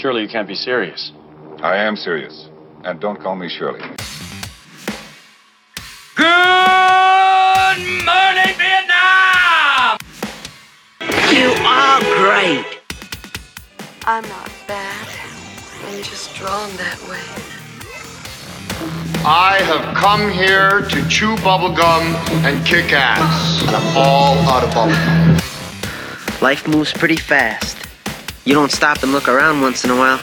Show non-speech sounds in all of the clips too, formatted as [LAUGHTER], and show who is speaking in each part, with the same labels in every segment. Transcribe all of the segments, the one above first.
Speaker 1: Surely you can't be serious.
Speaker 2: I am serious. And don't call me Shirley.
Speaker 3: Good morning, Vietnam!
Speaker 4: You are great.
Speaker 5: I'm not bad. I'm just drawn that way.
Speaker 6: I have come here to chew bubblegum and kick ass. And I'm all out of bubblegum.
Speaker 4: Life moves pretty fast. You don't stop and look around once in a while,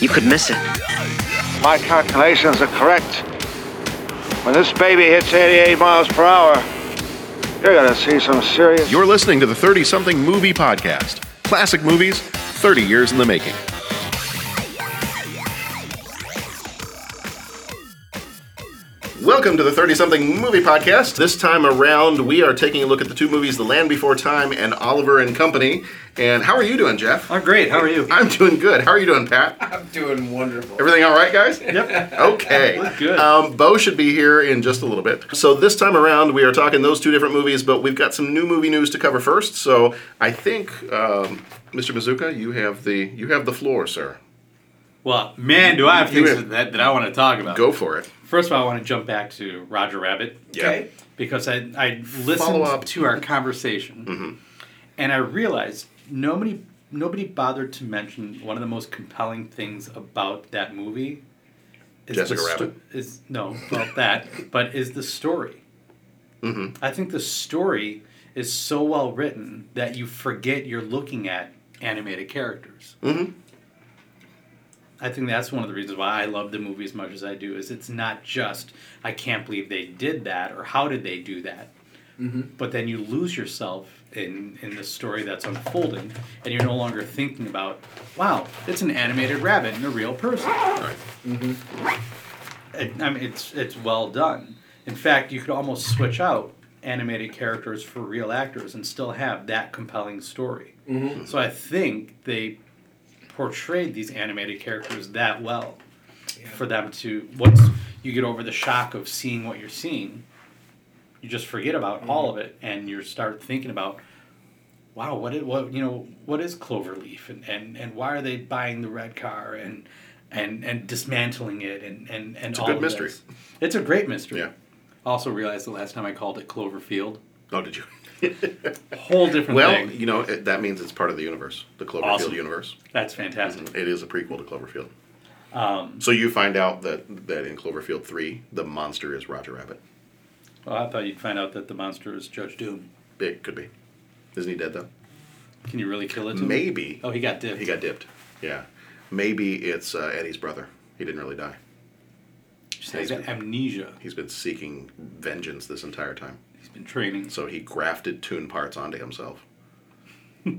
Speaker 4: you could miss it.
Speaker 7: My calculations are correct. When this baby hits 88 miles per hour, you're gonna see some serious.
Speaker 8: You're listening to the 30 something movie podcast. Classic movies, 30 years in the making. Welcome to the 30 something movie podcast. This time around, we are taking a look at the two movies The Land Before Time and Oliver and Company. And how are you doing, Jeff?
Speaker 9: I'm great. How are you?
Speaker 8: I'm doing good. How are you doing, Pat? [LAUGHS]
Speaker 9: I'm doing wonderful.
Speaker 8: Everything all right, guys?
Speaker 9: Yep. [LAUGHS]
Speaker 8: Okay.
Speaker 9: Good.
Speaker 8: Um, Bo should be here in just a little bit. So this time around, we are talking those two different movies, but we've got some new movie news to cover first. So I think, um, Mr. Mazuka, you have the you have the floor, sir.
Speaker 9: Well, man, do I have
Speaker 8: You-
Speaker 9: things that, that I want to talk about.
Speaker 8: Go for it.
Speaker 9: First of all, I want to jump back to Roger Rabbit.
Speaker 8: Yeah.
Speaker 9: Because I, I listened
Speaker 8: up.
Speaker 9: to our conversation
Speaker 8: Mm-hmm.
Speaker 9: and I realized nobody nobody bothered to mention one of the most compelling things about that movie. Is
Speaker 8: Jessica
Speaker 9: the sto-
Speaker 8: Rabbit?
Speaker 9: Is no about that, but is the story.
Speaker 8: Mm-hmm.
Speaker 9: I think the story is so well written that you forget you're looking at animated characters.
Speaker 8: Mm-hmm.
Speaker 9: I think that's one of the reasons why I love the movie as much as I do. Is it's not just I can't believe they did that or how did they do that, mm-hmm. but then you lose yourself in in the story that's unfolding, and you're no longer thinking about wow, it's an animated rabbit and a real person.
Speaker 8: Right. Mm-hmm.
Speaker 9: It, I mean, it's it's well done. In fact, you could almost switch out animated characters for real actors and still have that compelling story. Mm-hmm. So I think they portrayed these animated characters that well for them to once you get over the shock of seeing what you're seeing, you just forget about mm-hmm. all of it and you start thinking about wow what is what you know what is cloverleaf and, and and why are they buying the red car and and and dismantling it and and and
Speaker 8: It's a
Speaker 9: all
Speaker 8: good
Speaker 9: of
Speaker 8: mystery.
Speaker 9: this. it's a great mystery
Speaker 8: Yeah.
Speaker 9: also realized the last time i called it cloverfield
Speaker 8: Oh, did you? [LAUGHS]
Speaker 9: whole different
Speaker 8: well,
Speaker 9: thing
Speaker 8: you know it, that means it's part of the universe, the Cloverfield
Speaker 9: Awesome.
Speaker 8: universe.
Speaker 9: that's fantastic
Speaker 8: It is a prequel to Cloverfield.
Speaker 9: um,
Speaker 8: So you find out that that in Cloverfield three, the monster is Roger Rabbit.
Speaker 9: well, i thought you'd find out that the monster is judge doom
Speaker 8: It could be. Isn't he dead though?
Speaker 9: can you really kill it to him?
Speaker 8: Maybe.
Speaker 9: oh he got dipped
Speaker 8: He got dipped. Yeah. Maybe it's uh, Eddie's brother. He didn't really die.
Speaker 9: He's got amnesia
Speaker 8: He's been seeking vengeance this entire time.
Speaker 9: He's been training
Speaker 8: So he grafted toon parts onto himself. [LAUGHS]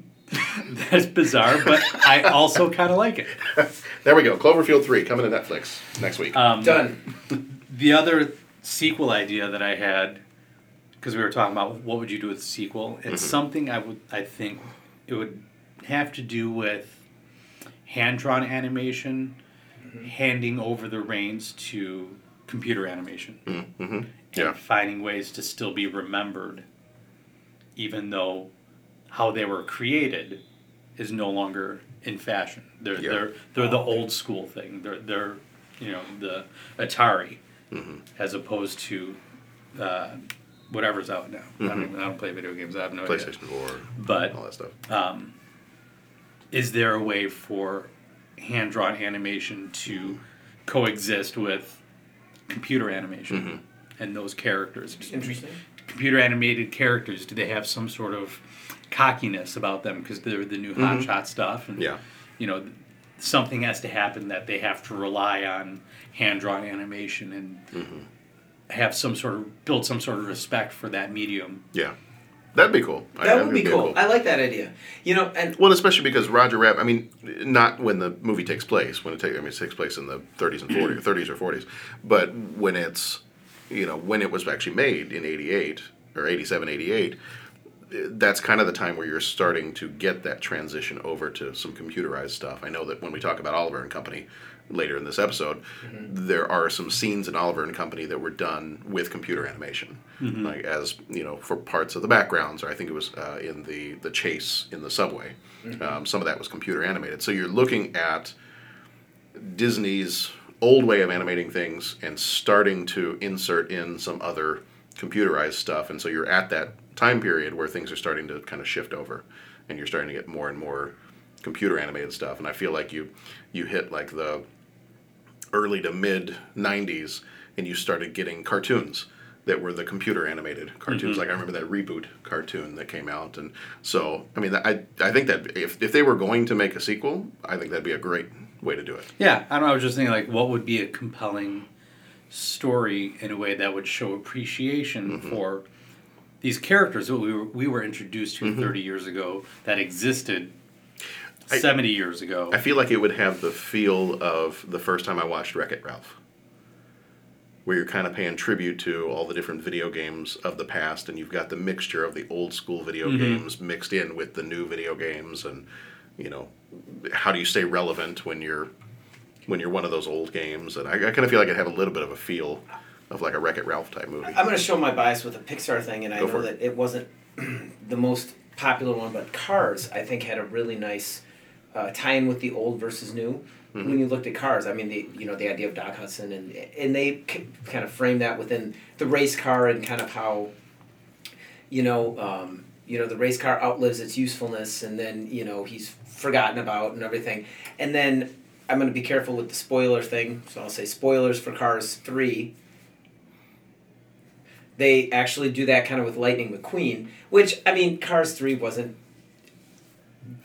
Speaker 9: That's bizarre, but I also kind of like it. [LAUGHS]
Speaker 8: There we go. Cloverfield 3 coming to Netflix next week.
Speaker 9: Um,
Speaker 10: Done. [LAUGHS]
Speaker 9: The other sequel idea that I had, because we were talking about what would you do with a sequel, it's
Speaker 8: Mm-hmm.
Speaker 9: something I would I think it would have to do with hand drawn animation, handing over the reins to computer animation,
Speaker 8: mm-hmm. Yeah.
Speaker 9: finding ways to still be remembered, even though how they were created is no longer in fashion. They're
Speaker 8: Yeah.
Speaker 9: they're they're the old school thing. They're they're you know the Atari
Speaker 8: Mm-hmm.
Speaker 9: as opposed to uh, whatever's out now. I, don't I don't play video games. I have no idea.
Speaker 8: PlayStation 4,
Speaker 9: But
Speaker 8: all that stuff.
Speaker 9: um, is there a way for hand drawn animation to coexist with computer animation
Speaker 8: Mm-hmm.
Speaker 9: And those characters?
Speaker 10: Interesting.
Speaker 9: Computer animated characters, do they have some sort of cockiness about them because they're the new hotshot stuff? And,
Speaker 8: Mm-hmm. Yeah.
Speaker 9: you know, something has to happen that they have to rely on hand drawn animation and
Speaker 8: Mm-hmm.
Speaker 9: have some sort of build some sort of respect for that medium.
Speaker 8: Yeah. That'd be cool. I-
Speaker 10: That
Speaker 8: I
Speaker 10: would be
Speaker 8: think
Speaker 10: cool. I like that idea. You know, and
Speaker 8: Well, especially because Roger Rabbit. I mean, not when the movie takes place. When it takes, I mean, it takes place in the 30s and 40s, 30s or 40s. But when it's, you know, when it was actually made in '88 or '87, '88, that's kind of the time where you're starting to get that transition over to some computerized stuff. I know that when we talk about Oliver and Company later in this episode, there are some scenes in Oliver and Company that were done with computer animation, like as you know for parts of the backgrounds, or I think it was uh, in the the chase in the subway. Um, some of that was computer animated. So you're looking at Disney's old way of animating things and starting to insert in some other computerized stuff. And so you're at that time period where things are starting to kind of shift over and you're starting to get more and more computer animated stuff. And I feel like you you hit like the early to mid 90s and you started getting cartoons that were the computer animated cartoons. Mm-hmm. Like I remember that reboot cartoon that came out. And so, I mean, I, I think that if, if they were going to make a sequel, I think that'd be a great way to do it.
Speaker 9: Yeah, I don't know. I was just thinking, like, what would be a compelling story in a way that would show appreciation
Speaker 8: Mm-hmm.
Speaker 9: for these characters that we were, we were introduced
Speaker 8: Mm-hmm.
Speaker 9: to 30 years ago that existed
Speaker 8: I-
Speaker 9: 70 years ago.
Speaker 8: I feel like it would have the feel of the first time I watched Wreck It Ralph, where you're kind of paying tribute to all the different video games of the past, and you've got the mixture of the old school video games mixed in with the new video games, and you know, how do you stay relevant when you're when you're one of those old games? And I, I kind of feel like I have a little bit of a feel of like a Wreck It Ralph type movie.
Speaker 10: I'm going to show my bias with a Pixar thing, and I
Speaker 8: Go
Speaker 10: know
Speaker 8: for it.
Speaker 10: that it wasn't [CLEARS THROAT] the most popular one, but Cars, I think, had a really nice uh, tie-in with the old versus new.
Speaker 8: Mm-hmm.
Speaker 10: When you looked at Cars, I mean, the you know the idea of Doc Hudson, and and they kind of framed that within the race car and kind of how, you know, um, you know the race car outlives its usefulness, and then you know he's forgotten about and everything, and then. I'm going to be careful with the spoiler thing, so I'll say spoilers for Cars 3 they actually do that kind of with Lightning McQueen, which I mean, Cars Three wasn't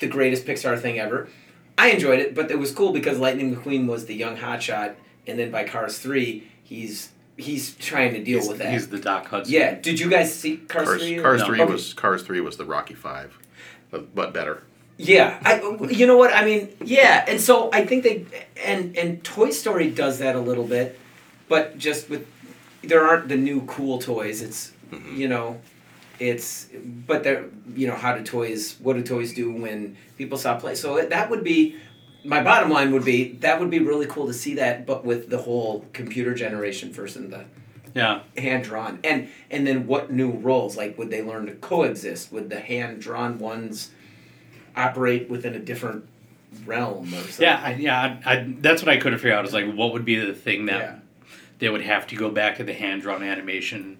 Speaker 10: the greatest Pixar thing ever. I enjoyed it, but it was cool because Lightning McQueen was the young hotshot, and then by Cars Three, he's he's trying to deal
Speaker 9: he's,
Speaker 10: with that.
Speaker 9: he's the Doc Hudson.
Speaker 10: yeah. Did you guys see Cars,
Speaker 8: Cars,
Speaker 10: Three?
Speaker 8: Cars
Speaker 9: No.
Speaker 8: three
Speaker 10: Okay.
Speaker 8: was Cars three was the Rocky Five, but, but better.
Speaker 10: Yeah, I, [LAUGHS] you know what I mean. Yeah, and so I think they and and Toy Story does that a little bit, but just with there aren't the new cool toys. It's mm-hmm. you know, it's but there you know how do toys what do toys do when people stop playing? So that would be my bottom line would be that would be really cool to see that, but with the whole computer generation versus the
Speaker 9: Yeah.
Speaker 10: hand drawn and and then what new roles like would they learn to coexist would the hand drawn ones operate within a different realm or something
Speaker 9: Yeah, I, yeah, I, I, that's what I couldn't figure out. Is like, what would be the thing that
Speaker 10: Yeah.
Speaker 9: they would have to go back to the hand drawn animation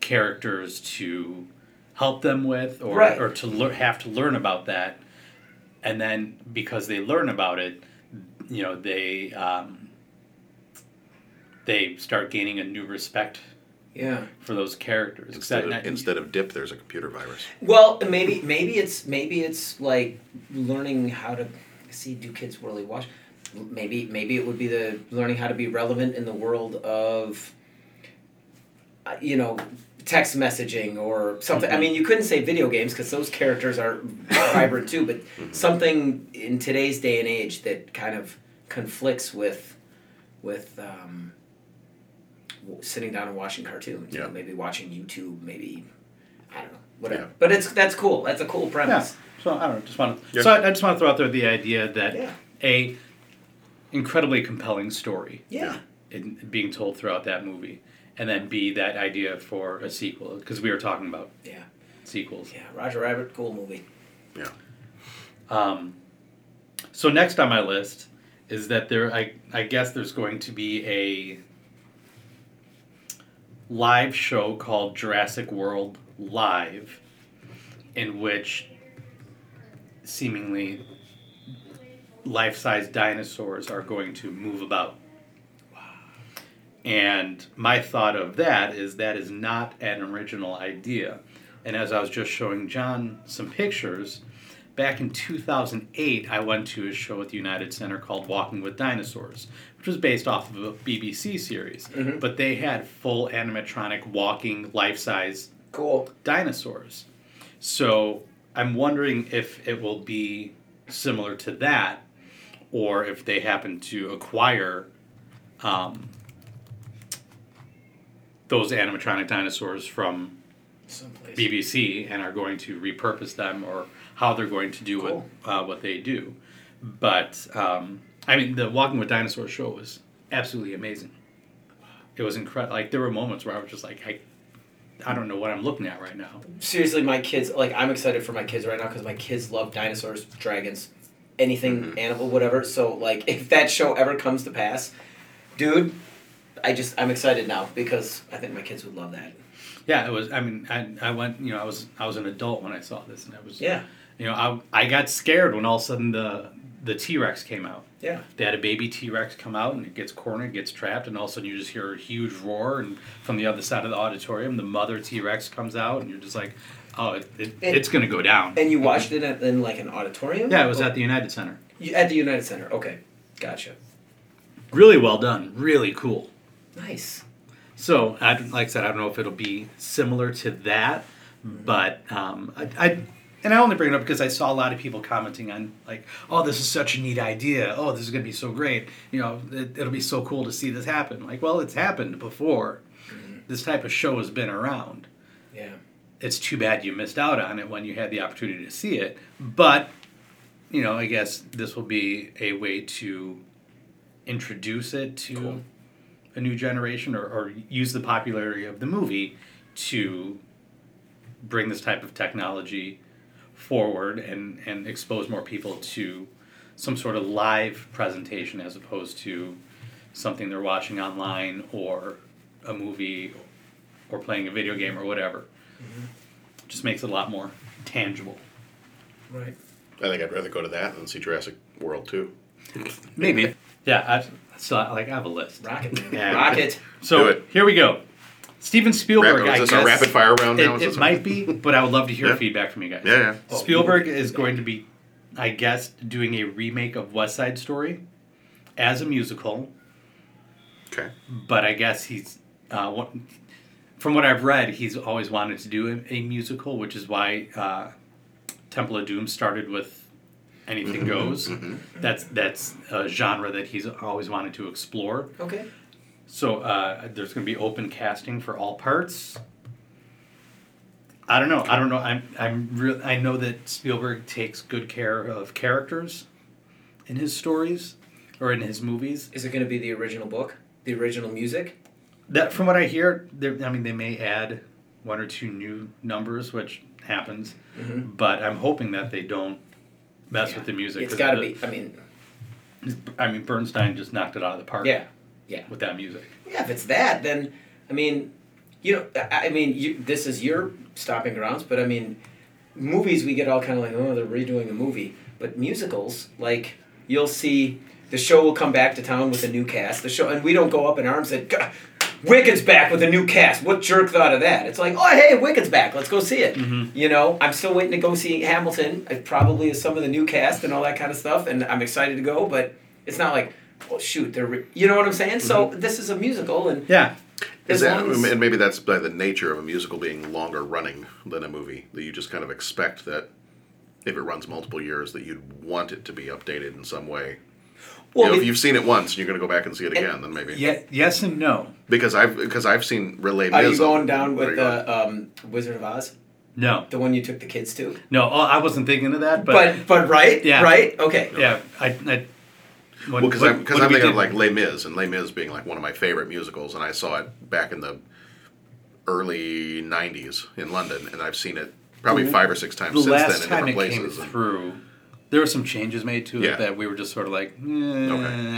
Speaker 9: characters to help them with, or
Speaker 10: Right.
Speaker 9: or to lear- have to learn about that, and then because they learn about it, you know, they um, they start gaining a new respect
Speaker 10: yeah
Speaker 9: for those characters.
Speaker 8: Instead
Speaker 9: Except-
Speaker 8: of, instead of dip, there's a computer virus.
Speaker 10: well maybe maybe it's maybe it's like learning how to see do kids really watch maybe maybe it would be the learning how to be relevant in the world of uh, you know text messaging or something. I mean, you couldn't say video games because those characters are [LAUGHS] vibrant too, but something in today's day and age that kind of conflicts with with um, w- sitting down and watching cartoons. You know, maybe watching YouTube. Maybe I don't know. Whatever.
Speaker 8: Yeah.
Speaker 10: But it's that's cool. That's a cool
Speaker 9: Yeah.
Speaker 10: premise.
Speaker 9: So I don't know. Just want to.
Speaker 8: Yeah.
Speaker 9: So I, I just want to throw out there the idea that
Speaker 10: Yeah.
Speaker 9: a incredibly compelling story
Speaker 10: Yeah.
Speaker 9: in, being told throughout that movie, and then b that idea for a sequel because we were talking about
Speaker 10: Yeah.
Speaker 9: sequels.
Speaker 10: Yeah. Roger Rabbit. Cool movie.
Speaker 8: Yeah.
Speaker 9: Um, so next on my list is that there I I guess there's going to be a live show called Jurassic World Live, in which seemingly life-size dinosaurs are going to move about. And my thought of that is that is not an original idea. And as I was just showing John some pictures, back in 2008, I went to a show at the United Center called Walking with Dinosaurs, which was based off of a BBC series. But they had full animatronic walking, life size
Speaker 10: Cool.
Speaker 9: dinosaurs. So I'm wondering if it will be similar to that, or if they happen to acquire um, those animatronic dinosaurs from
Speaker 10: Someplace.
Speaker 9: BBC and are going to repurpose them or how they're going to do
Speaker 10: Cool.
Speaker 9: what uh, what they do. But um, I mean, the Walking with Dinosaurs show was absolutely amazing. It was incredible. Like there were moments where I was just like, I, I don't know what I'm looking at right now.
Speaker 10: Seriously, my kids like I'm excited for my kids right now because my kids love dinosaurs, dragons, anything mm-hmm. animal, whatever. So like, [LAUGHS] if that show ever comes to pass, dude, I just I'm excited now because I think my kids would love that.
Speaker 9: Yeah, it was. I mean, I, I went. You know, I was I was an adult when I saw this, and I was.
Speaker 10: Yeah.
Speaker 9: You know, I I got scared when all of a sudden the the T Rex came out.
Speaker 10: Yeah.
Speaker 9: They had a baby T Rex come out and it gets cornered, gets trapped, and all of a sudden you just hear a huge roar, and from the other side of the auditorium, the mother T Rex comes out, and you're just like, oh, it, it,
Speaker 10: And-
Speaker 9: it's gonna go down.
Speaker 10: And you watched it at, in like an auditorium?
Speaker 9: yeah, it was
Speaker 10: Or-
Speaker 9: at the United Center.
Speaker 10: You- at the United Center. Okay, gotcha.
Speaker 9: Really well done. Really cool.
Speaker 10: Nice.
Speaker 9: So, I, like I said, I don't know if it'll be similar to that, but um, I, I and I only bring it up because I saw a lot of people commenting on like, "Oh, this is such a neat idea. Oh, this is gonna be so great. You know, it, it'll be so cool to see this happen." Like, well, it's happened before. Mm-hmm. This type of show has been around.
Speaker 10: Yeah.
Speaker 9: It's too bad you missed out on it when you had the opportunity to see it. But, you know, I guess this will be a way to introduce it to a new generation or, or use the popularity of the movie to bring this type of technology forward and, and expose more people to some sort of live presentation as opposed to something they're watching online or a movie or playing a video game or whatever. Mm-hmm. Just makes it a lot more tangible.
Speaker 10: Right.
Speaker 8: I think I'd rather go to that than see Jurassic World 2.
Speaker 9: Maybe. Yeah, I, so like I have a list.
Speaker 10: Rocket. [LAUGHS]
Speaker 9: Yeah.
Speaker 10: Rocket.
Speaker 8: Do
Speaker 9: So
Speaker 8: it.
Speaker 9: here we go. Steven Spielberg.
Speaker 8: Rapid-
Speaker 9: I
Speaker 8: is this a
Speaker 9: guess,
Speaker 8: rapid fire round now?
Speaker 9: It,
Speaker 8: Is
Speaker 9: it might be, but I would love to hear
Speaker 8: Yeah.
Speaker 9: feedback from you guys.
Speaker 8: Yeah, yeah.
Speaker 9: Spielberg is going to be, I guess, doing a remake of West Side Story as a musical,
Speaker 8: Okay.
Speaker 9: but I guess he's, uh, what, from what I've read, he's always wanted to do a, a musical, which is why uh, Temple of Doom started with Anything
Speaker 8: Mm-hmm.
Speaker 9: Goes. That's that's a genre that he's always wanted to explore.
Speaker 10: Okay.
Speaker 9: So uh, there's going to be open casting for all parts. I don't know. I don't know. I'm I'm real. I know that Spielberg takes good care of characters in his stories or in his movies.
Speaker 10: Is it going to be the original book? The original music?
Speaker 9: That from what I hear, I mean they may add one or two new numbers, which happens, but I'm hoping that they don't mess with the music.
Speaker 10: It's got to be. I mean,
Speaker 9: I mean Bernstein just knocked it out of the park.
Speaker 10: yeah. Yeah.
Speaker 9: With that music.
Speaker 10: Yeah, if it's that, then I mean, you know, I mean, you, this is your stopping grounds, but I mean, movies we get all kind of like, oh, they're redoing a movie, but musicals, like you'll see the show will come back to town with a new cast. The show, and we don't go up in arms that "God, Wicked's back with a new cast. What jerk thought of that? It's like, oh, hey, Wicked's back. Let's go see it. Mm-hmm. You know, I'm still waiting to go see Hamilton. I probably is some of the new cast and all that kind of stuff, and I'm excited to go, but it's not like. Oh shoot! They're re-, you know what I'm saying. So this is a musical, and
Speaker 9: Yeah.
Speaker 8: Is that,
Speaker 10: as-
Speaker 8: and maybe that's by the nature of a musical being longer running than a movie, that you just kind of expect that if it runs multiple years, that you'd want it to be updated in some way.
Speaker 10: well,
Speaker 8: you know,
Speaker 10: if-
Speaker 8: if you've seen it once and you're going to go back and see it again, then maybe.
Speaker 9: Yeah. Yes and no.
Speaker 8: Because I've because I've seen Relay
Speaker 10: Are you going down with the um, Wizard of Oz,
Speaker 9: No.
Speaker 10: the one you took the kids to?
Speaker 9: No. Oh, I wasn't thinking of that, but,
Speaker 10: But but right,
Speaker 9: Yeah.
Speaker 10: right, okay.
Speaker 9: yeah, I. I when,
Speaker 8: Well, because I'm, cause I'm thinking of like Les Mis, and Les Mis being like one of my favorite musicals, and I saw it back in the early '90s in London, and I've seen it probably five or six times
Speaker 9: the
Speaker 8: since
Speaker 9: last
Speaker 8: then in
Speaker 9: time
Speaker 8: different
Speaker 9: it came
Speaker 8: places.
Speaker 9: through, there were some changes made to
Speaker 8: Yeah.
Speaker 9: it that we were just sort of like, eh, I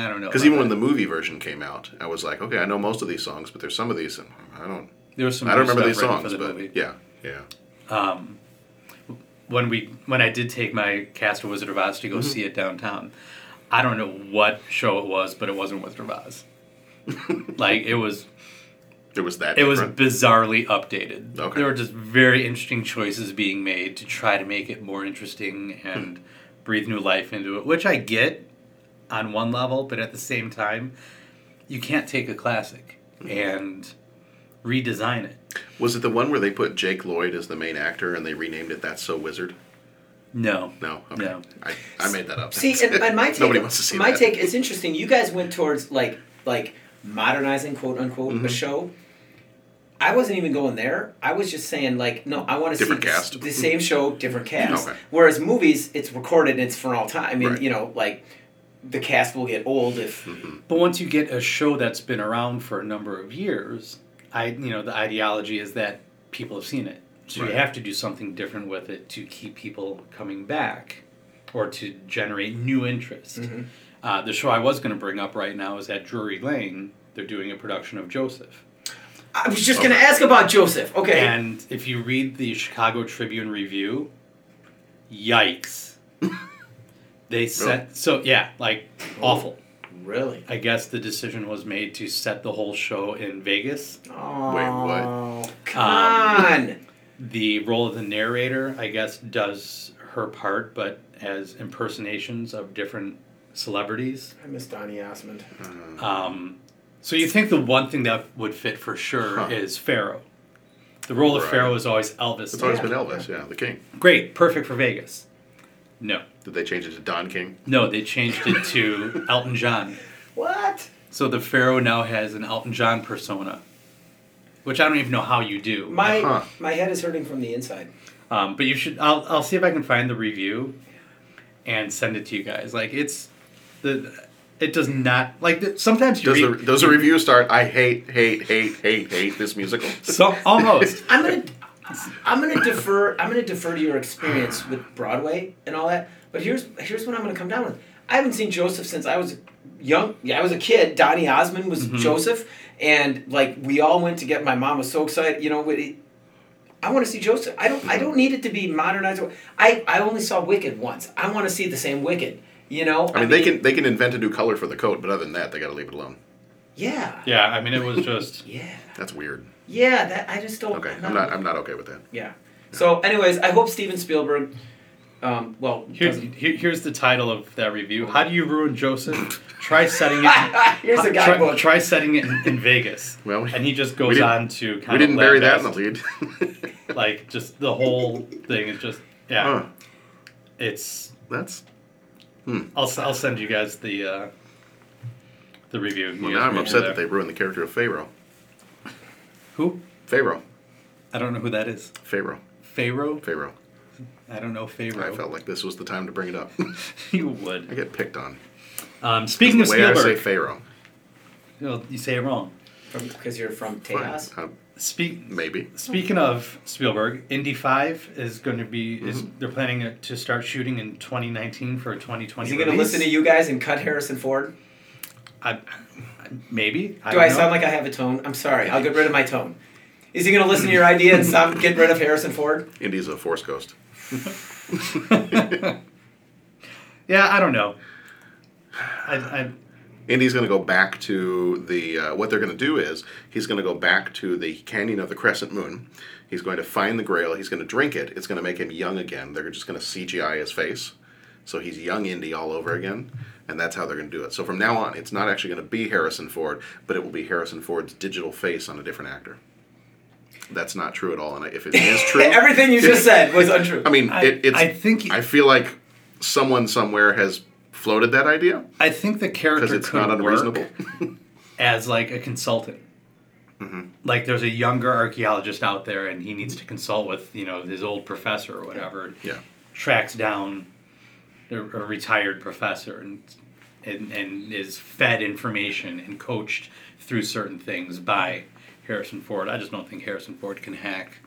Speaker 9: don't know.
Speaker 8: Because
Speaker 9: about
Speaker 8: even when the movie version came out, I was like, okay, I know most of these songs, but there's some of these, and I don't,
Speaker 9: there was some
Speaker 8: I don't remember these songs,
Speaker 9: the
Speaker 8: but
Speaker 9: movie.
Speaker 8: yeah, yeah.
Speaker 9: Um, when we when I did take my cast of Wizard of Oz to go
Speaker 8: Mm-hmm.
Speaker 9: see it downtown, I don't know what show it was, but it wasn't Wizard of Oz. like it was
Speaker 8: It was that.
Speaker 9: it was bizarrely updated.
Speaker 8: Okay.
Speaker 9: There were just very interesting choices being made to try to make it more interesting and hmm. breathe new life into it, which I get on one level, but at the same time, you can't take a classic hmm. and redesign it.
Speaker 8: Was it the one where they put Jake Lloyd as the main actor and they renamed it That's So Wizard?
Speaker 9: No.
Speaker 8: No, okay.
Speaker 9: No.
Speaker 8: I, I made that up.
Speaker 10: See, and, and my [LAUGHS] take,
Speaker 8: Nobody wants to see
Speaker 10: my
Speaker 8: that.
Speaker 10: take is interesting. You guys went towards like like modernizing quote unquote
Speaker 8: Mm-hmm.
Speaker 10: a show. I wasn't even going there. I was just saying like, no, I want to see
Speaker 8: Different
Speaker 10: the,
Speaker 8: cast.
Speaker 10: the same show, different cast.
Speaker 8: Okay.
Speaker 10: Whereas movies, it's recorded, and it's for all time. I mean,
Speaker 8: Right.
Speaker 10: you know, like the cast will get old if
Speaker 9: But once you get a show that's been around for a number of years, I you know the ideology is that people have seen it, so
Speaker 8: Right.
Speaker 9: you have to do something different with it to keep people coming back, or to generate new interest. Uh, the show I was going to bring up right now is at Drury Lane. They're doing a production of Joseph,
Speaker 10: I was just gonna ask about Joseph. Okay.
Speaker 9: and if you read the Chicago Tribune review, yikes! [LAUGHS] they set so yeah, like awful.
Speaker 10: really?
Speaker 9: I guess the decision was made to set the whole show in Vegas.
Speaker 10: Oh, Wait,
Speaker 8: what?
Speaker 10: Come on.
Speaker 9: The role of the narrator, I guess, does her part, but as impersonations of different celebrities.
Speaker 10: I miss Donny Osmond.
Speaker 9: Um, so you think the one thing that would fit for sure
Speaker 8: Huh.
Speaker 9: is Pharaoh. The role of Pharaoh is always Elvis.
Speaker 8: It's always
Speaker 10: Yeah.
Speaker 8: been Elvis, yeah, the king.
Speaker 9: Great, perfect for Vegas. No,
Speaker 8: Did they change it to Don King?
Speaker 9: no, they changed it to [LAUGHS] Elton John.
Speaker 10: What?
Speaker 9: So the Pharaoh now has an Elton John persona, which I don't even know how you do.
Speaker 10: My
Speaker 8: Huh.
Speaker 10: my head is hurting from the inside.
Speaker 9: Um, but you should. I'll I'll see if I can find the review, and send it to you guys. Like it's the. It does not like the, sometimes you
Speaker 8: Does the
Speaker 9: read
Speaker 8: does the review start? I hate, hate, hate, hate, hate this musical. [LAUGHS]
Speaker 9: so almost. [LAUGHS]
Speaker 10: I'm gonna I'm gonna defer I'm gonna defer to your experience with Broadway and all that. But here's here's what I'm gonna come down with. I haven't seen Joseph since I was young. Yeah, I was a kid. Donny Osmond was Joseph, and like we all went to get. My mom was so excited. You know, it, I want to see Joseph. I don't. I don't need it to be modernized. I I only saw Wicked once. I want to see the same Wicked. You know.
Speaker 8: I mean, they can they can invent a new color for the coat, but other than that, they got to leave it alone.
Speaker 10: Yeah.
Speaker 9: Yeah, I mean it was just. [LAUGHS]
Speaker 10: Yeah.
Speaker 8: That's weird.
Speaker 10: Yeah. That I just don't.
Speaker 8: Okay, I'm not I'm not okay with that.
Speaker 10: Yeah. So, anyways, I hope Steven Spielberg. Um, well,
Speaker 9: Here, here, here's the title of that review. How do you ruin Joseph? [LAUGHS] Try setting it. [LAUGHS]
Speaker 10: Here's a
Speaker 9: try,
Speaker 10: guidebook.
Speaker 9: try setting it in, in Vegas.
Speaker 8: Well, we-
Speaker 9: and he just goes on to kind of We
Speaker 8: didn't bury that in the lead. [LAUGHS]
Speaker 9: Like just the whole thing is just yeah.
Speaker 8: Huh.
Speaker 9: It's
Speaker 8: That's
Speaker 9: I'll s- I'll send you guys the uh, the review.
Speaker 8: Well. Now I'm upset
Speaker 9: it
Speaker 8: that they ruined the character of Pharaoh.
Speaker 9: Who?
Speaker 8: Pharaoh.
Speaker 9: I don't know who that is.
Speaker 8: Pharaoh.
Speaker 9: Pharaoh.
Speaker 8: Pharaoh.
Speaker 9: I don't know Pharaoh.
Speaker 8: I felt like this was the time to bring it up. [LAUGHS]
Speaker 9: you would.
Speaker 8: I get picked on.
Speaker 9: Um, speaking of
Speaker 8: the way I say
Speaker 9: Spielberg,
Speaker 8: Pharaoh.
Speaker 9: well, you say it wrong.
Speaker 10: because you're from
Speaker 8: Fine.
Speaker 10: Tejas.
Speaker 8: Uh,
Speaker 9: Speak.
Speaker 8: maybe.
Speaker 9: Speaking of Spielberg, Indy Five is going to be
Speaker 8: Mm-hmm.
Speaker 9: they're planning it to start shooting in 2019 for 2020.
Speaker 10: Is he going to listen to you guys and cut Harrison Ford?
Speaker 9: I, I- maybe. I
Speaker 10: Do
Speaker 9: don't
Speaker 10: I
Speaker 9: know.
Speaker 10: sound like I have a tone? I'm sorry. I'll get rid of my tone. Is he going to listen to your idea and stop get rid of Harrison Ford?
Speaker 8: Indy's a force ghost.
Speaker 9: Yeah, I don't know. I, I
Speaker 8: Indy's going to go back to the. Uh, what they're going to do is he's going to go back to the canyon of the crescent moon. He's going to find the Grail. He's going to drink it. It's going to make him young again. They're just going to CGI his face, so he's young Indy all over again, and that's how they're going to do it. So from now on, it's not actually going to be Harrison Ford, but it will be Harrison Ford's digital face on a different actor. That's not true at all, and if it [LAUGHS] is true,
Speaker 10: Everything you just said was untrue. [LAUGHS]
Speaker 8: I mean,
Speaker 9: I,
Speaker 8: it, it's.
Speaker 9: I think
Speaker 8: I feel like someone somewhere has floated that idea
Speaker 9: I think the character
Speaker 8: it's
Speaker 9: could
Speaker 8: not unreasonable.
Speaker 9: work [LAUGHS] as like a consultant.
Speaker 8: Mm-hmm.
Speaker 9: Like there's a younger archaeologist out there, and he needs to consult with you know his old professor or whatever.
Speaker 8: yeah.
Speaker 9: Tracks down a, a retired professor and, and and is fed information and coached through certain things by Harrison Ford. I just don't think Harrison Ford can hack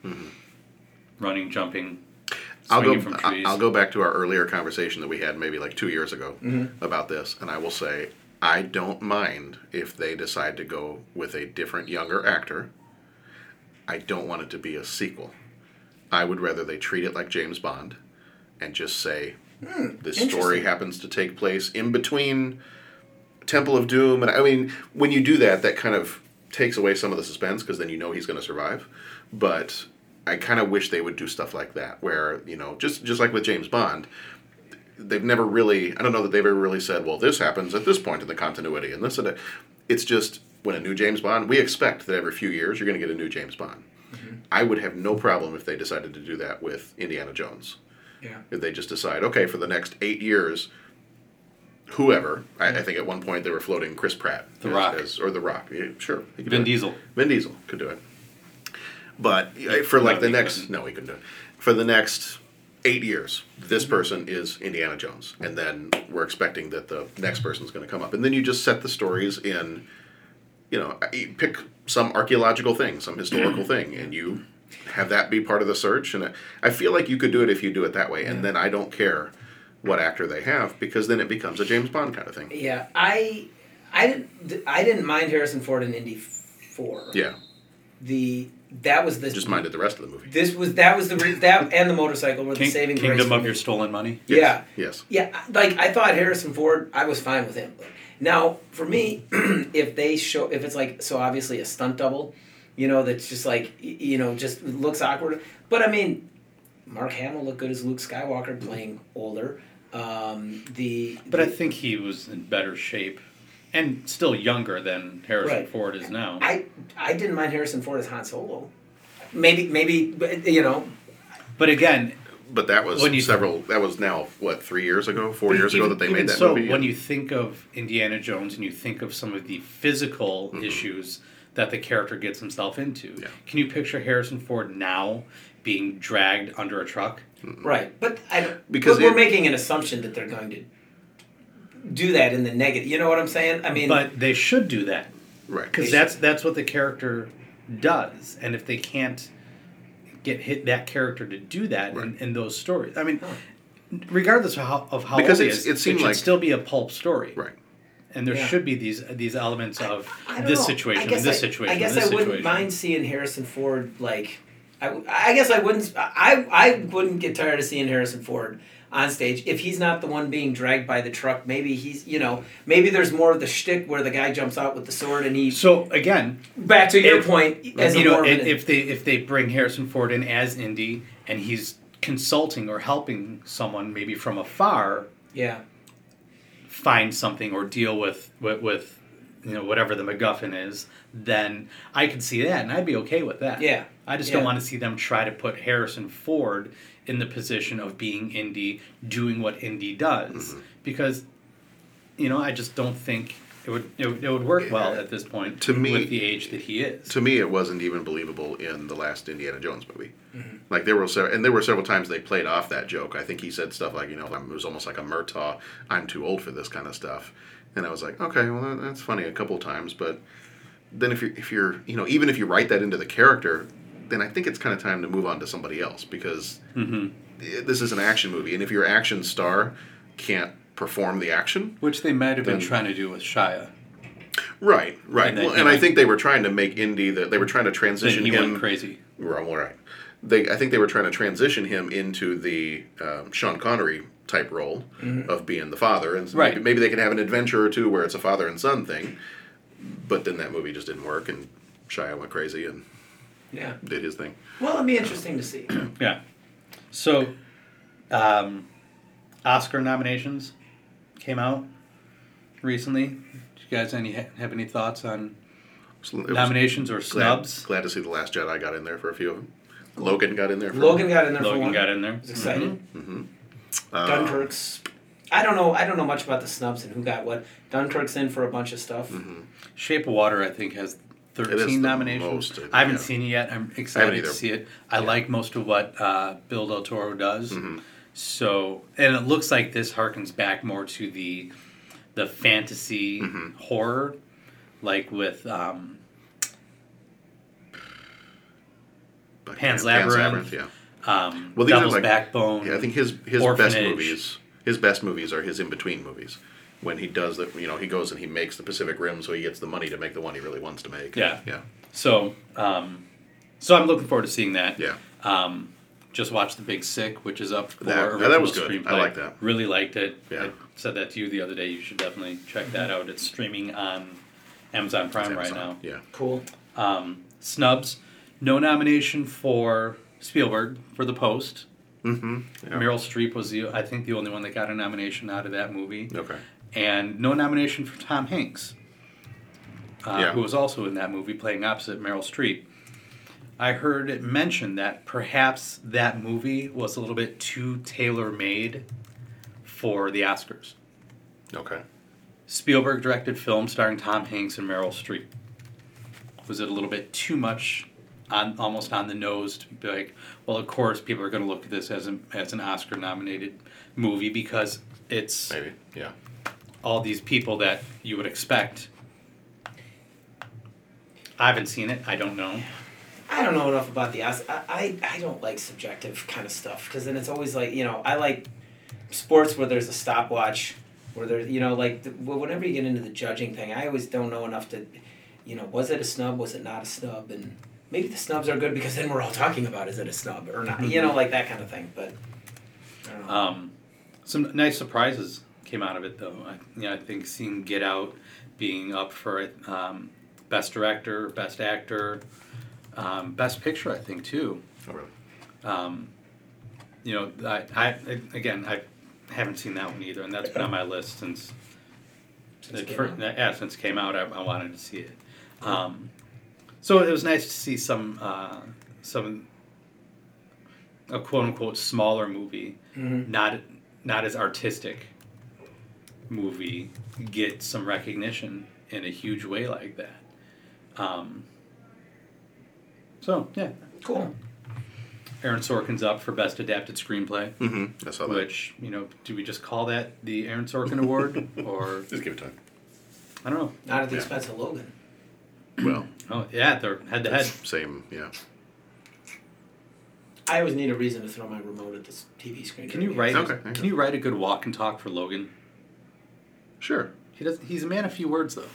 Speaker 9: running, jumping,
Speaker 8: Mm-hmm. I'll go.
Speaker 9: from
Speaker 8: I-
Speaker 9: trees.
Speaker 8: I'll go back to our earlier conversation that we had maybe like two years ago
Speaker 9: Mm-hmm.
Speaker 8: about this, and I will say I don't mind if they decide to go with a different younger actor. I don't want it to be a sequel. I would rather they treat it like James Bond, and just say this story happens to take place in between Temple of Doom, and I mean when you do that, that kind of takes away some of the suspense because then you know he's going to survive. But I kind of wish they would do stuff like that, where you know, just just like with James Bond, they've never really. I don't know that they've ever really said, "Well, this happens at this point in the continuity," and this and that. It's just when a new James Bond, we expect that every few years you're going to get a new James Bond. Mm-hmm. I would have no problem if they decided to do that with Indiana Jones.
Speaker 10: Yeah.
Speaker 8: If they just decide, okay, for the next eight years, whoever. I, I think at one point they were floating Chris Pratt,
Speaker 9: The
Speaker 8: as-
Speaker 9: Rock.
Speaker 8: as- or The Rock. Yeah, sure, he
Speaker 9: Vin
Speaker 8: do it.
Speaker 9: Diesel.
Speaker 8: Vin Diesel could do it. But uh, for like
Speaker 9: No,
Speaker 8: the next,
Speaker 9: couldn't.
Speaker 8: no, he couldn't do it. For the next eight years, this person is Indiana Jones, and then we're expecting that the next person's going to come up, and then you just set the stories in. You know, pick some archaeological thing, some historical thing, and you have that be part of the search. And I- I feel like you could do it if you do it that way, and then I don't care what actor they have because then it becomes a James Bond kind of thing.
Speaker 10: Yeah, I, I didn't, I didn't mind Harrison Ford in Indy Four.
Speaker 8: Yeah,
Speaker 10: The that was the
Speaker 8: just minded the rest of the movie.
Speaker 10: This was that was the re- that and the motorcycle were the saving grace.
Speaker 9: Kingdom
Speaker 10: for
Speaker 9: of
Speaker 10: me.
Speaker 9: Your Stolen Money.
Speaker 8: Yes,
Speaker 10: Yeah.
Speaker 8: Yes.
Speaker 10: Yeah, like I thought Harrison Ford, I was fine with him. Now, for me, [CLEARS THROAT] if they show, if it's like so obviously a stunt double, you know, that's just like you know, just looks awkward. But I mean, Mark Hamill looked good as Luke Skywalker playing older. Um, the
Speaker 9: But I think he was in better shape and still younger than Harrison
Speaker 10: Right.
Speaker 9: Ford is now.
Speaker 10: I I didn't mind Harrison Ford as Han Solo. Maybe maybe you know
Speaker 9: but again,
Speaker 8: But that was
Speaker 9: When you-
Speaker 8: several. That was now what three years ago, four years ago that they made that movie?
Speaker 9: so,
Speaker 8: movie.
Speaker 9: when
Speaker 8: and-
Speaker 9: you think of Indiana Jones and you think of some of the physical
Speaker 8: Mm-hmm.
Speaker 9: issues that the character gets himself into,
Speaker 8: Yeah.
Speaker 9: can you picture Harrison Ford now being dragged under a truck?
Speaker 10: Right, but I
Speaker 8: Because
Speaker 10: because we're
Speaker 8: it-
Speaker 10: making an assumption that they're going to do that in the negative. You know what I'm saying? I mean,
Speaker 9: But they should do that
Speaker 8: right,
Speaker 9: because that's that's what the character does, and if they can't get hit that character to do that in,
Speaker 8: Right.
Speaker 9: in those stories, I mean, regardless of how of how
Speaker 8: Because
Speaker 9: old he
Speaker 8: it's-
Speaker 9: is,
Speaker 8: it
Speaker 9: should
Speaker 8: like-
Speaker 9: still be a pulp story,
Speaker 8: right.
Speaker 9: and there
Speaker 10: Yeah.
Speaker 9: should be these these elements of
Speaker 10: I don't
Speaker 9: this
Speaker 10: know.
Speaker 9: situation,
Speaker 10: I
Speaker 9: this
Speaker 10: I,
Speaker 9: situation,
Speaker 10: I guess
Speaker 9: and this
Speaker 10: I wouldn't mind seeing Harrison Ford like. I, I guess I wouldn't. I I wouldn't get tired of seeing Harrison Ford on stage if he's not the one being dragged by the truck. Maybe he's you know maybe there's more of the shtick where the guy jumps out with the sword and he.
Speaker 9: So again,
Speaker 10: Back to your
Speaker 9: If-
Speaker 10: point, as
Speaker 9: you
Speaker 10: a
Speaker 9: know,
Speaker 10: Mormon,
Speaker 9: if, if they if they bring Harrison Ford in as Indy and he's consulting or helping someone maybe from afar
Speaker 10: yeah,
Speaker 9: find something or deal with with, with you know whatever the MacGuffin is, then I could see that and I'd be okay with that.
Speaker 10: Yeah.
Speaker 9: I just
Speaker 10: Yeah.
Speaker 9: don't want to see them try to put Harrison Ford in the position of being Indy, doing what Indy does,
Speaker 8: Mm-hmm.
Speaker 9: because you know I just don't think. It would, it would, it would work well at this point
Speaker 8: To me-
Speaker 9: with the age that he is.
Speaker 8: To me, it wasn't even believable in the last Indiana Jones movie.
Speaker 10: Mm-hmm.
Speaker 8: Like there were several, and there were several times they played off that joke. I think he said stuff like, you know, it was almost like a Murtaugh. I'm too old for this kind of stuff. And I was like, okay, well that's funny a couple times, but then if you're if you're you know even if you write that into the character, then I think it's kind of time to move on to somebody else because this is an action movie, and if your action star can't perform the action,
Speaker 9: Which they might have been trying to do with Shia.
Speaker 8: right, right,
Speaker 9: And
Speaker 8: well, and I think they were trying to make Indy that they were trying to transition
Speaker 9: he
Speaker 8: him
Speaker 9: went crazy.
Speaker 8: Right, well, right. They, I think they were trying to transition him into the um, Sean Connery type role of being the father, and so
Speaker 9: Right.
Speaker 8: maybe, maybe they can have an adventure or two where it's a father and son thing. But then that movie just didn't work, and Shia went crazy and
Speaker 10: yeah.
Speaker 8: did his thing.
Speaker 10: Well, it'd be interesting to see. [CLEARS THROAT]
Speaker 9: Yeah. So, um, Oscar nominations came out recently. Do you guys any have any thoughts on
Speaker 8: So it was
Speaker 9: nominations or
Speaker 8: glad,
Speaker 9: snubs?
Speaker 8: glad to see the Last Jedi got in there for a few of them. Logan got in there. For
Speaker 10: Logan got in there for
Speaker 9: Logan
Speaker 10: one.
Speaker 9: got in there.
Speaker 10: I was excited.
Speaker 8: Uh,
Speaker 10: Dunkirk's. I don't know. I don't know much about the snubs and who got what. Dunkirk's in for a bunch of stuff.
Speaker 9: Shape of Water, I think, has
Speaker 8: is
Speaker 9: thirteen nominations.
Speaker 8: most, I
Speaker 9: haven't
Speaker 8: yeah.
Speaker 9: seen it yet. I'm excited to see it. I like most of what uh, Bill Del Toro does.
Speaker 8: Mm-hmm.
Speaker 9: So, and it looks like this harkens back more to the the fantasy
Speaker 8: Mm-hmm.
Speaker 9: horror, like with um,
Speaker 8: but
Speaker 9: Pan's
Speaker 8: Pan-
Speaker 9: Labyrinth.
Speaker 8: yeah.
Speaker 9: um,
Speaker 8: Well, these are like-
Speaker 9: Backbone.
Speaker 8: Yeah, I think his his best movies. His best movies are his in between movies. When he does that, you know, he goes and he makes the Pacific Rim, so he gets the money to make the one he really wants to make.
Speaker 9: Yeah.
Speaker 8: yeah,
Speaker 9: So, um, so I'm looking forward to seeing that.
Speaker 8: yeah.
Speaker 9: Um, just watched The Big Sick, which is up for
Speaker 8: That-
Speaker 9: original
Speaker 8: that was good. I like that.
Speaker 9: Really liked it.
Speaker 8: Yeah.
Speaker 9: I said that to you the other day. You should definitely check that out. It's streaming on Amazon Prime
Speaker 8: It's
Speaker 9: right now.
Speaker 8: Yeah,
Speaker 10: Cool.
Speaker 9: Um, snubs. No nomination for Spielberg for The Post.
Speaker 8: mm-hmm. yeah.
Speaker 9: Meryl Streep was the I think the only one that got a nomination out of that movie,
Speaker 8: Okay.
Speaker 9: And no nomination for Tom Hanks, uh,
Speaker 8: Yeah.
Speaker 9: who was also in that movie playing opposite Meryl Streep. I heard it mentioned that perhaps that movie was a little bit too tailor made for the Oscars.
Speaker 8: Okay.
Speaker 9: Spielberg directed film starring Tom Hanks and Meryl Streep. Was it a little bit too much on almost on the nose to be like, well, of course, people are going to look at this as an as an Oscar nominated movie because it's
Speaker 8: Maybe. Yeah.
Speaker 9: All these people that you would expect. I haven't seen it. I don't know.
Speaker 10: I don't know enough about the Oscars. I, I, I don't like subjective kind of stuff because then it's always like, you know, I like sports where there's a stopwatch, where there's, you know, like the, whenever you get into the judging thing, I always don't know enough to, you know, was it a snub? Was it not a snub? And maybe the snubs are good because then we're all talking about is it a snub or not? You know, like that kind of thing. But I don't know.
Speaker 9: Um, some nice surprises came out of it, though. I, you know, I think seeing Get Out being up for it, um, best director, best actor, um, best picture, I think too.
Speaker 8: Oh, really?
Speaker 9: Um, you know, I, I again, I haven't seen that one either, and that's been on my list since.
Speaker 10: Since it
Speaker 9: it
Speaker 10: came out?
Speaker 9: yeah, since it came out, I, I wanted to see it. Um, so it was nice to see some uh, some a quote unquote smaller movie,
Speaker 10: Mhm.
Speaker 9: not not as artistic movie, get some recognition in a huge way like that. Um, so yeah,
Speaker 10: Cool.
Speaker 9: Aaron Sorkin's up for best adapted screenplay.
Speaker 8: Mm-hmm. I saw that.
Speaker 9: Which you know, do we just call that the Aaron Sorkin Award, [LAUGHS] or
Speaker 8: Just give it time.
Speaker 9: I don't know?
Speaker 10: Not at the
Speaker 8: Yeah.
Speaker 10: expense of Logan.
Speaker 8: Well, [CLEARS THROAT]
Speaker 9: Oh yeah, they're head to head.
Speaker 8: same. Yeah.
Speaker 10: I always need a reason to throw my remote at this TV screen.
Speaker 9: Can you write?
Speaker 8: Okay, there
Speaker 9: Can you write a good walk and talk for Logan?
Speaker 8: Sure.
Speaker 9: He does. He's a man of few words though.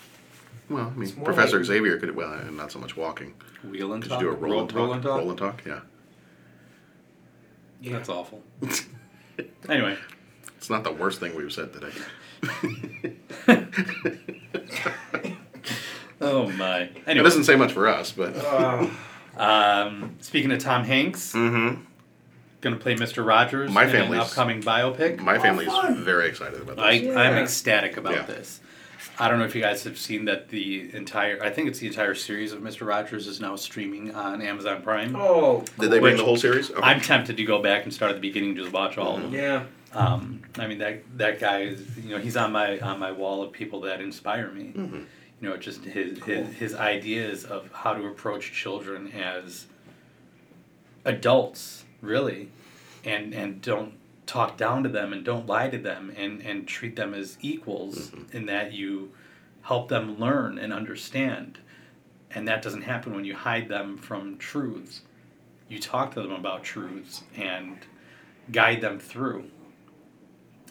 Speaker 8: Well, I mean,
Speaker 10: It's more
Speaker 8: Professor
Speaker 10: like-
Speaker 8: Xavier could well, uh, not so much walking.
Speaker 9: Wheel and
Speaker 8: Could
Speaker 9: talk.
Speaker 8: you do a roll,
Speaker 9: roll,
Speaker 8: and talk?
Speaker 9: roll and talk.
Speaker 8: Roll and talk. Yeah.
Speaker 10: Yeah.
Speaker 9: That's awful. [LAUGHS] anyway,
Speaker 8: It's not the worst thing we've said today. [LAUGHS]
Speaker 9: oh my.
Speaker 8: Anyway, It
Speaker 9: Anyway,
Speaker 8: doesn't say much for us, but.
Speaker 10: Oh, [LAUGHS]
Speaker 9: um, speaking of Tom Hanks,
Speaker 8: Mm-hmm.
Speaker 9: Gonna play Mr. Rogers
Speaker 8: My
Speaker 9: in an
Speaker 8: family's-
Speaker 9: upcoming biopic.
Speaker 8: My family's
Speaker 10: fun.
Speaker 8: very excited about this.
Speaker 9: I,
Speaker 10: Yeah.
Speaker 9: I'm ecstatic about
Speaker 8: Yeah.
Speaker 9: this. I don't know if you guys have seen that the entire, I think it's the entire series of Mr. Rogers is now streaming on Amazon Prime.
Speaker 10: oh.
Speaker 8: Did they bring the whole series? Okay.
Speaker 9: I'm tempted to go back and start at the beginning and just watch all of them.
Speaker 10: Yeah.
Speaker 9: Um, I mean that that guy is you know he's on my on my wall of people that inspire me.
Speaker 8: Mhm.
Speaker 9: You know, just his, his his ideas of how to approach children as adults, really, and and don't talk down to them and don't lie to them and and treat them as equals in that you help them learn and understand. And that doesn't happen when you hide them from truths. You talk to them about truths and guide them through.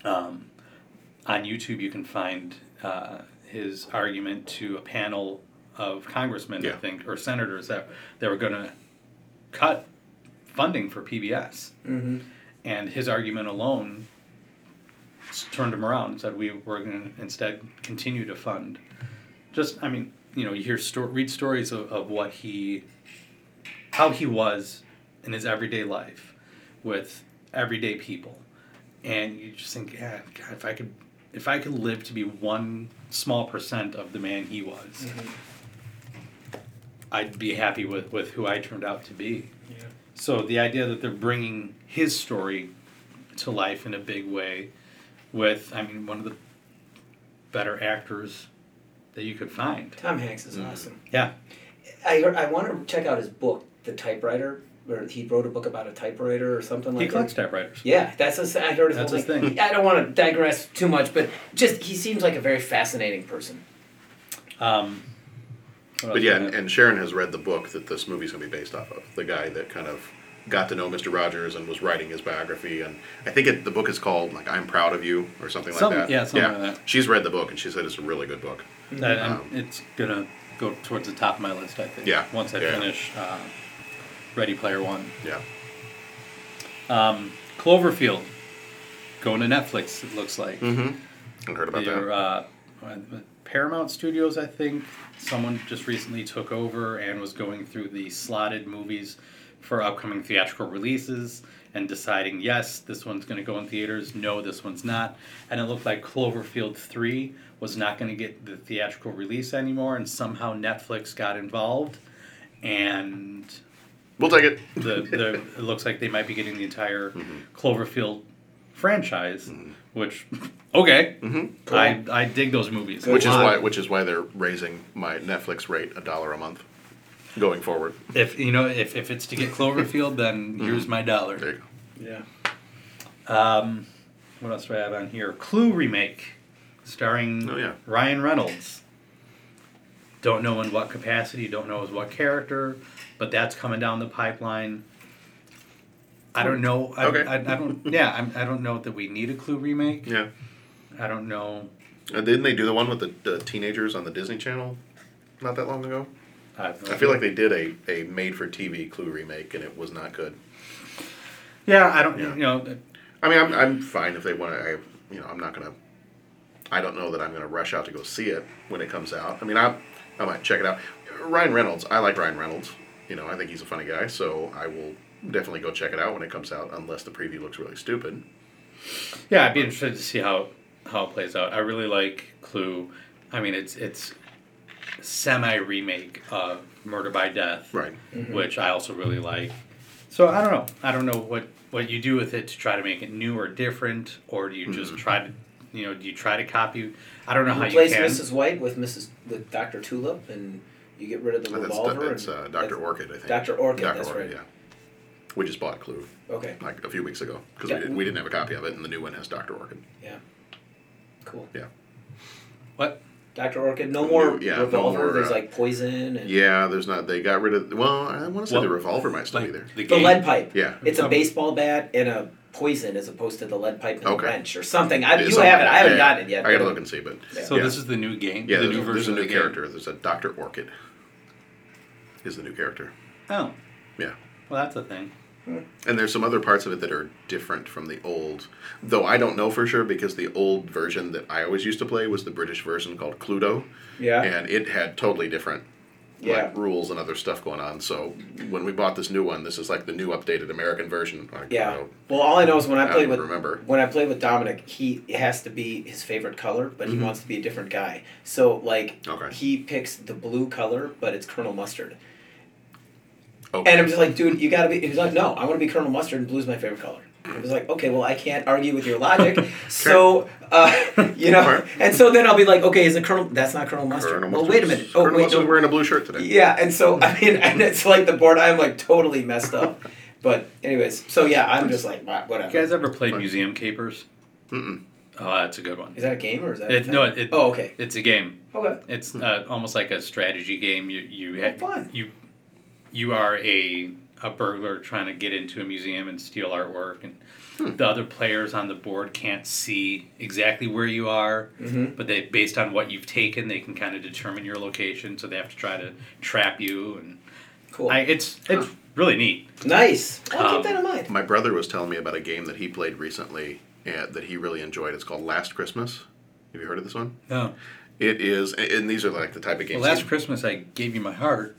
Speaker 9: Um, on YouTube, you can find uh, his argument to a panel of congressmen, I think, or senators that they were going to cut funding for PBS.
Speaker 10: Mm-hmm.
Speaker 9: And his argument alone turned him around and said, we were going to instead continue to fund. Just, I mean, you know, you hear sto- read stories of, of what he, how he was in his everyday life with everyday people. And you just think, yeah, God, if I could, if I could live to be one small percent of the man he was, I'd be happy with, with who I turned out to be.
Speaker 10: Yeah.
Speaker 9: So the idea that they're bringing his story to life in a big way with, I mean, one of the better actors that you could find.
Speaker 10: Tom Hanks is awesome.
Speaker 9: Yeah.
Speaker 10: I heard, I want to check out his book, The Typewriter, where he wrote a book about a typewriter or something
Speaker 9: He
Speaker 10: like
Speaker 9: collects
Speaker 10: that.
Speaker 9: typewriters.
Speaker 10: Yeah, that's his, I heard his
Speaker 9: That's his thing.
Speaker 10: I don't want to digress too much, but just he seems like a very fascinating person.
Speaker 9: Um, what
Speaker 8: But yeah, and, and Sharon has read the book that this movie's going to be based off of. The guy that kind of got to know Mr. Rogers and was writing his biography. And I think it, the book is called, like, I'm Proud of You or something like that.
Speaker 9: yeah, something like that.
Speaker 8: She's read the book and she said it's a really good book.
Speaker 9: That- and
Speaker 8: um,
Speaker 9: it's gonna go towards the top of my list, I think.
Speaker 8: Yeah,
Speaker 9: Once I
Speaker 8: yeah.
Speaker 9: finish uh, Ready Player One.
Speaker 8: Yeah.
Speaker 9: Um, Cloverfield going to Netflix. It looks like.
Speaker 8: Mm-hmm. I heard about that.
Speaker 9: uh, Paramount Studios, I think. Someone just recently took over and was going through the slotted movies for upcoming theatrical releases and deciding, yes, this one's going to go in theaters, no, this one's not. And it looked like Cloverfield 3 was not going to get the theatrical release anymore, and somehow Netflix got involved. And
Speaker 8: We'll take it.
Speaker 9: the, the it looks like they might be getting the entire
Speaker 8: Mm-hmm.
Speaker 9: Cloverfield franchise, which okay,
Speaker 8: Mhm.
Speaker 9: I I dig those movies.
Speaker 8: Which is why which is why they're raising my Netflix rate a dollar a month. going forward.
Speaker 9: If you know, if, if it's to get Cloverfield, then [LAUGHS] here's my dollar.
Speaker 8: There you go.
Speaker 9: Yeah. Um, what else do I have on here? Clue remake, starring
Speaker 8: Oh, yeah.
Speaker 9: Ryan Reynolds. Don't know in what capacity, don't know as what character, but that's coming down the pipeline. I don't know. I,
Speaker 8: Okay.
Speaker 9: I, I don't. Yeah, I'm, I don't know that we need a Clue remake.
Speaker 8: Yeah.
Speaker 9: I don't know.
Speaker 8: And didn't they do the one with the, the teenagers on the Disney Channel not that long ago?
Speaker 9: I,
Speaker 8: I feel like they did a, a made for TV Clue remake and it was not good.
Speaker 9: Yeah, I don't.
Speaker 8: Yeah.
Speaker 9: You know, uh,
Speaker 8: I mean, I'm, I'm fine if they want to. I, you know, I'm not gonna. I don't know that I'm gonna rush out to go see it when it comes out. I mean, I I might check it out. Ryan Reynolds, I like Ryan Reynolds. You know, I think he's a funny guy, so I will definitely go check it out when it comes out, unless the preview looks really stupid.
Speaker 9: Yeah, I'd be interested to see how how it plays out. I really like Clue. I mean, it's it's semi remake of Murder by Death,
Speaker 8: Right.
Speaker 9: which I also really like. So I don't know. I don't know what what you do with it to try to make it new or different, or do you just try to, you know, do you try to copy? I don't know how
Speaker 10: Who
Speaker 9: you
Speaker 10: plays. Mrs. White with Mrs. with Doctor Tulip, and you get rid of the
Speaker 8: Uh, That's,
Speaker 10: revolver.
Speaker 8: that's uh, Doctor Orchid, I think.
Speaker 10: Dr. Orchid,
Speaker 8: Dr.
Speaker 10: that's
Speaker 8: Orchid,
Speaker 10: right.
Speaker 8: yeah. We just bought Clue
Speaker 10: Okay,
Speaker 8: like a few weeks ago because
Speaker 10: Yeah.
Speaker 8: we, didn't, we didn't have a copy of it, and the new one has Doctor Orchid.
Speaker 10: yeah, cool.
Speaker 8: Yeah.
Speaker 9: what?
Speaker 10: Dr. Orchid, no more
Speaker 8: Yeah, no
Speaker 10: revolver.
Speaker 8: more,
Speaker 10: There's
Speaker 8: uh,
Speaker 10: like poison and
Speaker 8: Yeah, there's not. They got rid of. Well, I want to say
Speaker 9: Well,
Speaker 8: the revolver might still be there.
Speaker 9: the
Speaker 10: the
Speaker 9: game.
Speaker 10: lead pipe.
Speaker 8: Yeah.
Speaker 10: It's a
Speaker 9: Um,
Speaker 10: baseball bat and a poison as opposed to the lead pipe and
Speaker 8: Okay.
Speaker 10: the wrench or something. I, you
Speaker 8: Something-
Speaker 10: have it. I haven't
Speaker 8: yeah,
Speaker 10: gotten it yet.
Speaker 8: I gotta look and see, but
Speaker 9: So
Speaker 8: yeah.
Speaker 9: this is the new game.
Speaker 8: yeah,
Speaker 9: the
Speaker 8: there's,
Speaker 9: new
Speaker 8: a-
Speaker 9: version
Speaker 8: there's a
Speaker 9: of
Speaker 8: new
Speaker 9: the game.
Speaker 8: character. There's a Doctor Orchid. Is the new character?
Speaker 9: Oh,
Speaker 8: Yeah.
Speaker 9: well, that's a thing.
Speaker 8: And there's some other parts of it that are different from the old, though I don't know for sure because the old version that I always used to play was the British version called Cluedo,
Speaker 10: Yeah.
Speaker 8: and it had totally different
Speaker 10: Yeah.
Speaker 8: like rules and other stuff going on. So when we bought this new one, this is like the new updated American version. I,
Speaker 10: Yeah.
Speaker 8: You know,
Speaker 10: Well, all I know is when I
Speaker 8: I
Speaker 10: play with
Speaker 8: remember.
Speaker 10: when I play with Dominic, he has to be his favorite color, but
Speaker 8: Mm-hmm.
Speaker 10: he wants to be a different guy. So like
Speaker 8: Okay.
Speaker 10: he picks the blue color, but it's Colonel Mustard.
Speaker 8: Okay.
Speaker 10: And I'm just like, dude, you gotta be. He's like, no, I want to be Colonel Mustard, and blue's my favorite color. I was like, okay, well, I can't argue with your logic. [LAUGHS] so, uh, [LAUGHS] you know, and so then I'll be like, okay, is it Colonel? That's not Colonel Mustard.
Speaker 8: Colonel
Speaker 10: well, wait a minute. Oh,
Speaker 8: Colonel
Speaker 10: wait,
Speaker 8: Mustard's
Speaker 10: no.
Speaker 8: wearing a blue shirt today.
Speaker 10: Yeah, and so I mean, [LAUGHS] and it's like the board. I'm like totally messed up. But anyways, so yeah, I'm just like, "Wha- whatever.
Speaker 9: You guys ever played
Speaker 8: Fine.
Speaker 9: Museum Capers?
Speaker 8: Mm-mm.
Speaker 9: Oh, that's a good one.
Speaker 10: Is that a game or is that?
Speaker 9: It,
Speaker 10: thing?
Speaker 9: no, it, it,
Speaker 10: Oh, okay.
Speaker 9: It's a game.
Speaker 10: Okay.
Speaker 9: It's uh, almost like a strategy game. You you ha-
Speaker 10: fun.
Speaker 9: you you are a a burglar trying to get into a museum and steal artwork, and
Speaker 10: Hmm.
Speaker 9: the other players on the board can't see exactly where you are,
Speaker 10: Mhm.
Speaker 9: but they based on what you've taken, they can kind of determine your location. So they have to try to trap you, and
Speaker 10: Cool.
Speaker 9: I, it's it's really neat.
Speaker 10: nice. I'll
Speaker 9: Um,
Speaker 10: keep that in mind.
Speaker 8: My brother was telling me about a game that he played recently and that he really enjoyed. It's called Last Christmas. Have you heard of this one?
Speaker 9: No,
Speaker 8: It is, and these are like the type of games.
Speaker 9: well, last Christmas I gave you my heart.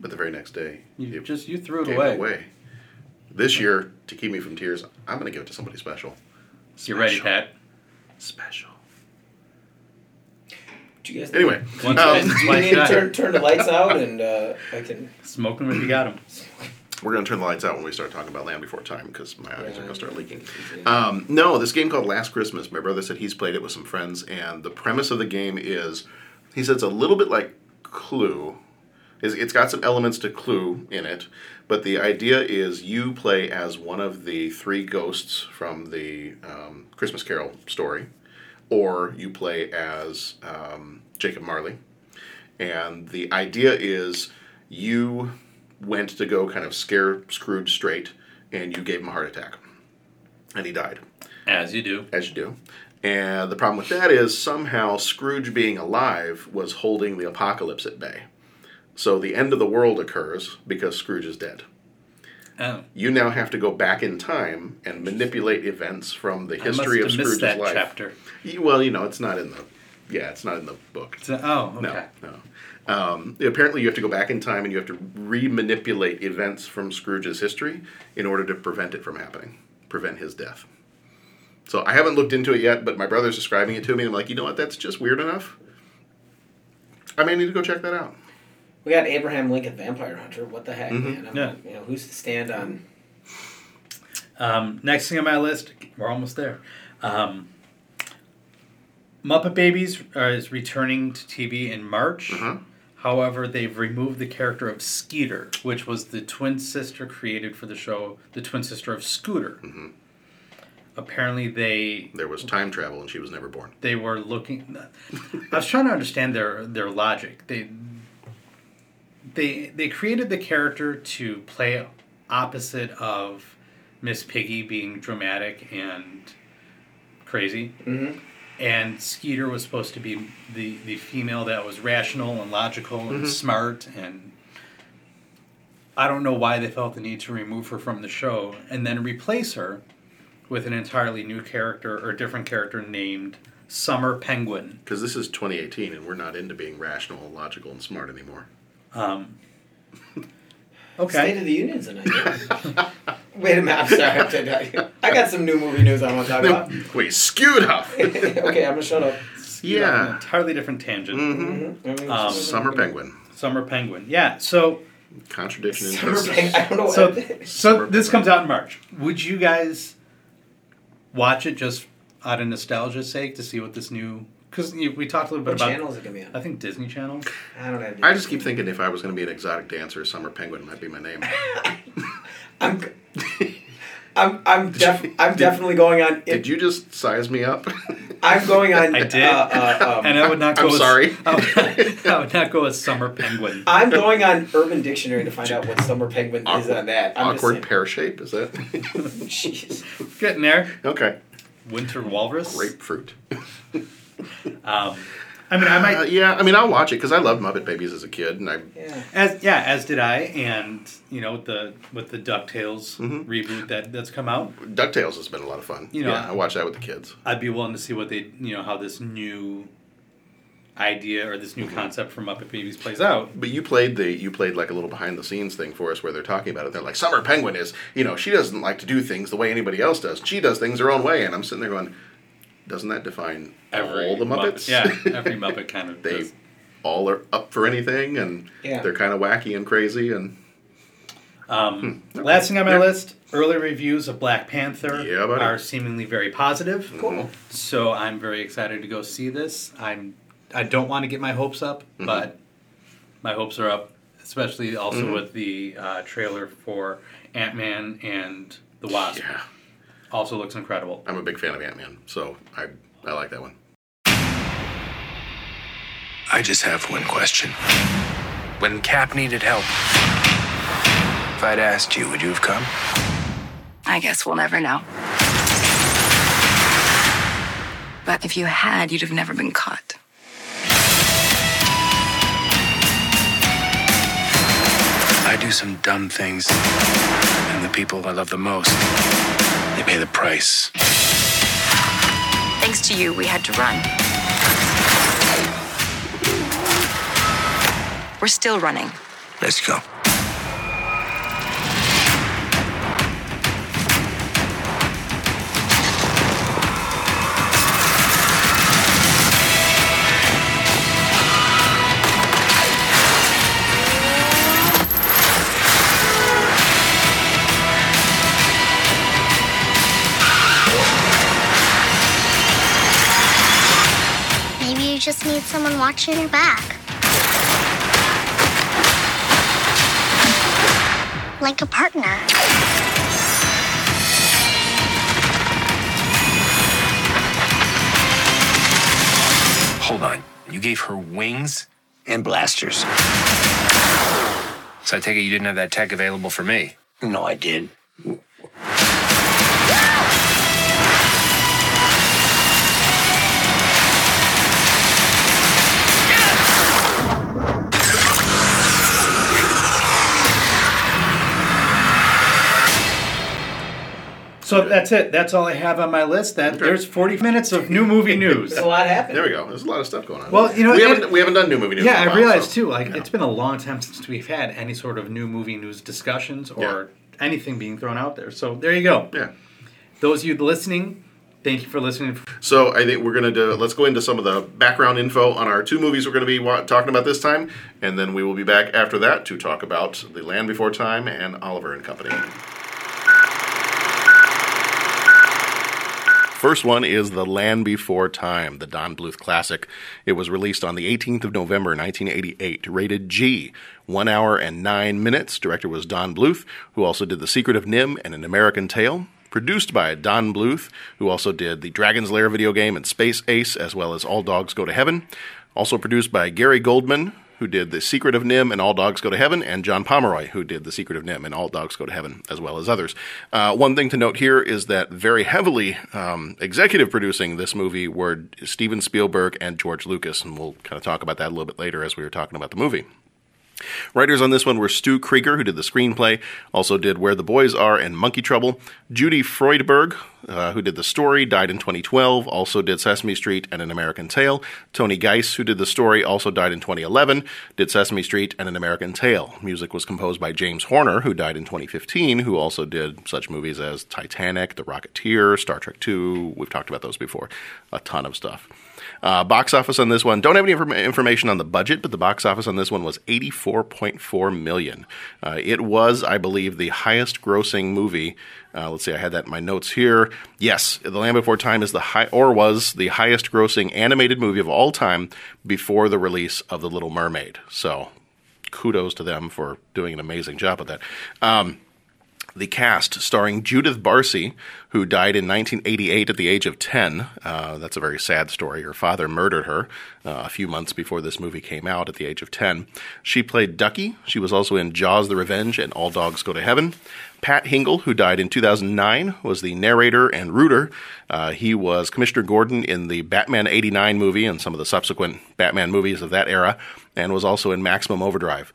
Speaker 8: But the very next day,
Speaker 9: You just you threw it away.
Speaker 8: it away. This year, to keep me from tears, I'm going to give it to somebody special.
Speaker 9: You ready,
Speaker 8: Special.
Speaker 9: Pat?
Speaker 8: Special.
Speaker 10: Do you guys
Speaker 8: Anyway, [LAUGHS]
Speaker 9: Once
Speaker 8: um,
Speaker 10: do you need to turn, turn the lights out and uh, I can.
Speaker 9: Smoke them if you got them.
Speaker 8: we're going to turn the lights out when we start talking about Land Before Time because my eyes are going to start leaking. Um, no, this game called Last Christmas. My brother said he's played it with some friends, and the premise of the game is he said it's a little bit like Clue. It's- It's got some elements to Clue in it, but the idea is you play as one of the three ghosts from the um, Christmas Carol story, or you play as um, Jacob Marley. And the idea is you went to go kind of scare Scrooge straight, and you gave him a heart attack. And he died
Speaker 9: As you do.
Speaker 8: as you do. And the problem with that is somehow Scrooge being alive was holding the apocalypse at bay. So the end of the world occurs because Scrooge is dead.
Speaker 9: Oh.
Speaker 8: You now have to go back in time and manipulate events from the
Speaker 9: I
Speaker 8: history of
Speaker 9: must have missed
Speaker 8: Scrooge's
Speaker 9: that
Speaker 8: life.
Speaker 9: chapter.
Speaker 8: Well, you know, it's not in the yeah, it's not in the book.
Speaker 9: So- oh, okay.
Speaker 8: No, no. Um, apparently, you have to go back in time and you have to re-manipulate events from Scrooge's history in order to prevent it from happening, prevent his death. So I haven't looked into it yet, but my brother's describing it to me, and I'm like, you know what? That's just weird enough. I may need to go check that out.
Speaker 10: We got Abraham Lincoln Vampire Hunter. What the heck,
Speaker 8: Mm-hmm.
Speaker 10: man? I'm,
Speaker 9: Yeah.
Speaker 10: You know, who's to stand on?
Speaker 9: Um, next thing on my list, we're almost there. Um, Muppet Babies uh, is returning to TV in March.
Speaker 8: Uh-huh.
Speaker 9: However, they've removed the character of Skeeter, which was the twin sister created for the show, the twin sister of Scooter. Apparently, they
Speaker 8: There was time travel, and she was never born.
Speaker 9: they were looking. I was trying to understand their their logic. They they they created the character to play opposite of Miss Piggy being dramatic and crazy.
Speaker 10: Mhm.
Speaker 9: And Skeeter was supposed to be the, the female that was rational and logical and
Speaker 8: Mhm.
Speaker 9: smart and I don't know why they felt the need to remove her from the show and then replace her with an entirely new character or different character named Summer Penguin.
Speaker 8: Because this is 2018, and we're not into being rational, and logical, and smart anymore.
Speaker 9: Um, [LAUGHS]
Speaker 10: State of the Union's tonight. [LAUGHS] Wait a minute, I'm sorry. Did I, I got some new movie news I want to talk about.
Speaker 8: Wait, skewed up. [LAUGHS]
Speaker 10: okay, I'm gonna shut up.
Speaker 8: Yeah.
Speaker 9: An entirely different tangent.
Speaker 8: Mm-hmm.
Speaker 10: I mean,
Speaker 9: Um,
Speaker 8: Summer Penguin.
Speaker 9: Summer Penguin. Yeah. So
Speaker 8: Contradiction in
Speaker 10: Summer
Speaker 8: terms.
Speaker 10: Penguin. I don't know.
Speaker 9: so
Speaker 10: what
Speaker 9: so this comes out in March. Would you guys watch it just out of nostalgia's sake to see what this new? Because we talked a little bit
Speaker 10: what
Speaker 9: about.
Speaker 10: channels is it gonna be on?
Speaker 9: I think Disney Channel.
Speaker 10: I don't have.
Speaker 8: I just keep thinking if I was going to be an exotic dancer, Summer Penguin might be my name. [LAUGHS]
Speaker 10: I'm. I'm I'm def- I'm definitely going on.
Speaker 8: Did you just size me up?
Speaker 10: I'm going on. [LAUGHS]
Speaker 9: I did,
Speaker 10: Uh, uh, um, [LAUGHS]
Speaker 9: and I would not go.
Speaker 8: I'm
Speaker 9: as-
Speaker 8: sorry.
Speaker 9: I would, I would not go as Summer Penguin.
Speaker 10: I'm going on Urban Dictionary to find out what summer penguin is on that. I'm
Speaker 8: Awkward pear shape, is that?
Speaker 10: Jeez.
Speaker 9: Getting there.
Speaker 8: okay.
Speaker 9: Winter Walrus.
Speaker 8: Grapefruit. [LAUGHS]
Speaker 9: Um, I mean, I might.
Speaker 8: Uh, yeah, I mean, I'll watch it because I loved Muppet Babies as a kid, and I
Speaker 10: Yeah.
Speaker 9: As yeah, as did I, and you know with the with the Ducktales
Speaker 8: Mhm.
Speaker 9: reboot that that's come out,
Speaker 8: Ducktales has been a lot of fun.
Speaker 9: You know,
Speaker 8: yeah, I watch that with the kids.
Speaker 9: I'd be willing to see what they you know how this new idea or this new
Speaker 8: Mm-hmm.
Speaker 9: concept for Muppet Babies plays out.
Speaker 8: But you played the you played like a little behind the scenes thing for us where they're talking about it. They're like, Summer Penguin is, you know, she doesn't like to do things the way anybody else does. She does things her own way, and I'm sitting there going, doesn't that define all the Muppets?
Speaker 9: yeah, every [LAUGHS] Muppet kind of
Speaker 8: they
Speaker 9: does.
Speaker 8: all are up for anything, and
Speaker 10: Yeah.
Speaker 8: they're kind of wacky and crazy, and
Speaker 9: Um,
Speaker 8: Hmm.
Speaker 9: Last thing on my
Speaker 8: Yeah.
Speaker 9: list, early reviews of Black Panther
Speaker 8: Yeah,
Speaker 9: are seemingly very positive.
Speaker 10: Cool.
Speaker 9: So I'm very excited to go see this. I'm I don't want to get my hopes up,
Speaker 8: Mm-hmm.
Speaker 9: but my hopes are up, especially also
Speaker 8: Mhm.
Speaker 9: with the uh, trailer for Ant Man and the Wasp.
Speaker 8: yeah,
Speaker 9: Also looks incredible.
Speaker 8: I'm a big fan of Ant Man, so I I like that one.
Speaker 1: I just have one question. When Cap needed help, if I'd asked you, would you have come?
Speaker 5: I guess we'll never know. But if you had, you'd have never been caught.
Speaker 1: Do some dumb things, and the people I love the most, they pay the price.
Speaker 5: Thanks to you, we had to run. We're still running.
Speaker 1: Let's go.
Speaker 11: Just need someone watching your back. Like a partner.
Speaker 1: Hold on. You gave her wings and blasters. So I take it you didn't have that tech available for me? No, I did.
Speaker 9: So that's it. That's all I have on my list. That there's 40 minutes of new movie [LAUGHS] news.
Speaker 10: There's a lot happening.
Speaker 8: There we go. There's a lot of stuff going on.
Speaker 9: Well, you know,
Speaker 8: we
Speaker 9: and-
Speaker 8: haven't we haven't done new movie news.
Speaker 9: Yeah,
Speaker 8: in a
Speaker 9: I
Speaker 8: while,
Speaker 9: realized
Speaker 8: so,
Speaker 9: too. Like
Speaker 8: you know.
Speaker 9: it's been a long time since we've had any sort of new movie news discussions or anything being thrown out there. So there you go.
Speaker 8: Yeah.
Speaker 9: Those of you listening, thank you for listening.
Speaker 8: So I think we're gonna do. Let's go into some of the background info on our two movies we're gonna be wa- talking about this time, and then we will be back after that to talk about The Land Before Time and Oliver and Company. First one is The Land Before Time, the Don Bluth classic. It was released on the 18th of November, 1988, rated G. One hour and nine minutes. Director was Don Bluth, who also did The Secret of NIMH and An American Tail. Produced by Don Bluth, who also did the Dragon's Lair video game and Space Ace, as well as All Dogs Go to Heaven. Also produced by Gary Goldman, who did The Secret of NIMH and All Dogs Go to Heaven, and John Pomeroy, who did The Secret of NIMH and All Dogs Go to Heaven, as well as others. Uh, one thing to note here is that very heavily um, executive producing this movie were Steven Spielberg and George Lucas, and we'll kind of talk about that a little bit later as we were talking about the movie. Writers on this one were Stu Krieger, who did the screenplay, also did Where the Boys Are and Monkey Trouble. Judy Freudberg, uh, who did the story, died in 2012, also did Sesame Street and An American Tail. Tony Geiss, who did the story, also died in 2011, did Sesame Street and An American Tail. Music was composed by James Horner, who died in 2015, who also did such movies as Titanic, The Rocketeer, Star Trek II. We've talked about those before. A ton of stuff. Uh, box office on this one don't have any inform- information on the budget, but the box office on this one was 84.4 million. Uh, it was, I believe, the highest grossing movie. Uh, let's see, I had that in my notes here. Yes, The Land Before Time is the high, or was the highest grossing animated movie of all time before the release of The Little Mermaid. So, kudos to them for doing an amazing job with that. Um, the cast starring Judith Barsi, who died in 1988 at the age of 10. Uh, that's a very sad story. Her father murdered her uh, a few months before this movie came out at the age of 10. She played Ducky. She was also in Jaws the Revenge and All Dogs Go to Heaven. Pat Hingle, who died in 2009, was the narrator and rooter. Uh, he was Commissioner Gordon in the Batman 89 movie and some of the subsequent Batman movies of that era, and was also in Maximum Overdrive.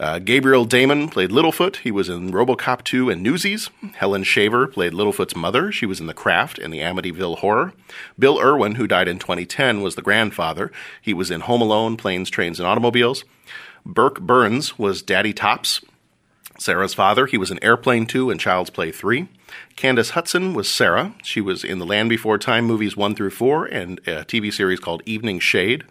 Speaker 8: Uh, Gabriel Damon played Littlefoot. He was in Robocop 2 and Newsies. Helen Shaver played Littlefoot's mother. She was in The Craft and the Amityville Horror. Bill Erwin, who died in 2010, was the grandfather. He was in Home Alone, Planes, Trains, and Automobiles. Burke Byrnes was Daddy Tops. Cera's father. He was in Airplane 2 and Child's Play 3. Candace Hutson was Cera. She was in the Land Before Time movies 1 through 4 and a TV series called Evening Shade.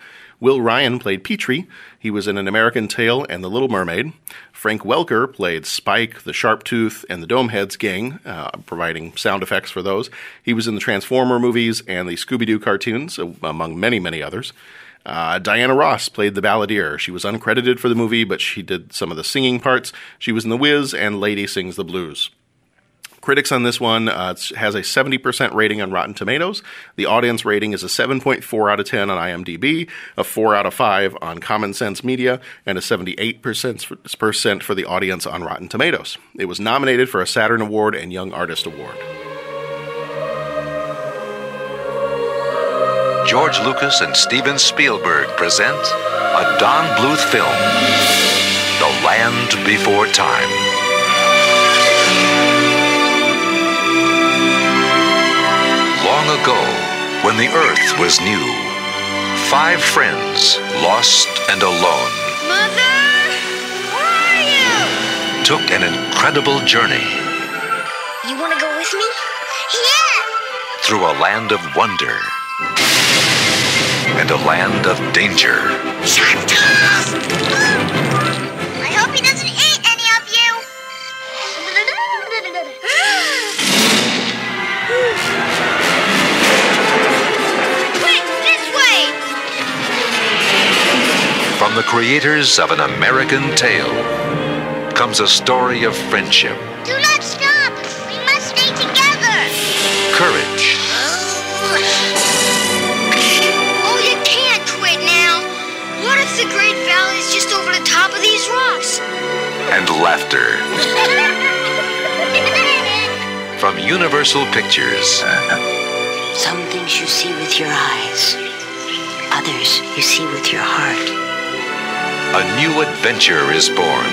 Speaker 8: Will Ryan played Petrie. He was in An American Tail and The Little Mermaid. Frank Welker played Spike, the Sharptooth, and the Domeheads gang, uh, providing sound effects for those. He was in the Transformer movies and the Scooby Doo cartoons, uh, among many, many others. Uh, Diana Ross played the balladeer. She was uncredited for the movie, but she did some of the singing parts. She was in The Wiz and Lady Sings the Blues. Critics on this one uh, has a 70% rating on Rotten Tomatoes. The audience rating is a 7.4 out of 10 on IMDb, a 4 out of 5 on Common Sense Media, and a 78% for the audience on Rotten Tomatoes. It was nominated for a Saturn Award and Young Artist Award.
Speaker 12: George Lucas and Steven Spielberg present a Don Bluth film, The Land Before Time. Long ago, when the earth was new, five friends, lost and alone,
Speaker 11: Mother! Where are you?
Speaker 12: took an incredible journey
Speaker 11: You want to go with me? Yeah!
Speaker 12: through a land of wonder and a land of danger.
Speaker 11: I hope
Speaker 12: From the creators of An American Tail comes a story of friendship,
Speaker 11: Do not stop! We must stay together!
Speaker 12: courage,
Speaker 11: Oh, oh you can't quit now! What if the Great Valley is just over the top of these rocks?
Speaker 12: and laughter. [LAUGHS] From Universal Pictures,
Speaker 13: Some things you see with your eyes, others you see with your heart.
Speaker 12: A new adventure is born.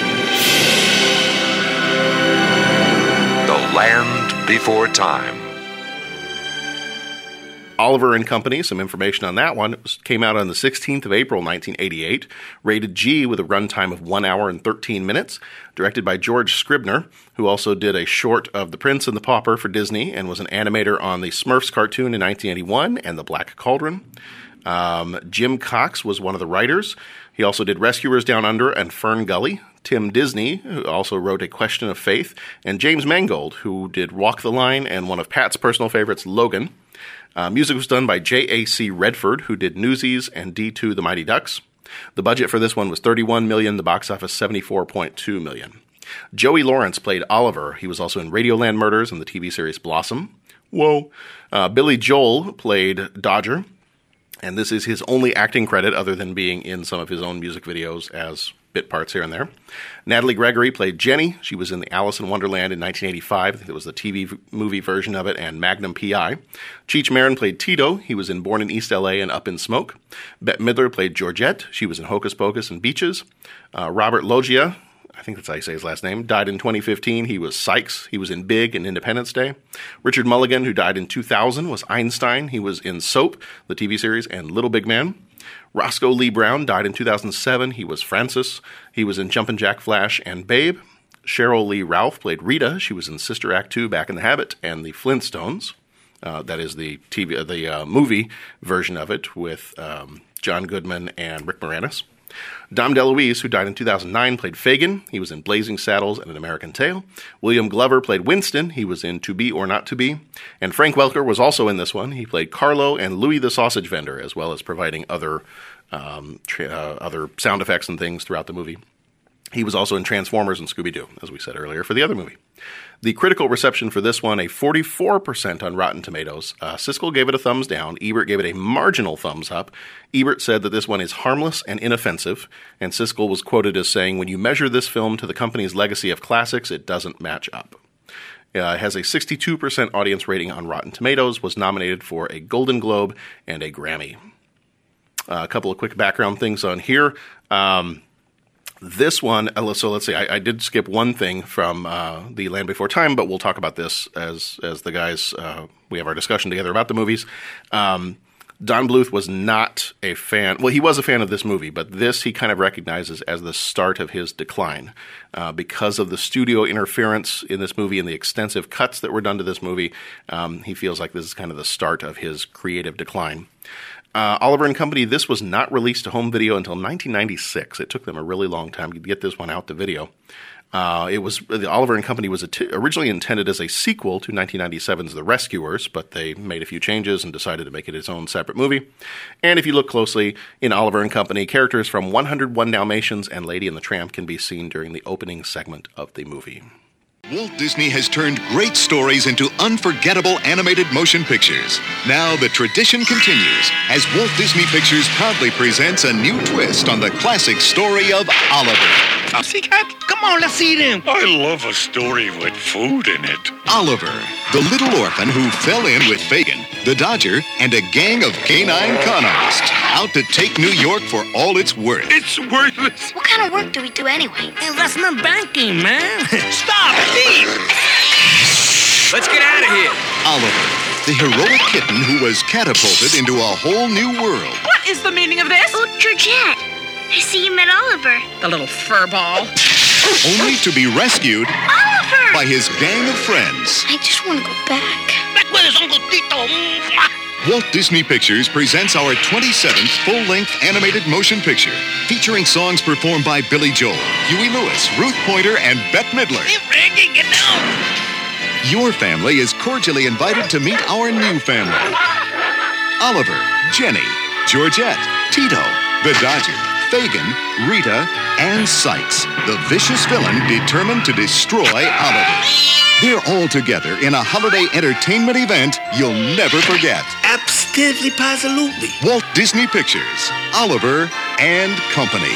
Speaker 12: The Land Before Time.
Speaker 8: Oliver and Company, some information on that one. Came out on the 16th of April, 1988. Rated G with a runtime of 1 hour and 13 minutes. Directed by George Scribner, who also did a short of The Prince and the Pauper for Disney and was an animator on the Smurfs cartoon in 1981 and The Black Cauldron. Um, Jim Cox was one of the writers. He also did Rescuers Down Under and Fern Gully. Tim Disney, who also wrote A Question of Faith, and James Mangold, who did Walk the Line and one of Pat's personal favorites, Logan. Uh, music was done by J.A.C. Redford, who did Newsies and D2 The Mighty Ducks. The budget for this one was 31 million, the box office 74.2 million. Joey Lawrence played Oliver. He was also in Radioland Murders and the TV series Blossom. Whoa. Uh, Billy Joel played Dodger, and this is his only acting credit other than being in some of his own music videos as bit parts here and there. Natalie Gregory played Jenny. She was in the Alice in Wonderland in 1985. I think it was the TV movie version of it, and Magnum PI. Cheech Marin played Tito. He was in Born in East LA and Up in Smoke. Bette Midler played Georgette. She was in Hocus Pocus and Beaches. Uh, Robert Loggia, I think that's how you say his last name, died in 2015. He was Sykes. He was in Big and Independence Day. Richard Mulligan, who died in 2000, was Einstein. He was in Soap, the TV series, and Little Big Man. Roscoe Lee Browne died in 2007. He was Francis. He was in Jumpin' Jack Flash and Babe. Sheryl Lee Ralph played Rita. She was in Sister Act 2, Back in the Habit, and The Flintstones. Uh, that is the TV, uh, the uh, movie version of it with um, John Goodman and Rick Moranis. Dom DeLuise, who died in 2009, played Fagin. He was in Blazing Saddles and An American Tail. William Glover played Winston. He was in To Be or Not to Be. And Frank Welker was also in this one. He played Carlo and Louis the Sausage Vendor, as well as providing other um, tra- uh, other sound effects and things throughout the movie. He was also in Transformers and Scooby Doo, as we said earlier, for the other movie. The critical reception for this one, a 44% on Rotten Tomatoes. Uh, Siskel gave it a thumbs down. Ebert gave it a marginal thumbs up. Ebert said that this one is harmless and inoffensive, and Siskel was quoted as saying, When you measure this film to the company's legacy of classics, it doesn't match up. Uh, has a 62% audience rating on Rotten Tomatoes, was nominated for a Golden Globe and a Grammy. Uh, a couple of quick background things on here. Um, this one, uh, so let's see. I, I did skip one thing from uh, the Land Before Time, but we'll talk about this as as the guys uh, we have our discussion together about the movies. Um, Don Bluth was not a fan. Well, he was a fan of this movie, but this he kind of recognizes as the start of his decline uh, because of the studio interference in this movie and the extensive cuts that were done to this movie. Um, he feels like this is kind of the start of his creative decline. Uh, Oliver and Company, this was not released to home video until 1996. It took them a really long time to get this one out to video. Uh, it was the Oliver and Company was originally intended as a sequel to 1997's The Rescuers, but they made a few changes and decided to make it its own separate movie. And if you look closely in Oliver and Company, characters from 101 Dalmatians and Lady and the Tramp can be seen during the opening segment of the movie.
Speaker 14: Walt Disney has turned great stories into unforgettable animated motion pictures. Now the tradition continues as Walt Disney Pictures proudly presents a new twist on the classic story of Oliver.
Speaker 15: Pussycat, come on, let's eat him. I love a story with food in it.
Speaker 14: Oliver, the little orphan who fell in with Fagin, the Dodger, and a gang of canine con artists out to take New York for all it's worth.
Speaker 15: It's worthless.
Speaker 11: What kind of work do we do anyway?
Speaker 15: Investment banking, man. [LAUGHS] Stop, thief. Let's get out of here.
Speaker 14: Oliver, the heroic kitten who was catapulted into a whole new world.
Speaker 16: What is the meaning of this?
Speaker 11: Oh, Georgette. I see you met Oliver.
Speaker 16: The little furball.
Speaker 14: Only to be rescued
Speaker 11: Oliver!
Speaker 14: by his gang of friends.
Speaker 11: I just want to go back.
Speaker 15: Back with his Uncle Tito.
Speaker 14: Walt Disney Pictures presents our 27th full length animated motion picture featuring songs performed by Billy Joel, Huey Lewis, Ruth Pointer, and Bette Midler. Your family is cordially invited to meet our new family. Oliver, Jenny, Georgette, Tito, the Dodger, Fagin, Rita, and Sykes, the vicious villain determined to destroy Oliver. They're all together in a holiday entertainment event you'll never forget.
Speaker 15: Absolutely, positively.
Speaker 14: Walt Disney Pictures, Oliver and Company.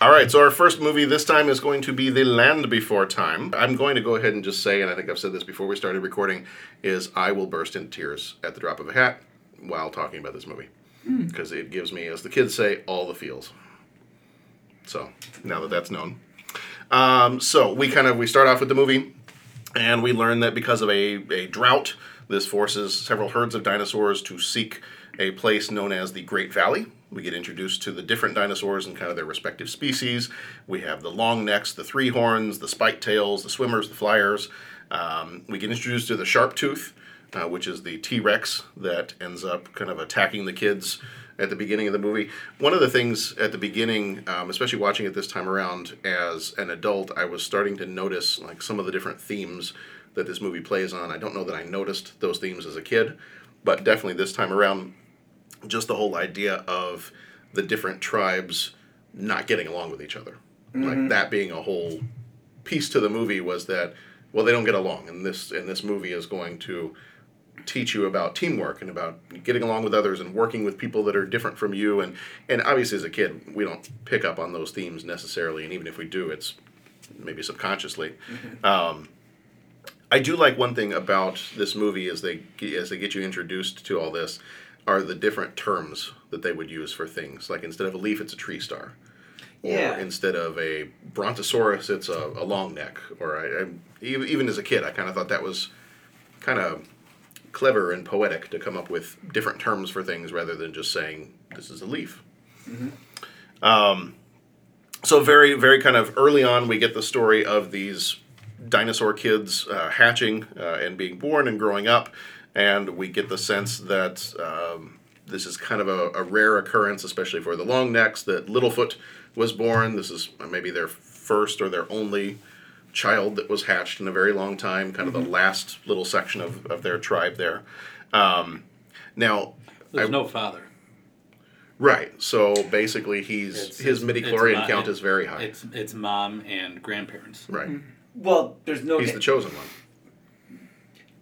Speaker 8: All right, so our first movie this time is going to be The Land Before Time. I'm going to go ahead and just say, and I think I've said this before we started recording, is I will burst into tears at the drop of a hat while talking about this movie because it gives me, as the kids say, all the feels. So now that that's known, um, so we kind of we start off with the movie, and we learn that because of a, a drought, this forces several herds of dinosaurs to seek a place known as the Great Valley. We get introduced to the different dinosaurs and kind of their respective species. We have the long necks, the three horns, the spike tails, the swimmers, the flyers. Um, we get introduced to the sharp tooth, uh, which is the T Rex that ends up kind of attacking the kids at the beginning of the movie. One of the things at the beginning, um, especially watching it this time around as an adult, I was starting to notice like some of the different themes that this movie plays on. I don't know that I noticed those themes as a kid, but definitely this time around, just the whole idea of the different tribes not getting along with each other. Like
Speaker 10: Mhm.
Speaker 8: that being a whole piece to the movie was that well they don't get along and this and this movie is going to teach you about teamwork and about getting along with others and working with people that are different from you and and obviously as a kid we don't pick up on those themes necessarily and even if we do it's maybe subconsciously um, I do like one thing about this movie as they as they get you introduced to all this are the different terms that they would use for things. Like instead of a leaf it's a tree star.
Speaker 10: Yeah.
Speaker 8: or instead of a brontosaurus it's a, a long neck. Or I, I, even as a kid i kind of thought that was kind of clever and poetic to come up with different terms for things rather than just saying this is a leaf. Mm-hmm. um, so very very kind of early on we get the story of these dinosaur kids uh, hatching uh, and being born and growing up and we get the sense that um, this is kind of a, a rare occurrence especially for the long necks that littlefoot was born this is maybe their first or their only child that was hatched in a very long time kind of the last little section of, of their tribe there um, now
Speaker 9: There's
Speaker 8: I-
Speaker 9: no father.
Speaker 8: Right. So basically, he's
Speaker 9: It's-
Speaker 8: his
Speaker 9: it's-
Speaker 8: midi chlorian count
Speaker 9: it-
Speaker 8: is very high.
Speaker 9: It's it's mom and grandparents.
Speaker 8: Right.
Speaker 10: Well, there's no
Speaker 8: He's the chosen one.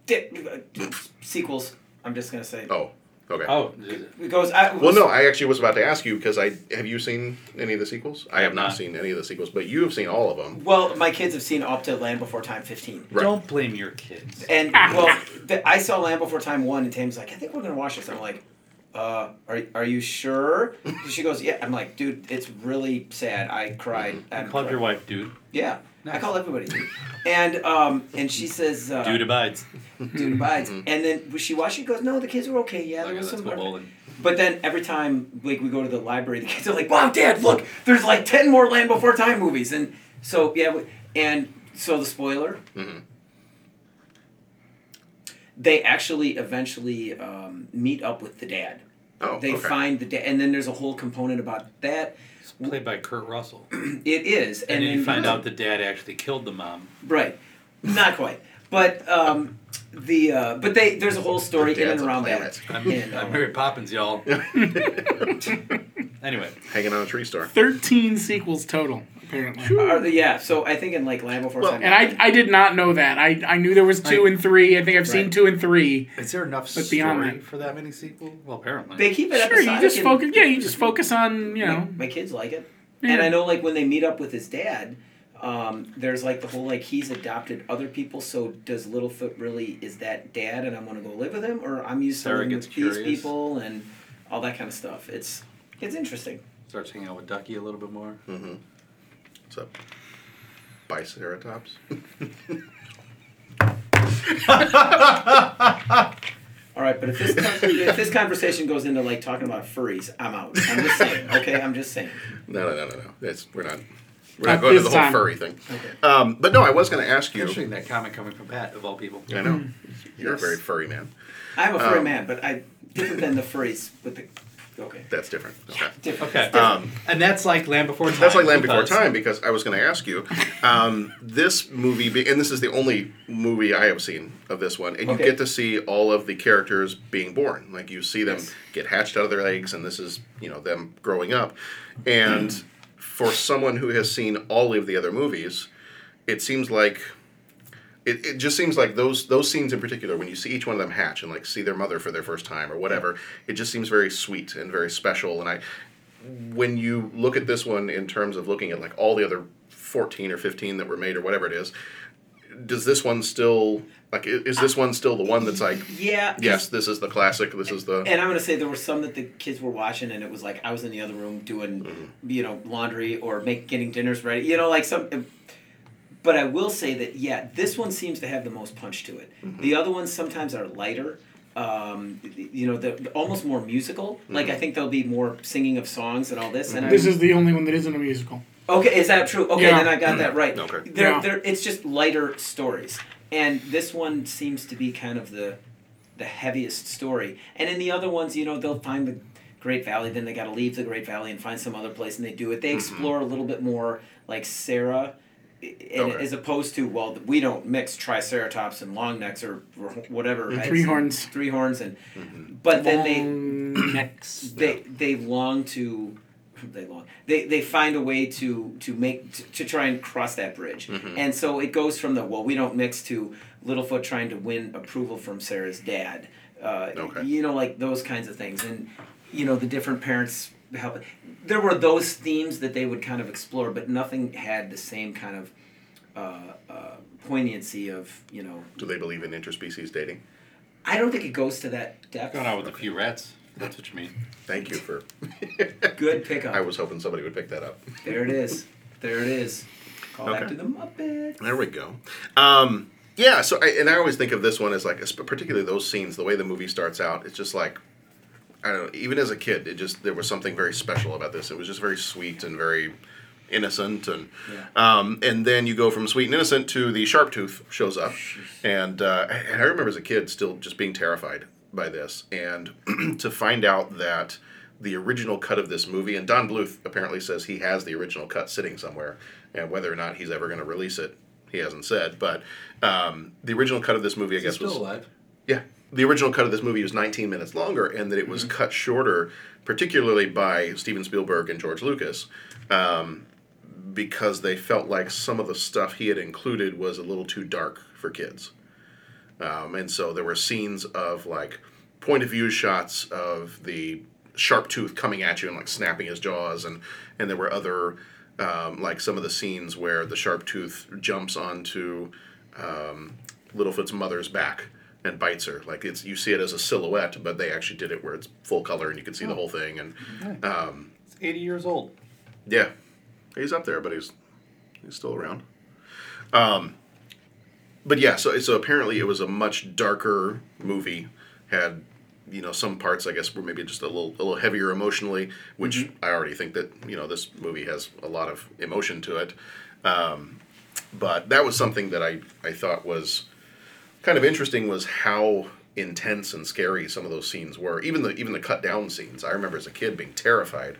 Speaker 10: Di- [LAUGHS] uh, sequels. I'm just gonna say.
Speaker 8: Oh. Okay.
Speaker 9: Oh,
Speaker 10: It goes. I,
Speaker 8: Well, no, I actually was about to ask you because I have you seen any of the sequels? I have not
Speaker 9: not.
Speaker 8: seen any of the sequels, but you have seen all of them.
Speaker 10: Well, my kids have seen up to Land Before Time 15.
Speaker 8: Right.
Speaker 9: Don't blame your kids.
Speaker 10: And well, the, I saw Land Before Time one, and Tam's like, I think we're gonna watch this. I'm like, uh, are are you sure? [LAUGHS] She goes, Yeah. I'm like, dude, it's really sad. I cried. I
Speaker 9: Call up your wife, dude.
Speaker 10: Yeah, I call everybody. And um, and she says, uh,
Speaker 9: Dude abides.
Speaker 10: Dude abides. And then when she watches. it, she goes, No, the kids were okay. Yeah, there
Speaker 9: Okay,
Speaker 10: was some.
Speaker 9: bowling.
Speaker 10: But then every time like we go to the library, the kids are like, "Wow, Dad, look! There's like ten more Land Before Time movies." And so yeah, we- and so the spoiler,
Speaker 8: Mm-hmm.
Speaker 10: they actually eventually um, meet up with the dad.
Speaker 8: Oh,
Speaker 10: they
Speaker 8: okay.
Speaker 10: find the dad, and then there's a whole component about that.
Speaker 9: It's played by Kurt Russell. [CLEARS THROAT]
Speaker 10: It is,
Speaker 9: And, then you find out the dad actually killed the mom.
Speaker 10: Right. Not quite. But um, the uh, but they there's a whole story
Speaker 8: The
Speaker 10: in
Speaker 8: dad's
Speaker 10: and around that.
Speaker 9: I'm,
Speaker 10: And,
Speaker 9: I'm
Speaker 10: um,
Speaker 9: Mary Poppins, y'all. [LAUGHS] anyway,
Speaker 8: hanging on a tree star.
Speaker 17: 13 sequels total, apparently.
Speaker 10: Are the- yeah, so I think in like Land Before Time.
Speaker 17: And I, I did not know that. I, I knew there was two
Speaker 9: Like-
Speaker 17: and three. I think I've seen two and three.
Speaker 9: is there enough
Speaker 17: But
Speaker 9: story
Speaker 17: beyond that-
Speaker 9: for that many sequels? Well, apparently.
Speaker 10: they keep it
Speaker 17: Sure, you just focus. Yeah, you just focus on you know.
Speaker 10: My, my kids like it,
Speaker 17: Yeah.
Speaker 10: and I know like when they meet up with his dad, um, there's like the whole like he's adopted other people. So does Littlefoot really is that dad, and I'm gonna go live with him, or I'm used to living
Speaker 9: gets
Speaker 10: with these people and all that kind of stuff. It's it's interesting.
Speaker 9: Starts hanging out with Ducky a little bit more.
Speaker 8: Mm-hmm. What's up? Biceratops.
Speaker 10: All right, but if this con- if this conversation goes into like talking about furries, I'm out. I'm just saying. Okay, I'm just saying.
Speaker 8: No, no, no, no, no. That's we're not. We're
Speaker 17: Not
Speaker 8: not going to
Speaker 17: this
Speaker 8: the whole
Speaker 17: time.
Speaker 8: furry thing.
Speaker 10: Okay.
Speaker 8: Um, but no, I was going to ask you.
Speaker 9: Interesting that comment coming from Pat of all people.
Speaker 8: I know you're
Speaker 10: Yes.
Speaker 8: a very furry man.
Speaker 10: I'm a furry
Speaker 8: Um,
Speaker 10: man, but I different than the furries with the. Okay.
Speaker 8: That's different. Okay.
Speaker 10: Different.
Speaker 9: Okay.
Speaker 8: Um,
Speaker 9: And that's like Land Before Time.
Speaker 8: That's like Land Before
Speaker 9: because-
Speaker 8: Time because I was going to ask you, um, this movie, be- and this is the only movie I have seen of this one, and you get to see all of the characters being born. Like you see them
Speaker 10: Yes.
Speaker 8: get hatched out of their eggs, and this is you know them growing up. And for someone who has seen all of the other movies, it seems like. It, it just seems like those those scenes in particular, when you see each one of them hatch and like see their mother for their first time or whatever, it just seems very sweet and very special. And I, when you look at this one in terms of looking at like all the other 14 or 15 that were made or whatever it is does this one still like is this one still the one that's like
Speaker 10: yeah
Speaker 8: yes this is the classic this is the
Speaker 10: And I'm gonna say there were some that the kids were watching, and it was like I was in the other room doing,
Speaker 8: Mm-hmm.
Speaker 10: you know, laundry or make getting dinners ready. You know, like some. But I will say that yeah, this one seems to have the most punch to it.
Speaker 8: Mm-hmm.
Speaker 10: The other ones sometimes are lighter. Um, you know, the almost more musical. Like I
Speaker 8: Mm-hmm.
Speaker 10: think there'll be more singing of songs and all this. And
Speaker 17: This
Speaker 10: I,
Speaker 17: is the only one that isn't a musical.
Speaker 10: Okay, is that true? Okay,
Speaker 17: Yeah.
Speaker 10: then I got that right. [CLEARS THROAT]
Speaker 8: Okay.
Speaker 10: They're,
Speaker 17: Yeah.
Speaker 10: they're, it's just lighter stories. And this one seems to be kind of the the heaviest story. And in the other ones, you know, they'll find the Great Valley, then they got to leave the Great Valley and find some other place, and they do it. They explore a little bit more like Cera. I- And
Speaker 8: Okay.
Speaker 10: as opposed to well, we don't mix triceratops and long necks or or whatever.
Speaker 17: And
Speaker 10: right?
Speaker 17: three horns.
Speaker 10: three horns, and but then they
Speaker 17: Long necks.
Speaker 10: they they long to they long they they find a way to to make to, to try and cross that bridge
Speaker 8: Mhm.
Speaker 10: and so it goes from the well we don't mix to littlefoot trying to win approval from Cera's dad uh,
Speaker 8: Okay.
Speaker 10: you know like those kinds of things and you know the different parents help there were those themes that they would kind of explore but nothing had the same kind of uh, uh, poignancy of you know
Speaker 8: Do they believe in interspecies dating?
Speaker 10: i don't think it goes to that depth
Speaker 9: Going out with a few rats. That's what you mean.
Speaker 8: Thank you for. [LAUGHS]
Speaker 10: good pickup
Speaker 8: I was hoping somebody would pick that up.
Speaker 10: there it is there it is call back to the muppets
Speaker 8: There we go. Um, yeah. So, I, and I always think of this one as like, particularly those scenes, the way the movie starts out. It's just like, I don't know. Even as a kid, it just there was something very special about this. It was just very sweet and very innocent, and um, and then you go from sweet and innocent to the sharp tooth shows up, and uh, and I remember as a kid still just being terrified by this, and [CLEARS THROAT] to find out that the original cut of this movie, and Don Bluth apparently says he has the original cut sitting somewhere, and whether or not he's ever going to release it, he hasn't said. But um, the original cut of this movie, I guess,
Speaker 18: still
Speaker 8: was
Speaker 18: alive?
Speaker 8: yeah. The original cut of this movie was 19 minutes longer, and that it was cut shorter, particularly by Steven Spielberg and George Lucas, um, because they felt like some of the stuff he had included was a little too dark for kids. Um, and so there were scenes of like point of view shots of the sharp tooth coming at you and like snapping his jaws, and and there were other um, like some of the scenes where the sharp tooth jumps onto um, Littlefoot's mother's back and bites her. Like it's you see it as a silhouette, but they actually did it where it's full color and you can see the whole thing. And um,
Speaker 9: It's 80 years old.
Speaker 8: yeah, he's up there, but he's he's still around. Um, but yeah, so so apparently it was a much darker movie. Had you know some parts I guess were maybe just a little a little heavier emotionally, which I already think that you know this movie has a lot of emotion to it. Um, but that was something that I I thought was kind of interesting was how intense and scary some of those scenes were. Even the even the cut down scenes. I remember as a kid being terrified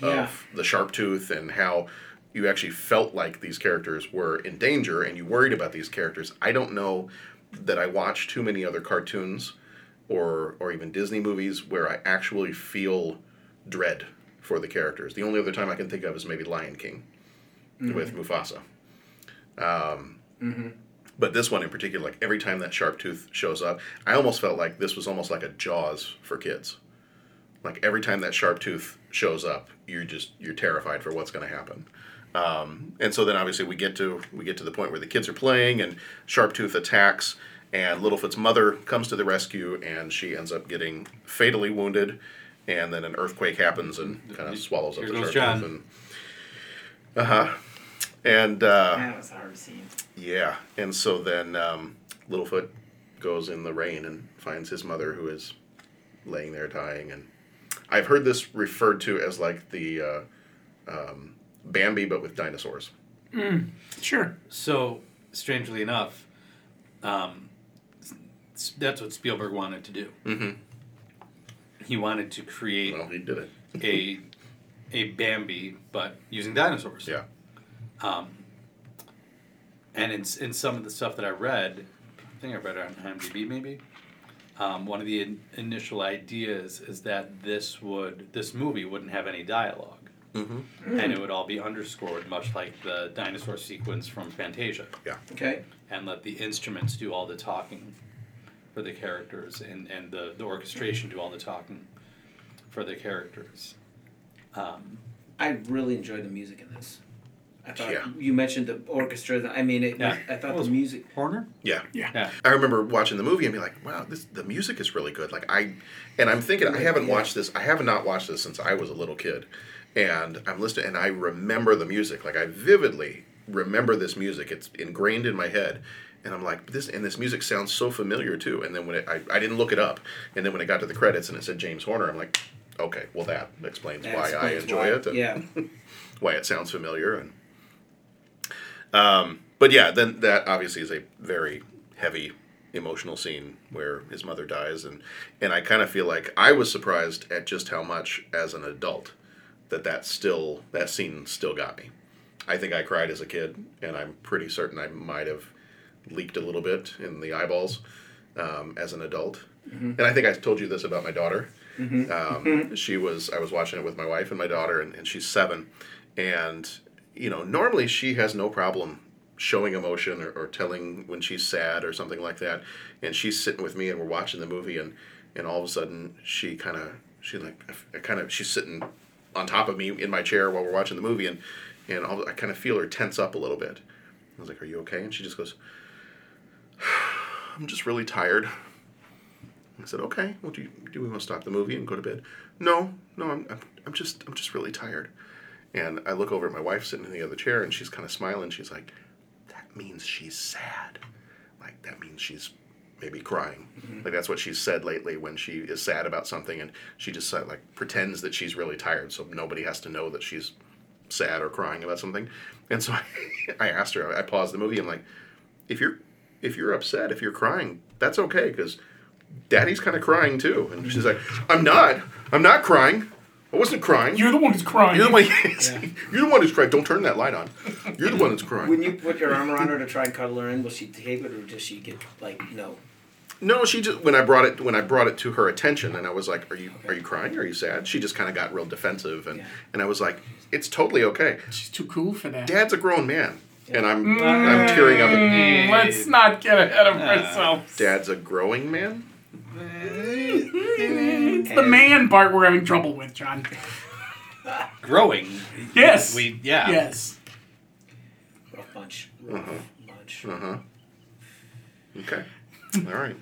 Speaker 10: Yeah.
Speaker 8: of the sharp tooth and how you actually felt like these characters were in danger and you worried about these characters. I don't know that I watch too many other cartoons or or even Disney movies where I actually feel dread for the characters. The only other time I can think of is maybe Lion King with Mufasa. Um,
Speaker 10: Mhm.
Speaker 8: But this one in particular, like every time that sharp tooth shows up, I almost felt like this was almost like a Jaws for kids. Like every time that sharp tooth shows up, you're just you're terrified for what's going to happen. Um, and so then obviously we get to we get to the point where the kids are playing and Sharptooth attacks and Littlefoot's mother comes to the rescue and she ends up getting fatally wounded and then an earthquake happens and kind of swallows up
Speaker 9: Here
Speaker 8: the
Speaker 9: goes
Speaker 8: Sharptooth and uh huh and uh,
Speaker 10: that was a hard scene
Speaker 8: yeah, and so then um, Littlefoot goes in the rain and finds his mother, who is laying there dying. And I've heard this referred to as like the uh, um, Bambi, but with dinosaurs.
Speaker 17: Mm, sure.
Speaker 9: So, strangely enough, um, that's what Spielberg wanted to do.
Speaker 8: Mm-hmm.
Speaker 9: He wanted to create
Speaker 8: Well, he did it.
Speaker 9: a a Bambi, but using dinosaurs.
Speaker 8: Yeah.
Speaker 9: Um, and in, in some of the stuff that I read, I think I read it on IMDb maybe. Um, one of the in, initial ideas is that this would this movie wouldn't have any dialogue,
Speaker 8: Mm-hmm.
Speaker 9: and it would all be underscored, much like the dinosaur sequence from Fantasia.
Speaker 8: Yeah.
Speaker 10: Okay.
Speaker 9: And let the instruments do all the talking for the characters, and and the the orchestration do all the talking for the characters. Um,
Speaker 10: I really enjoyed the music in this. I thought
Speaker 8: Yeah.
Speaker 10: you mentioned the orchestra. I mean, it,
Speaker 9: Yeah.
Speaker 10: I thought
Speaker 9: Well,
Speaker 10: the music.
Speaker 9: Horner.
Speaker 8: Yeah.
Speaker 17: Yeah.
Speaker 9: Yeah.
Speaker 8: I remember watching the movie and being like, "Wow, this the music is really good." Like I, and I'm thinking I haven't
Speaker 10: Yeah.
Speaker 8: watched this. I have not watched this since I was a little kid, and I'm listening and I remember the music. Like I vividly remember this music. It's ingrained in my head, and I'm like, "This and this music sounds so familiar too." And then when it, I I didn't look it up, and then when it got to the credits and it said James Horner, I'm like, "Okay, well that explains
Speaker 10: That
Speaker 8: why I enjoy
Speaker 10: why-
Speaker 8: it." and
Speaker 10: yeah. [LAUGHS]
Speaker 8: why it sounds familiar and um, but yeah then that obviously is a very heavy emotional scene where his mother dies, and and I kind of feel like I was surprised at just how much as an adult that that still that scene still got me. I think I cried as a kid, and I'm pretty certain I might have leaked a little bit in the eyeballs um, as an adult.
Speaker 10: Mhm.
Speaker 8: And I think I told you this about my daughter.
Speaker 10: Mhm.
Speaker 8: Um,
Speaker 10: Mhm.
Speaker 8: she was I was watching it with my wife and my daughter, and, and she's seven, and you know normally she has no problem showing emotion or, or telling when she's sad or something like that, and she's sitting with me and we're watching the movie, and and all of a sudden she kind of she like kind of she's sitting on top of me in my chair while we're watching the movie, and and all, I kind of feel her tense up a little bit. I was like, "Are you okay?" And she just goes, "I'm just really tired." I said, "Okay. Well, do you, do we want to stop the movie and go to bed?" No, no. I'm, I'm I'm just I'm just really tired. And I look over at my wife sitting in the other chair, and she's kind of smiling. She's like, "That means she's sad. Like that means she's maybe crying. Like that's what she's said lately when she is sad about something, and she just uh, like pretends that she's really tired, so nobody has to know that she's sad or crying about something. And so I, [LAUGHS] I asked her. I paused the movie. I'm like, if you're if you're upset, if you're crying, that's okay because Daddy's kind of crying too. And she's like, I'm not. I'm not crying. I wasn't crying.
Speaker 17: You're the one who's crying.
Speaker 8: You're the one. [LAUGHS] You're the one who's crying. Don't turn that light on. You're the one that's crying.
Speaker 10: When you put your arm around her to try and cuddle her in, will she take it or does she get like no?
Speaker 8: No, she just when I brought it when I brought it to her attention, and I was like, "Are you are you crying? Are you sad?" She just kind of got real defensive, and and I was like, "It's totally okay."
Speaker 17: She's too cool for that.
Speaker 8: Dad's a grown man, and I'm I'm tearing up.
Speaker 17: Mm, Let's not get ahead of
Speaker 8: Uh,
Speaker 17: ourselves.
Speaker 8: Dad's a growing man.
Speaker 17: It's the man part we're having trouble with, John.
Speaker 9: Growing.
Speaker 17: Yes.
Speaker 9: We yeah.
Speaker 17: Yes.
Speaker 10: Rough bunch.
Speaker 8: uh-huh.
Speaker 10: bunch.
Speaker 8: Uh huh. Okay. All right.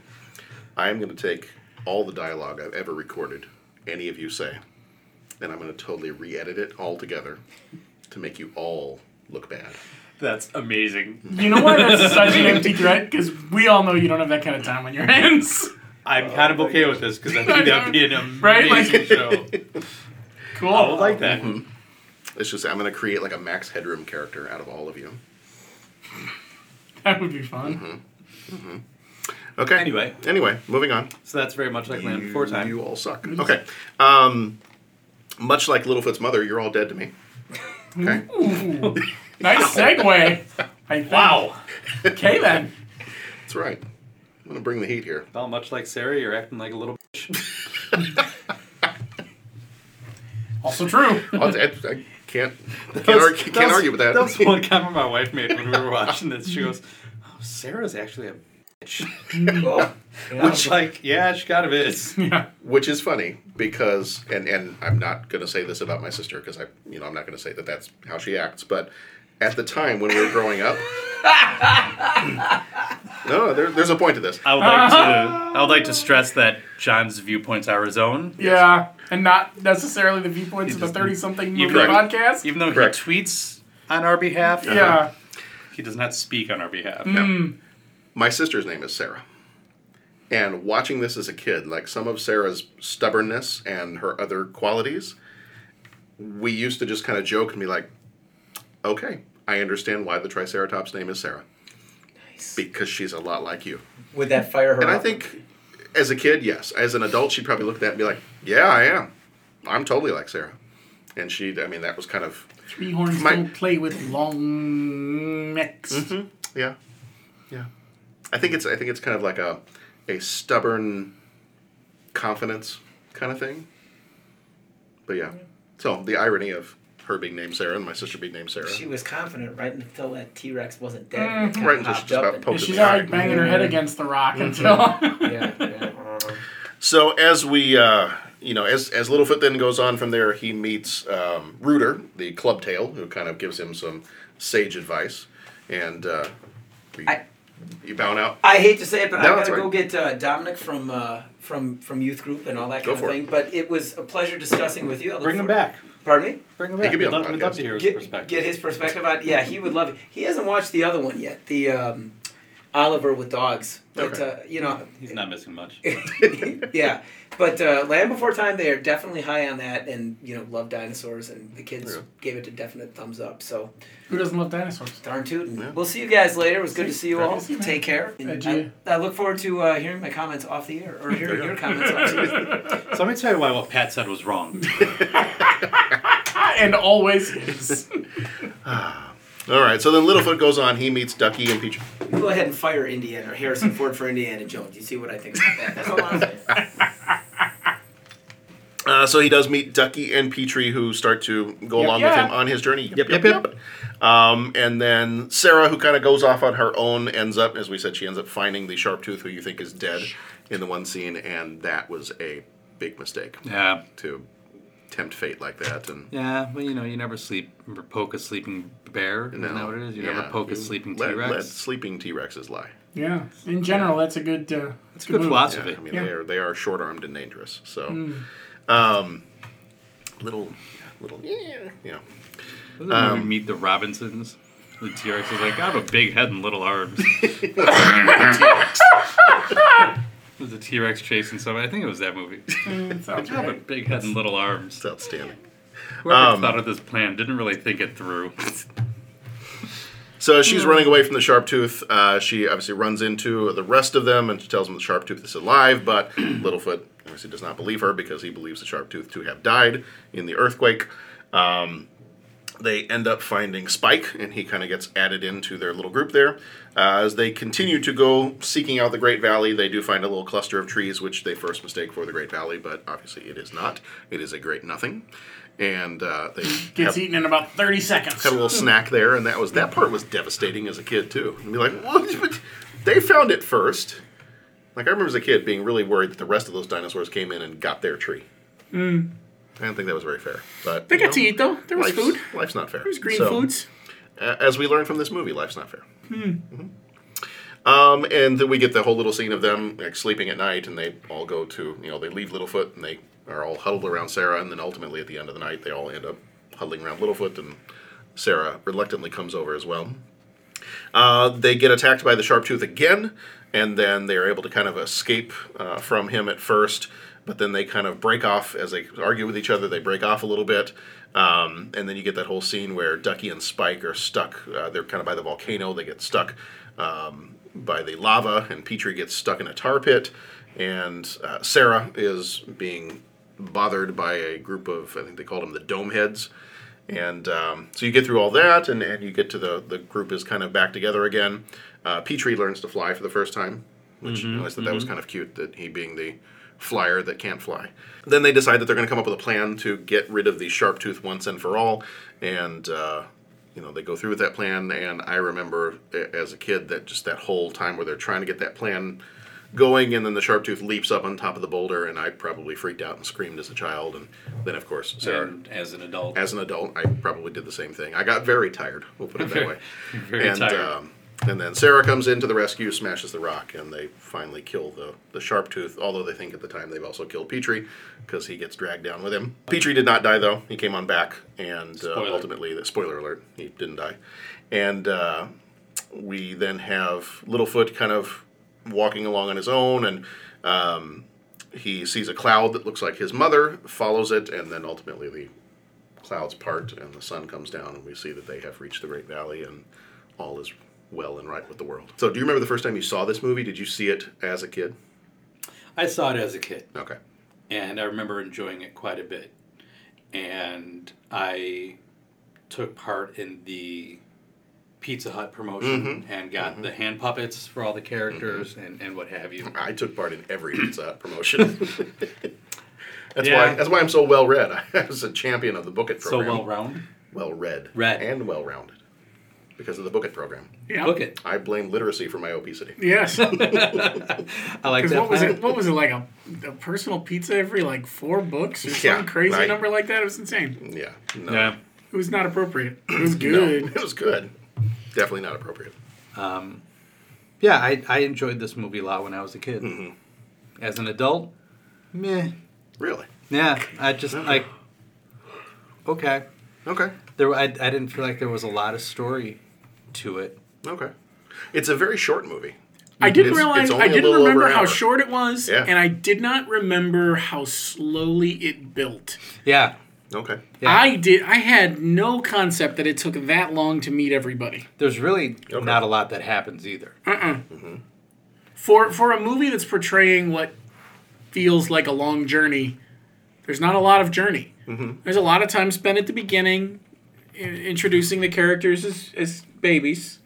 Speaker 8: I am going to take all the dialogue I've ever recorded, any of you say, and I'm going to totally re-edit it all together to make you all look bad.
Speaker 18: That's amazing.
Speaker 17: You know why that's such an [LAUGHS] empty threat? Because we all know you don't have that kind of time on your hands.
Speaker 9: I'm kind of okay with this because I think that'd be an amazing [LAUGHS]
Speaker 17: Right? Like-
Speaker 9: show. [LAUGHS]
Speaker 17: Cool.
Speaker 9: I would like that.
Speaker 8: It's just I'm going to create like a Max Headroom character out of all of you. [LAUGHS]
Speaker 17: That would be fun.
Speaker 8: hmm Okay.
Speaker 9: Anyway.
Speaker 8: Anyway, moving on.
Speaker 9: So that's very much like Land Before Time.
Speaker 8: You all suck. Okay. Um, much like Littlefoot's mother, you're all dead to me. Okay.
Speaker 17: Ooh, nice segue. I think.
Speaker 9: Wow.
Speaker 17: Okay then.
Speaker 8: That's right. I'm going to bring the heat here.
Speaker 9: Well, much like Cera, you're acting like a little bitch. [LAUGHS]
Speaker 17: Also true. [LAUGHS]
Speaker 8: I, I, I can't, I can't,
Speaker 9: was-
Speaker 8: argue, can't
Speaker 9: was-
Speaker 8: argue with that.
Speaker 9: That was one [LAUGHS] comment my wife made when we were watching this. She goes, "Oh, Cera's actually a bitch." Mm. Which, like, yeah, she kind of is.
Speaker 17: Yeah.
Speaker 8: Which is funny because, and and I'm not going to say this about my sister because I, you know, I'm not going to say that that's how she acts. But at the time when we were growing up, [LAUGHS] no, there, there's a point to this.
Speaker 18: I would like to. I would like to stress that John's viewpoints are his own.
Speaker 17: Yeah, and not necessarily the viewpoints of the thirty-something movie
Speaker 18: Even-
Speaker 17: podcast.
Speaker 18: Even though
Speaker 8: Correct.
Speaker 18: he tweets on our behalf,
Speaker 17: Yeah.
Speaker 18: he does not speak on our behalf.
Speaker 17: Mm.
Speaker 8: My sister's name is Sarah. And watching this as a kid, like some of Sarah's stubbornness and her other qualities, we used to just kind of joke and be like, okay, I understand why the Triceratops name is Cera. Nice. Because she's a lot like you.
Speaker 10: Would that fire her
Speaker 8: And I think as a kid, yes. As an adult, she'd probably look at that and be like, yeah, I am. I'm totally like Cera. And she, I mean, that was kind of,
Speaker 17: Three horns
Speaker 8: My-
Speaker 17: don't play with long necks.
Speaker 8: Mhm. yeah, yeah. I think it's, I think it's kind of like a, a stubborn confidence kind of thing. But yeah. So the irony of her being named Cera and my sister being named Sarah.
Speaker 10: She was confident right until that T Rex wasn't dead.
Speaker 17: Mm.
Speaker 8: Right, until she just about poked
Speaker 17: She's
Speaker 8: in the eye.
Speaker 17: already banging her head against the rock
Speaker 8: Mhm.
Speaker 17: until.
Speaker 10: yeah, yeah. [LAUGHS]
Speaker 8: So as we, uh, you know, as as Littlefoot then goes on from there, he meets um, Rooter, the club tail, who kind of gives him some sage advice, and uh, you, you bow out.
Speaker 10: I hate to say it, but
Speaker 8: No,
Speaker 10: I
Speaker 8: that's
Speaker 10: gotta go get uh, Dominic from uh, from from youth group and all that
Speaker 8: Go
Speaker 10: kind
Speaker 8: for
Speaker 10: of
Speaker 8: it.
Speaker 10: thing. But it was a pleasure discussing with you.
Speaker 9: Bring him back.
Speaker 10: Pardon me?
Speaker 9: Bring him
Speaker 8: He
Speaker 9: back.
Speaker 8: could be
Speaker 9: We'd
Speaker 8: on the
Speaker 9: love, we'd love to hear his
Speaker 10: Get,
Speaker 9: perspective.
Speaker 10: get his perspective on. Yeah, he would love it. He hasn't watched the other one yet. The um, Oliver with dogs. But
Speaker 9: Okay.
Speaker 10: uh, you know,
Speaker 9: He's not missing much. [LAUGHS] [LAUGHS]
Speaker 10: yeah. But uh, Land Before Time, they are definitely high on that, and you know, love dinosaurs, and the kids
Speaker 8: Yeah.
Speaker 10: gave it a definite thumbs up. So
Speaker 17: Who doesn't love dinosaurs?
Speaker 10: darn tootin'. We'll see you guys later. It was good to see you all.
Speaker 17: See you.
Speaker 10: Take care. And I, I look forward to uh, hearing my comments off the air, or hearing your comments off the air. [LAUGHS]
Speaker 9: So let me tell you why what Pat said was wrong. [LAUGHS]
Speaker 17: and always is. [LAUGHS]
Speaker 8: All right, so then Littlefoot goes on. He meets Ducky and Peach.
Speaker 10: You go ahead and fire Indiana or Harrison Ford for Indiana Jones. You see what I think about that? That's all I'm saying. [LAUGHS]
Speaker 8: Uh, so he does meet Ducky and Petrie, who start to go
Speaker 10: Yep,
Speaker 8: along with him on his journey. Yep, yep, yep. Um, and then Cera, who kind of goes off on her own, ends up, as we said, she ends up finding the sharp tooth, who you think is dead, in the one scene, and that was a big mistake.
Speaker 9: Yeah.
Speaker 8: To tempt fate like that, and
Speaker 9: Yeah, well, you know, you never sleep or poke a sleeping bear. Isn't that what it is? You never
Speaker 8: yeah,
Speaker 9: poke a sleeping T Rex.
Speaker 8: Let sleeping T Rexes lie.
Speaker 17: Yeah. In general, that's a good. Uh, that's a
Speaker 9: good
Speaker 17: move.
Speaker 9: philosophy.
Speaker 8: Yeah, I mean,
Speaker 17: Yeah.
Speaker 8: they are they are short armed and dangerous. So,
Speaker 17: Mm.
Speaker 8: um, little, little, yeah, yeah.
Speaker 9: Doesn't um, meet the Robinsons? The T Rex is like, I have a big head and little arms. [LAUGHS] [LAUGHS] There's a T Rex chasing somebody. I think it was that movie.
Speaker 17: Mm, [LAUGHS] sounds
Speaker 9: I a
Speaker 17: right.
Speaker 9: big head and little arms.
Speaker 8: It's outstanding.
Speaker 9: Whoever
Speaker 8: Um,
Speaker 9: thought of this plan didn't really think it through.
Speaker 8: So she's running away from the sharp tooth, uh, she obviously runs into the rest of them and she tells them the sharp tooth is alive, but [CLEARS THROAT] Littlefoot obviously does not believe her because he believes the sharp tooth to have died in the earthquake. Um, they end up finding Spike, and he kind of gets added into their little group there. Uh, as they continue to go seeking out the Great Valley, they do find a little cluster of trees, which they first mistake for the Great Valley, but obviously it is not. It is a great nothing. And uh, they
Speaker 17: Gets
Speaker 8: have-
Speaker 17: eaten in about 30 seconds.
Speaker 8: had a little snack there, and that was that part was devastating as a kid too. And be like? But [LAUGHS] They found it first. Like I remember as a kid being really worried that the rest of those dinosaurs came in and got their tree.
Speaker 17: Mm.
Speaker 8: I don't think that was very fair. But
Speaker 17: They got
Speaker 8: know,
Speaker 17: to eat, though. There was
Speaker 8: life's-
Speaker 17: food.
Speaker 8: Life's not fair.
Speaker 17: There was green
Speaker 8: So,
Speaker 17: foods.
Speaker 8: As we learned from this movie, life's not fair.
Speaker 17: Hmm.
Speaker 8: Um, and then we get the whole little scene of them like sleeping at night, and they all go to you know they leave Littlefoot, and they are all huddled around Cera, and then ultimately at the end of the night, they all end up huddling around Littlefoot, and Cera reluctantly comes over as well. Uh, they get attacked by the sharp tooth again, and then they are able to kind of escape uh, from him at first, but then they kind of break off as they argue with each other. They break off a little bit, um, and then you get that whole scene where Ducky and Spike are stuck. Uh, they're kind of by the volcano. They get stuck um, by the lava, and Petrie gets stuck in a tar pit, and uh, Cera is being bothered by a group of I think they called them the Domeheads. And um, so you get through all that, and, and you get to the the group is kind of back together again. Uh, Petrie learns to fly for the first time, which
Speaker 9: Mhm,
Speaker 8: I always thought that was
Speaker 9: mhm.
Speaker 8: kind of cute that he being the flyer that can't fly. Then they decide that they're going to come up with a plan to get rid of the sharp tooth once and for all, and uh, you know they go through with that plan. And I remember as a kid that just that whole time where they're trying to get that plan going, and then the sharp tooth leaps up on top of the boulder, and I probably freaked out and screamed as a child. And then of course Cera.
Speaker 9: And as an adult.
Speaker 8: As an adult, I probably did the same thing. I got very tired. We'll put it that way. [LAUGHS]
Speaker 9: Very
Speaker 8: and,
Speaker 9: tired.
Speaker 8: Um, and then Cera comes in to the rescue, smashes the rock, and they finally kill the, the sharp tooth. Although they think at the time they've also killed Petrie because he gets dragged down with him. Petrie did not die though. He came on back, and uh, ultimately, spoiler alert, he didn't die. And uh, we then have Littlefoot kind of walking along on his own, and um, he sees a cloud that looks like his mother, follows it, and then ultimately the clouds part and the sun comes down, and we see that they have reached the Great Valley, and all is well and right with the world. So, do you remember the first time you saw this movie? Did you see it as a kid?
Speaker 9: I saw it as a kid.
Speaker 8: Okay.
Speaker 9: And I remember enjoying it quite a bit. And I took part in the Pizza Hut promotion
Speaker 8: Mhm.
Speaker 9: and got the hand puppets for all the characters and, and what have you.
Speaker 8: I took part in every Pizza Hut promotion. [LAUGHS] that's
Speaker 9: Yeah.
Speaker 8: why. That's why I'm so well read. [LAUGHS] I was a champion of the Book It
Speaker 9: So
Speaker 8: program.
Speaker 9: well-rounded?
Speaker 8: Well read.
Speaker 9: Read.
Speaker 8: and well rounded because of the Book It program.
Speaker 17: Yeah.
Speaker 9: Book It.
Speaker 8: I blame literacy for my obesity.
Speaker 17: Yes. [LAUGHS] [LAUGHS]
Speaker 9: I like that.
Speaker 17: What was it? What was it like a, a personal pizza every like four books or some
Speaker 8: Yeah,
Speaker 17: crazy
Speaker 8: right.
Speaker 17: number like that? It was insane.
Speaker 8: Yeah. No.
Speaker 9: Yeah.
Speaker 17: It was not appropriate. [CLEARS THROAT] It was
Speaker 8: No,
Speaker 17: good.
Speaker 8: it was good. Definitely not appropriate.
Speaker 9: Um, yeah, I, I enjoyed this movie a lot when I was a kid.
Speaker 8: Mm-hmm.
Speaker 9: As an adult, meh.
Speaker 8: Really?
Speaker 9: Yeah, I just like. Okay.
Speaker 8: Okay.
Speaker 9: There, I, I didn't feel like there was a lot of story to it.
Speaker 8: Okay. It's a very short movie.
Speaker 17: I didn't
Speaker 8: It's-
Speaker 17: realize.
Speaker 8: it's
Speaker 17: I didn't remember how
Speaker 8: hour.
Speaker 17: short it was,
Speaker 8: Yeah.
Speaker 17: and I did not remember how slowly it built.
Speaker 9: Yeah.
Speaker 8: Okay.
Speaker 17: I did. I had no concept that it took that long to meet everybody.
Speaker 9: There's really not a lot that happens either.
Speaker 17: Uh-uh. For for a movie that's portraying what feels like a long journey, there's not a lot of journey.
Speaker 8: Mm-hmm.
Speaker 17: There's a lot of time spent at the beginning, i- introducing the characters as, as babies.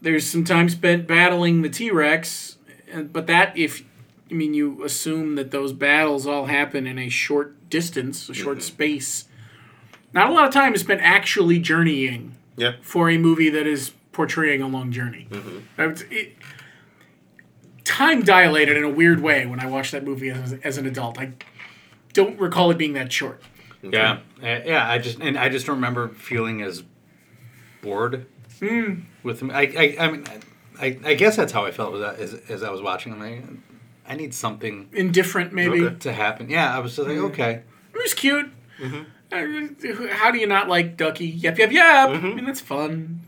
Speaker 17: There's some time spent battling the T Rex, but that if I mean you assume that those battles all happen in a short distance, a short mm-hmm. space. Not a lot of time is spent actually journeying
Speaker 8: Yeah.
Speaker 17: for a movie that is portraying a long journey. Mm-hmm. Would- it- time dilated in a weird way when I watched that movie as, as an adult. I don't recall it being that short.
Speaker 9: Yeah, Uh, yeah. I just and I just don't remember feeling as bored
Speaker 17: Mm.
Speaker 9: with them. I, I, I mean, I, I guess that's how I felt as, as I was watching. I'm I need something
Speaker 17: Indifferent, maybe.
Speaker 9: to happen. Yeah, I was just like,
Speaker 17: Mm.
Speaker 9: okay.
Speaker 17: It was cute. Uh, How do you not like Ducky? Yep, yep, yep. I mean, that's fun.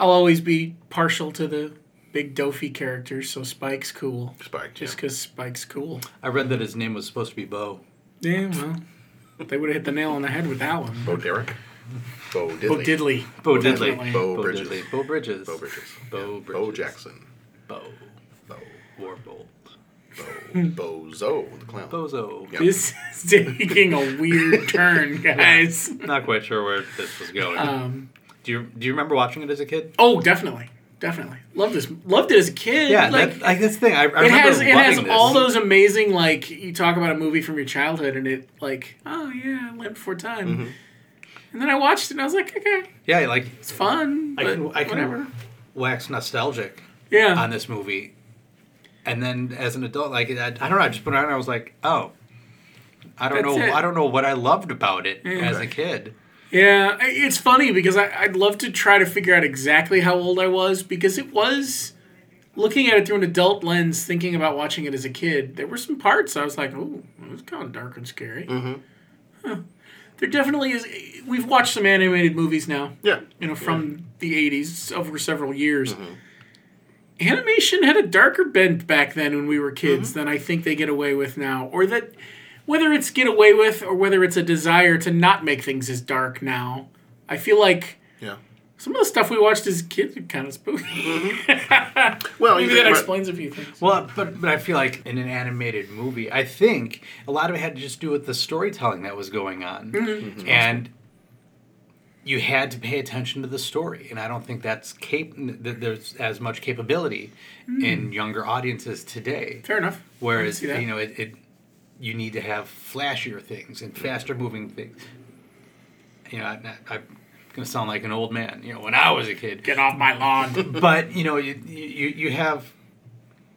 Speaker 17: I'll always be partial to the big Dofi characters, so Spike's cool.
Speaker 8: Spike,
Speaker 17: Just because Spike's cool.
Speaker 9: I read that his name was supposed to be Bo.
Speaker 17: Yeah, well, they would have hit the nail on the head with that one.
Speaker 8: Bo Derek. Bo Diddley.
Speaker 17: Bo Diddley.
Speaker 9: Bo
Speaker 17: Definitely.
Speaker 9: Diddley.
Speaker 8: Bo
Speaker 9: Beau
Speaker 8: Bridges.
Speaker 9: Diddley. Beau Bridges.
Speaker 8: Beau Bridges.
Speaker 9: Bo
Speaker 8: Yeah.
Speaker 9: Bridges.
Speaker 8: Bo Jackson.
Speaker 9: Bo.
Speaker 8: Bo.
Speaker 9: Warbolt.
Speaker 8: Bozo the clown.
Speaker 9: Bozo.
Speaker 8: Yep.
Speaker 17: This is taking a weird [LAUGHS] turn, guys.
Speaker 9: Not quite sure where this was going.
Speaker 17: Um,
Speaker 9: do you do you remember watching it as a kid?
Speaker 17: Oh, definitely, definitely. Loved this. Loved it as a kid.
Speaker 9: Yeah,
Speaker 17: like
Speaker 9: that, like that's the thing. I, I
Speaker 17: it
Speaker 9: remember
Speaker 17: has it has
Speaker 9: loving
Speaker 17: all those amazing like you talk about a movie from your childhood and it like oh yeah Land Before Time,
Speaker 9: Mm-hmm.
Speaker 17: and then I watched it and I was like okay
Speaker 9: Yeah, like
Speaker 17: it's fun.
Speaker 9: I
Speaker 17: but
Speaker 9: can I can
Speaker 17: whatever.
Speaker 9: wax nostalgic.
Speaker 17: Yeah.
Speaker 9: On this movie, and then as an adult, like I, I don't know, I just put it on. and I was like, oh, I don't
Speaker 17: That's
Speaker 9: know,
Speaker 17: it.
Speaker 9: I don't know what I loved about it
Speaker 17: Yeah.
Speaker 9: as a kid.
Speaker 17: Yeah, it's funny because I, I'd love to try to figure out exactly how old I was because it was looking at it through an adult lens, thinking about watching it as a kid. There were some parts I was like, "Oh, it was kind of dark and scary."
Speaker 8: Mm-hmm.
Speaker 17: Huh. There definitely is. We've watched some animated movies now.
Speaker 8: Yeah.
Speaker 17: you know, from the '80s over several years.
Speaker 8: Mm-hmm.
Speaker 17: Animation had a darker bent back then when we were kids
Speaker 8: Mm-hmm.
Speaker 17: than I think they get away with now, or that whether it's get away with or whether it's a desire to not make things as dark now. I feel like
Speaker 8: Yeah.
Speaker 17: some of the stuff we watched as kids are kind of spooky.
Speaker 8: Well, [LAUGHS]
Speaker 17: maybe
Speaker 8: you
Speaker 17: that
Speaker 8: think-
Speaker 17: explains a few things.
Speaker 9: Well, but but I feel like in an animated movie, I think a lot of it had to just do with the storytelling that was going on,
Speaker 17: Mhm. Mhm.
Speaker 9: and you had to pay attention to the story. And I don't think that's cap- that there's as much capability
Speaker 17: Mm.
Speaker 9: in younger audiences today.
Speaker 17: Fair enough.
Speaker 9: Whereas
Speaker 17: can see that.
Speaker 9: you know it, it, you need to have flashier things and faster moving things. You know, I, I, I'm gonna sound like an old man. You know, when I was a kid,
Speaker 17: Get off my lawn. [LAUGHS]
Speaker 9: but you know, you, you you have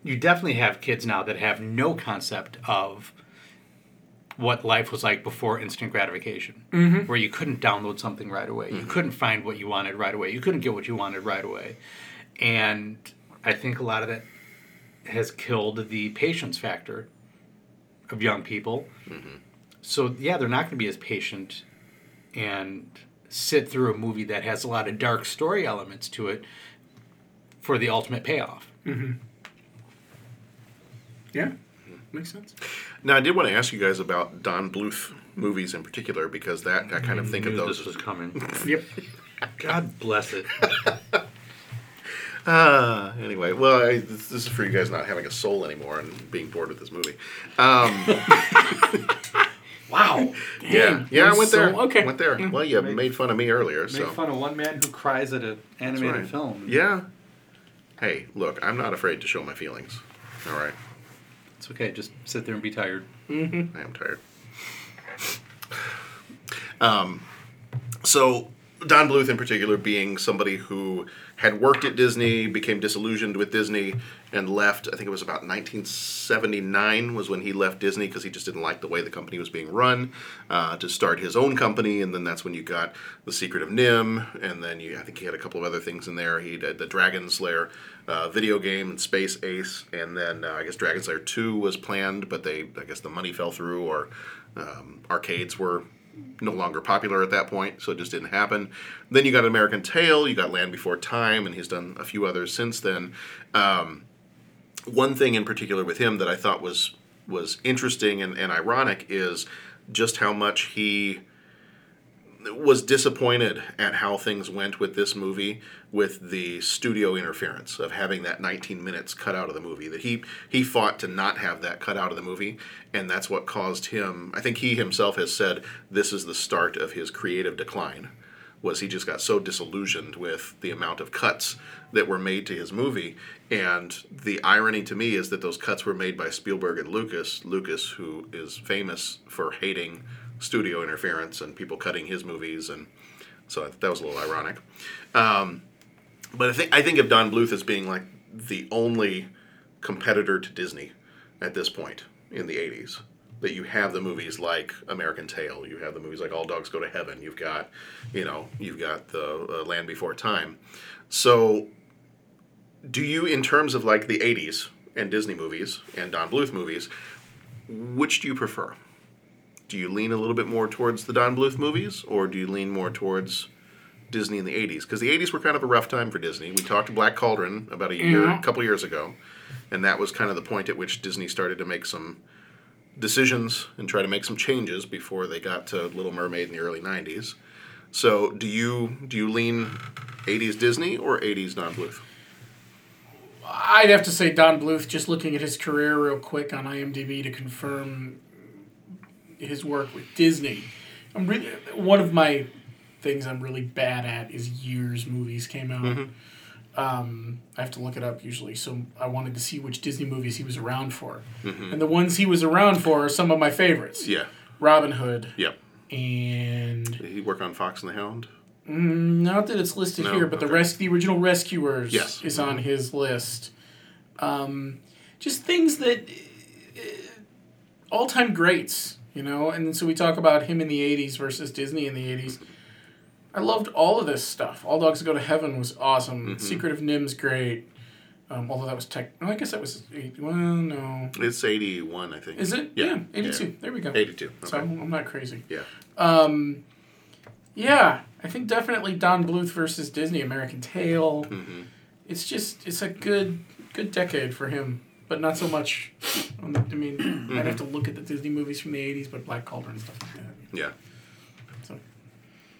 Speaker 9: you definitely have kids now that have no concept of what life was like before instant gratification,
Speaker 17: Mhm.
Speaker 9: where you couldn't download something right away, you couldn't find what you wanted right away, you couldn't get what you wanted right away, and I think a lot of that has killed the patience factor of young people. So yeah, they're not going to be as patient and sit through a movie that has a lot of dark story elements to it for the ultimate payoff.
Speaker 17: Mm-hmm. Yeah, makes sense.
Speaker 8: Now, I did want to ask you guys about Don Bluth movies in particular because that I kind of think of those
Speaker 9: this
Speaker 8: as
Speaker 9: was coming.
Speaker 17: Yep.
Speaker 9: God bless it. [LAUGHS]
Speaker 8: Ah, anyway, well, I, this, this is for you guys not having a soul anymore and being bored with this movie. Um, [LAUGHS]
Speaker 9: wow.
Speaker 8: yeah,
Speaker 17: Damn,
Speaker 8: yeah, I
Speaker 17: you're
Speaker 8: went there.
Speaker 17: so- okay.
Speaker 8: went there. Well, you made fun of me earlier,
Speaker 9: Make
Speaker 8: so
Speaker 9: fun of one man who cries at an animated
Speaker 8: right.
Speaker 9: film.
Speaker 8: Yeah. Hey, look, I'm not afraid to show my feelings. All right,
Speaker 9: It's okay. Just sit there and be tired.
Speaker 17: Mm-hmm. [LAUGHS]
Speaker 8: I am tired. Um, so Don Bluth, in particular, being somebody who had worked at Disney, became disillusioned with Disney, and left. I think it was about 1979 was when he left Disney because he just didn't like the way the company was being run. Uh, to start his own company, and then that's when you got The Secret of NIMH, and then you, I think he had a couple of other things in there. He did the Dragon's Lair uh, video game and Space Ace, and then uh, I guess Dragon's Lair 2 was planned, but they I guess the money fell through or um, arcades were no longer popular at that point, so it just didn't happen. Then you got American Tail, you got Land Before Time, and he's done a few others since then. Um, one thing in particular with him that I thought was was interesting and, and ironic is just how much he was disappointed at how things went with this movie with the studio interference of having that 19 minutes cut out of the movie. That he he fought to not have that cut out of the movie and that's what caused him I think he himself has said this is the start of his creative decline was he just got so disillusioned with the amount of cuts that were made to his movie. And the irony to me is that those cuts were made by Spielberg and Lucas Lucas who is famous for hating studio interference and people cutting his movies, and so that was a little ironic. Um, but I think I think of Don Bluth as being like the only competitor to Disney at this point in the '80s. That you have the movies like American Tail, you have the movies like All Dogs Go to Heaven, you've got, you know, you've got the uh, Land Before Time. So, do you, in terms of like the '80s and Disney movies and Don Bluth movies, which do you prefer? Do you lean a little bit more towards the Don Bluth movies, or do you lean more towards Disney in the '80s? Because the '80s were kind of a rough time for Disney. We talked to Black Cauldron about a year, a couple years ago, and that was kind of the point at which Disney started to make some decisions and try to make some changes before they got to Little Mermaid in the early '90s. So, do you do you lean '80s Disney or '80s Don Bluth?
Speaker 17: I'd have to say Don Bluth. Just looking at his career real quick on IMDb to confirm his work with Disney. I'm really one of my things I'm really bad at is years movies came out.
Speaker 8: Mhm.
Speaker 17: Um, I have to look it up usually, so I wanted to see which Disney movies he was around for,
Speaker 8: Mhm.
Speaker 17: and the ones he was around for are some of my favorites.
Speaker 8: Yeah.
Speaker 17: Robin Hood.
Speaker 8: Yep.
Speaker 17: And
Speaker 8: Did he work on Fox and the Hound?
Speaker 17: Mm, not that it's listed
Speaker 8: No,
Speaker 17: here, but the
Speaker 8: okay.
Speaker 17: rest, the original Rescuers,
Speaker 8: Yes.
Speaker 17: is on his list. Um, just things that all time greats, you know. And so we talk about him in the '80s versus Disney in the '80s. I loved all of this stuff. All Dogs Go to Heaven was awesome.
Speaker 8: Mhm.
Speaker 17: Secret of NIMH's great. Um, although that was tech. Oh, I guess that was. eight- Well, no.
Speaker 8: It's 81, I think.
Speaker 17: Is it? Yeah, 82. There we go.
Speaker 8: 82.
Speaker 17: So. I'm, I'm not crazy.
Speaker 8: Yeah.
Speaker 17: Um, yeah, I think definitely Don Bluth versus Disney, American Tail.
Speaker 8: Mm-hmm.
Speaker 17: It's just it's a good good decade for him, but not so much. On the, I mean, [CLEARS THROAT] I'd have to look at the Disney movies from the '80s, but Black Cauldron and stuff like that.
Speaker 8: Yeah.
Speaker 17: So.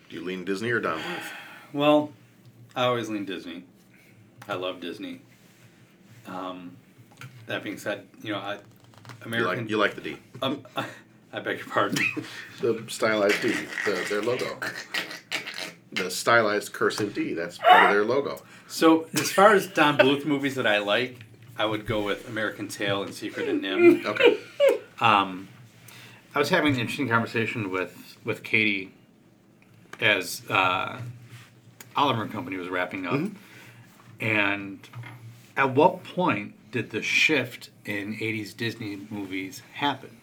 Speaker 8: Do you lean Disney or Don Bluth?
Speaker 9: Well, I always lean Disney. I love Disney. Um, that being said, you know, I American.
Speaker 8: You like, you like the D.
Speaker 9: Um, [LAUGHS] I beg your pardon. [LAUGHS]
Speaker 8: the stylized D, the, their logo. The stylized cursive D, that's part of their logo.
Speaker 9: So, as far as Don Bluth movies that I like, I would go with American Tail and Secret and NIMH. [LAUGHS]
Speaker 8: Okay.
Speaker 18: Um, I was having an interesting conversation with with Katie as uh, Oliver and Company was wrapping up, and at what point did the shift in '80s Disney movies happen?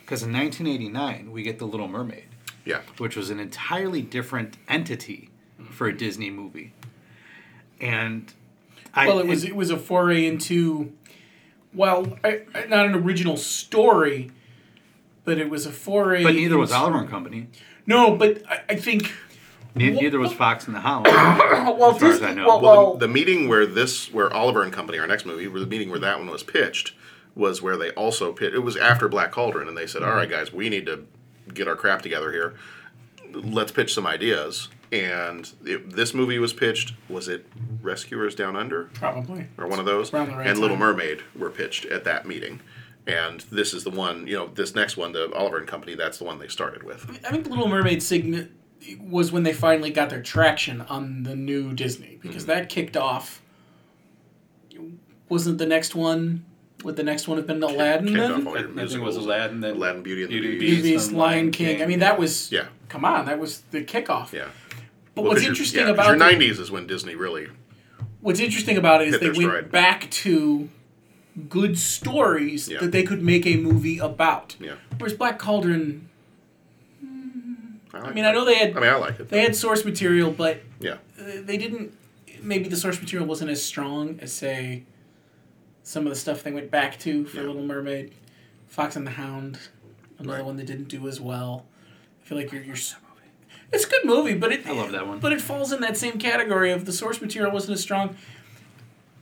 Speaker 18: Because in 1989 we get The Little Mermaid,
Speaker 8: Yeah.
Speaker 18: which was an entirely different entity for a Disney movie, and I,
Speaker 17: well, it was it was a foray into, well, I, I- not an original story, but it was a foray.
Speaker 18: but neither was Oliver and Company.
Speaker 17: No, but I, I think.
Speaker 18: Ne- neither was Fox and the Hound. [COUGHS]
Speaker 17: well,
Speaker 18: as far as I know.
Speaker 17: well,
Speaker 8: Well, the, the meeting where this, where Oliver and Company, our next movie, where the meeting where that one was pitched, was where they also pitched. It was after Black Cauldron, and they said, "All right, mm-hmm. guys, we need to get our crap together here. Let's pitch some ideas." And it, this movie was pitched. Was it Rescuers Down Under?
Speaker 17: Probably.
Speaker 8: or one of those.
Speaker 17: Around the right
Speaker 8: and Little
Speaker 17: time.
Speaker 8: Mermaid were pitched at that meeting. And this is the one, you know, this next one, the Oliver and Company, that's the one they started with.
Speaker 17: I think Little Mermaid sign was when they finally got their traction on the new Disney because
Speaker 8: Mm-hmm.
Speaker 17: that kicked off. Wasn't the next one? Would the next one have been Aladdin
Speaker 8: Kicked
Speaker 17: then?
Speaker 8: off all your
Speaker 9: I think it was. Aladdin, then
Speaker 8: Aladdin, Beauty and the
Speaker 9: Beauty and
Speaker 8: Beast.
Speaker 9: the
Speaker 17: Beast,
Speaker 9: and
Speaker 17: Lion King. I mean, that was
Speaker 8: Yeah.
Speaker 17: come on, that was the kickoff.
Speaker 8: Yeah.
Speaker 17: But
Speaker 8: Well,
Speaker 17: what's interesting
Speaker 8: yeah,
Speaker 17: about
Speaker 8: your
Speaker 17: the-
Speaker 8: '90s is when Disney really.
Speaker 17: What's interesting about it is they went
Speaker 8: stride.
Speaker 17: back to good stories
Speaker 8: Yeah.
Speaker 17: that they could make a movie about.
Speaker 8: Yeah.
Speaker 17: Whereas Black Cauldron,
Speaker 8: I,
Speaker 17: I
Speaker 8: like
Speaker 17: mean,
Speaker 8: it.
Speaker 17: I know they had
Speaker 8: I mean, I like it.
Speaker 17: they had source material, but
Speaker 8: Yeah.
Speaker 17: they didn't. Maybe the source material wasn't as strong as say some of the stuff they went back to for
Speaker 8: Yeah.
Speaker 17: Little Mermaid, Fox and the Hound, another
Speaker 8: Right.
Speaker 17: one that didn't do as well. I feel like you're you're. It's a good movie, but it
Speaker 9: I love that one.
Speaker 17: But it falls in that same category of the source material wasn't as strong.